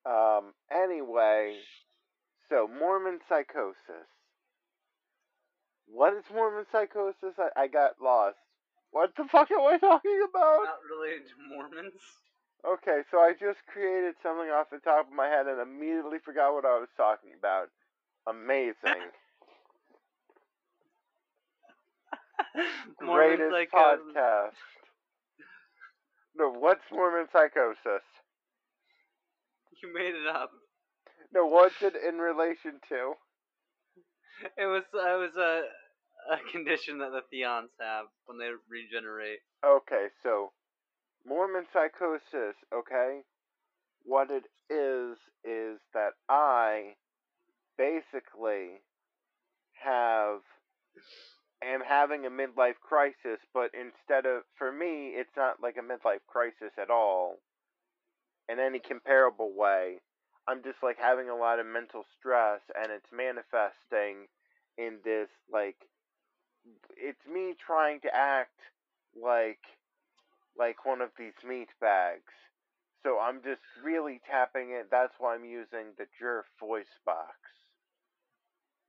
Speaker 1: Um, anyway, so Mormon psychosis. What is Mormon psychosis? I, I got lost. What the fuck am I talking about?
Speaker 2: Not related to Mormons.
Speaker 1: Okay, so I just created something off the top of my head and immediately forgot what I was talking about. Amazing. Greatest podcast. No, what's Mormon psychosis?
Speaker 2: You made it up.
Speaker 1: No, what's it in relation to?
Speaker 2: It was uh, it was a a condition that the Theons have when they regenerate.
Speaker 1: Okay, so Mormon psychosis, okay? What it is, is that I basically have am having a midlife crisis, but instead of for me, it's not like a midlife crisis at all in any comparable way. I'm just like having a lot of mental stress and it's manifesting in this like it's me trying to act like like one of these meat bags. So I'm just really tapping it. That's why I'm using the Jerf voice box.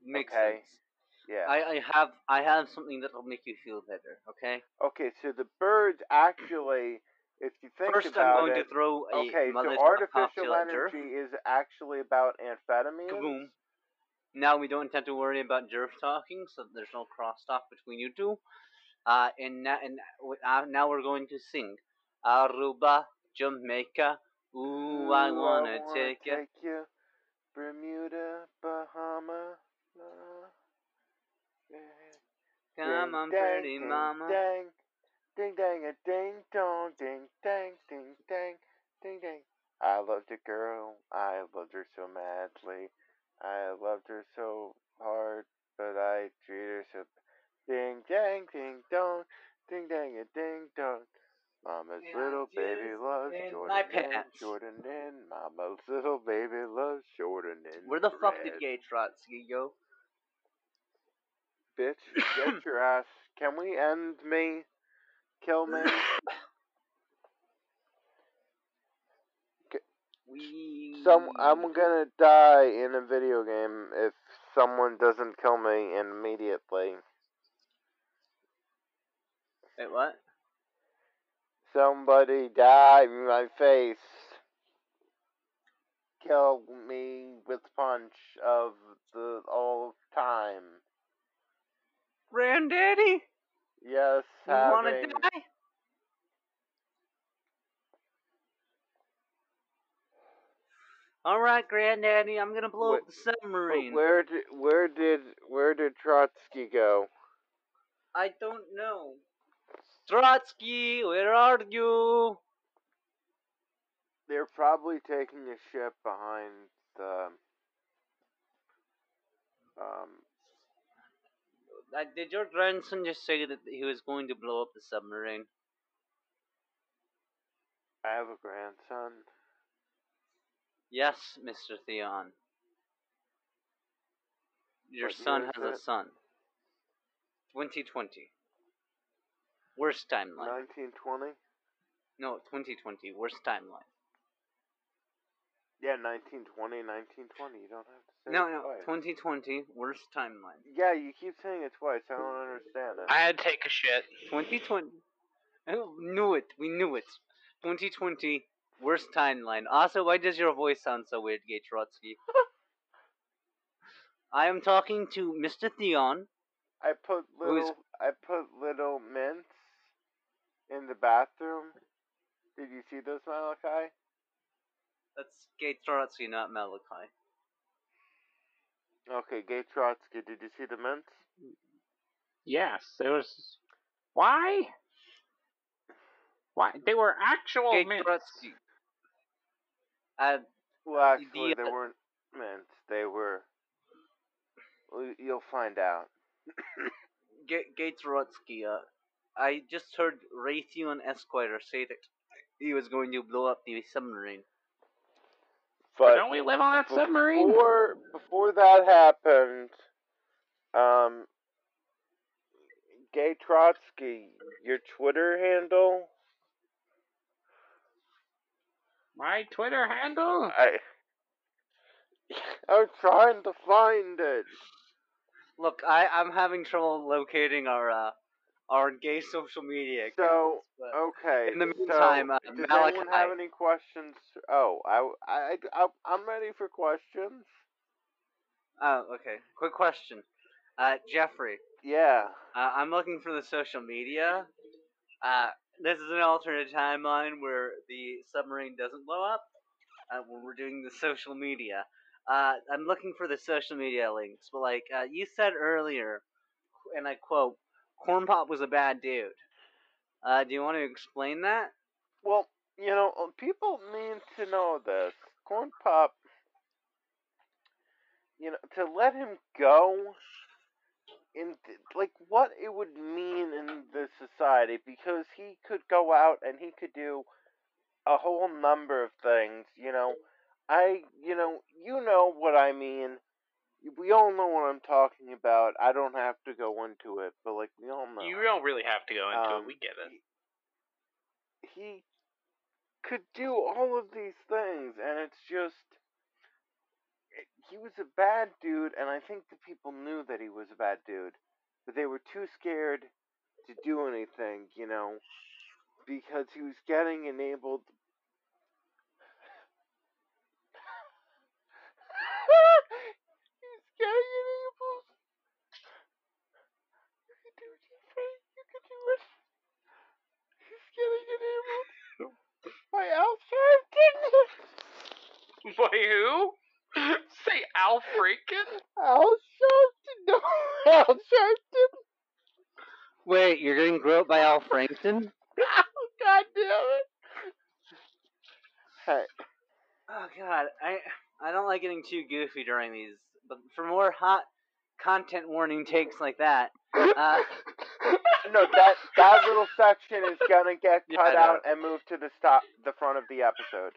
Speaker 2: Makes
Speaker 1: Okay.
Speaker 2: sense.
Speaker 1: Yeah.
Speaker 2: I, I have I have something that will make you feel better. Okay.
Speaker 1: Okay, so the birds actually, if you think
Speaker 2: First,
Speaker 1: about
Speaker 2: I'm going
Speaker 1: it,
Speaker 2: to throw a
Speaker 1: okay, so artificial
Speaker 2: cocktail at Jerf.
Speaker 1: energy is actually about amphetamines.
Speaker 2: Kaboom. Now we don't have to worry about Jerf talking, so there's no crosstalk between you two. Uh, and, na- and uh, now we're going to sing Aruba, Jamaica. Ooh, I wanna take ya.
Speaker 1: you. Bermuda, Bahama. uh.
Speaker 2: Come
Speaker 1: Ding,
Speaker 2: on,
Speaker 1: dang,
Speaker 2: pretty
Speaker 1: ding,
Speaker 2: mama.
Speaker 1: Dang, ding, dang, a ding, dong, ding, dang, ding, dang, ding, dang. I loved a girl. I loved her so madly. I loved her so hard, but I treated her so. Ding, dang, ding, dong, ding, dang, a ding, dong. Mama's
Speaker 2: Yeah,
Speaker 1: little baby loves Jordan
Speaker 2: my pants.
Speaker 1: Jordan in. Mama's little baby loves Jordan in.
Speaker 2: Where the fuck did. Gay Trotsky go?
Speaker 1: Bitch, get your ass. Can we end me? Kill me?
Speaker 2: We.
Speaker 1: Some I'm gonna die in a video game if someone doesn't kill me immediately.
Speaker 2: Wait, what?
Speaker 1: Somebody die in my face. Kill me with punch of the all time.
Speaker 2: Granddaddy?
Speaker 1: Yes,
Speaker 2: You wanna die? Alright, Granddaddy, I'm gonna blow up the submarine.
Speaker 1: where did where did where did Trotsky go?
Speaker 2: I don't know. Trotsky, where are you?
Speaker 1: They're probably taking a ship behind the um
Speaker 2: Uh, did your grandson just say that he was going to blow up the submarine?
Speaker 1: I have a grandson.
Speaker 2: Yes, Mr. Theon. Your
Speaker 1: What
Speaker 2: son has a son. 2020. Worst timeline.
Speaker 1: Nineteen twenty?
Speaker 2: No, 2020. Worst timeline.
Speaker 1: Yeah, 1920, 1920. You don't have to say
Speaker 2: No,
Speaker 1: it
Speaker 2: no,
Speaker 1: twice.
Speaker 2: 2020. Worst timeline.
Speaker 1: Yeah, you keep saying it twice. I don't understand it.
Speaker 3: I had to take a shit.
Speaker 2: 2020. Oh, knew it. We knew it. 2020. Worst timeline. Also, why does your voice sound so weird, Gay Trotsky? I am talking to Mr. Theon.
Speaker 1: I put
Speaker 2: Who is-
Speaker 1: little I put little mints in the bathroom. Did you see those, Malachi?
Speaker 2: That's Gay Trotsky, not Malachi.
Speaker 1: Okay, Gay Trotsky, did you see the mints?
Speaker 3: Yes, it was. Why? Why? They were actual
Speaker 2: Gate
Speaker 3: mints.
Speaker 2: Trotsky. Uh,
Speaker 1: Well, actually,
Speaker 2: The,
Speaker 1: they weren't mints. They were. Well, you'll find out.
Speaker 2: Ga- Gay Trotsky, uh, I just heard Raytheon Esquire say that he was going to blow up the submarine.
Speaker 1: But
Speaker 3: Don't we live on that submarine?
Speaker 1: Before before that happened, um, Gay Trotsky, your Twitter handle,
Speaker 3: My Twitter handle?
Speaker 1: I I'm trying to find it.
Speaker 2: Look, I, I'm having trouble locating our uh, our gay social media accounts.
Speaker 1: So okay.
Speaker 2: In the
Speaker 1: so,
Speaker 2: meantime, uh,
Speaker 1: does
Speaker 2: Malachi-
Speaker 1: anyone have any questions? Oh, I I I I'm ready for questions.
Speaker 2: oh, okay. Quick question, uh, Jeffrey.
Speaker 1: Yeah.
Speaker 2: Uh, I'm looking for the social media. Uh, this is an alternate timeline where the submarine doesn't blow up. Uh, when we're doing the social media. Uh, I'm looking for the social media links, but like uh, you said earlier, and I quote, "Corn Pop was a bad dude." Uh, do you want to explain that?
Speaker 1: Well, you know, uh, people need to know this. Corn Pop, you know, to let him go in like what it would mean in the society because he could go out and he could do a whole number of things, you know. I, you know, you know what I mean. We all know what I'm talking about. I don't have to go into it, but like we all know
Speaker 10: You don't really have to go into
Speaker 1: Um,
Speaker 10: it. We get it.
Speaker 1: he could do all of these things, and it's just it- he was a bad dude, and I think the people knew that he was a bad dude, but they were too scared to do anything, you know, because he was getting enabled. He's getting enabled. You can do it, Jeffrey. You can do it. He's getting enabled by Al Sharpton.
Speaker 10: By who? Say Al Franken?
Speaker 1: Al Sharpton. No, Al Sharpton.
Speaker 2: Wait, you're getting groped by Al Frankton?
Speaker 1: Oh, God damn it. Hey,
Speaker 2: Oh God, I I don't like getting too goofy during these. But for more hot content warning takes like that, uh,
Speaker 1: no, that that little section is gonna get cut
Speaker 2: know.
Speaker 1: out and moved to the stop, the front of the episode.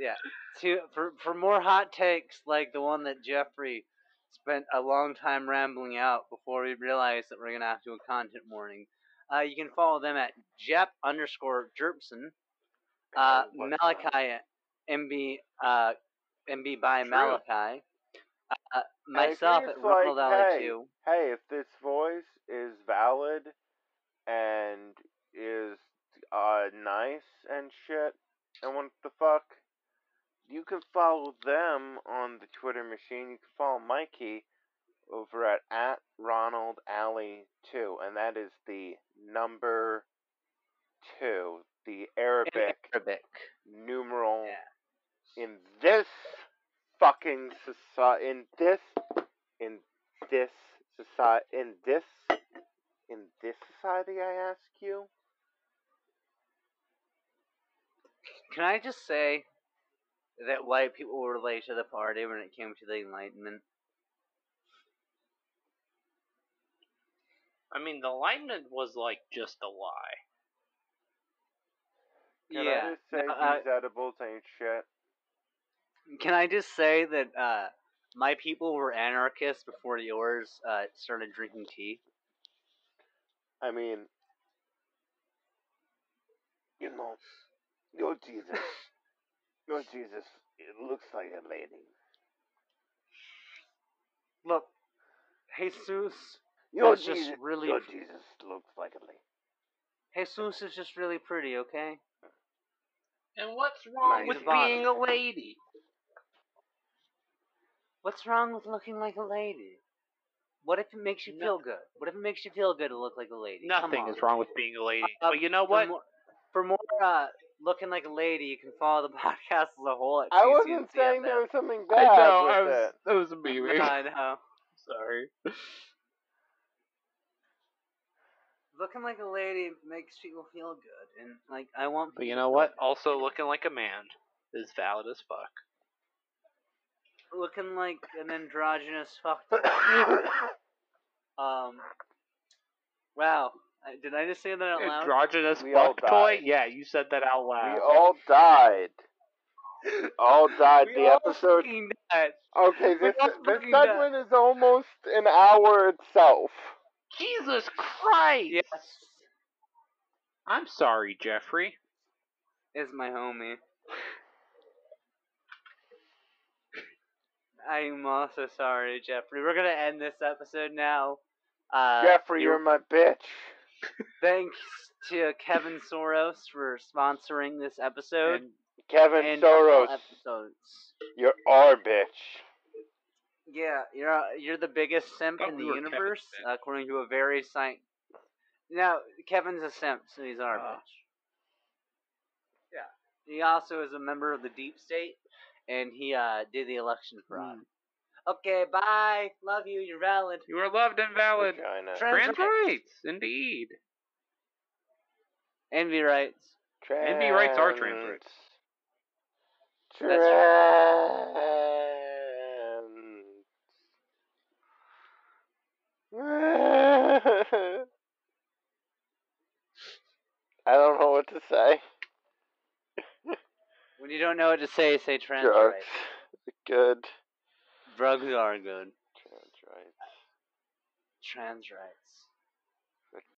Speaker 2: yeah, to for for more hot takes like the one that Jeffrey spent a long time rambling out before we realized that we're gonna have to do a content warning. Uh, you can follow them at Jep underscore Jerpson, uh, Malachi MB uh, MB by
Speaker 1: True.
Speaker 2: Malachi, uh, myself at
Speaker 1: like,
Speaker 2: Ronald
Speaker 1: hey,
Speaker 2: two.
Speaker 1: Hey, if this voice is valid and is uh nice and shit and what the fuck, you can follow them on the Twitter machine. You can follow Mikey over at at Ronald Alley two, and that is the number two, the Arabic
Speaker 2: Arabic.
Speaker 1: numeral
Speaker 2: Yeah.
Speaker 1: in this fucking society, in this, in this society, in this, in this society, I ask you.
Speaker 2: Can I just say that white people were late to the party when it came to the Enlightenment?
Speaker 10: I mean, the Enlightenment was like just a lie.
Speaker 1: Can
Speaker 2: yeah.
Speaker 1: I just say
Speaker 2: no,
Speaker 1: these edibles ain't shit?
Speaker 2: Can I just say that uh, my people were anarchists before yours uh, started drinking tea?
Speaker 1: I mean, you know, your Jesus, your Jesus, it looks like a lady.
Speaker 2: Look, Jesus,
Speaker 1: Your
Speaker 2: It's just
Speaker 1: Jesus,
Speaker 2: really
Speaker 1: your
Speaker 2: pr-
Speaker 1: Jesus looks like a lady.
Speaker 2: Jesus is just really pretty, okay?
Speaker 10: And what's wrong
Speaker 1: Nice
Speaker 10: with
Speaker 2: body.
Speaker 10: being a lady?
Speaker 2: What's wrong with looking like a lady? What if it makes you
Speaker 10: No-
Speaker 2: feel good? What if it makes you feel good to look like a lady?
Speaker 10: Nothing is wrong with being a lady.
Speaker 2: Uh,
Speaker 10: but you know
Speaker 2: for
Speaker 10: what?
Speaker 2: More, for more uh, looking like a lady, you can follow the podcast as a whole. At
Speaker 1: I wasn't
Speaker 2: TCNCFM.
Speaker 1: saying there was something
Speaker 3: I
Speaker 1: bad
Speaker 3: know,
Speaker 1: with
Speaker 3: I was,
Speaker 1: it.
Speaker 3: that was a me.
Speaker 2: I know.
Speaker 3: Sorry.
Speaker 2: looking like a lady makes people feel good, and like I want.
Speaker 3: But you know what? Also, looking like a man is valid as fuck.
Speaker 2: Good. looking like an androgynous fuck. um. Wow. Did I just say that out loud?
Speaker 3: Androgynous
Speaker 1: We
Speaker 3: fuck toy? Yeah, you said that out loud.
Speaker 1: We all died. All died.
Speaker 2: We
Speaker 1: the
Speaker 2: all
Speaker 1: episode.
Speaker 2: died.
Speaker 1: Okay, this
Speaker 2: all
Speaker 1: this
Speaker 2: fucking died.
Speaker 1: segment is almost an hour itself.
Speaker 3: Jesus Christ!
Speaker 2: Yes.
Speaker 3: I'm sorry, Jeffrey.
Speaker 2: Is my homie. I'm also sorry, Jeffrey. We're gonna end this episode now. Uh,
Speaker 1: Jeffrey, you're my bitch.
Speaker 2: Thanks to Kevin Soros for sponsoring this episode.
Speaker 3: And
Speaker 1: Kevin
Speaker 2: and
Speaker 1: Soros,
Speaker 2: episodes.
Speaker 1: you're our bitch.
Speaker 2: Yeah, you're uh, you're the biggest simp
Speaker 3: Thought
Speaker 2: in the universe,
Speaker 3: Simp.
Speaker 2: according to a very sci. Now Kevin's a simp, so he's our
Speaker 3: Ah.
Speaker 2: bitch. Yeah, he also is a member of the deep state, and he uh did the election fraud. Okay, bye. Love you. You're valid.
Speaker 3: you are loved and valid.
Speaker 1: Vagina.
Speaker 2: Trans
Speaker 3: Trans rights, indeed.
Speaker 2: Envy rights.
Speaker 3: Envy rights are trans rights.
Speaker 1: Trans. I don't know what to say.
Speaker 2: When you don't know what to say, say trans
Speaker 1: Drugs.
Speaker 2: rights.
Speaker 1: Good.
Speaker 2: Drugs are good.
Speaker 1: Trans rights.
Speaker 2: Trans rights.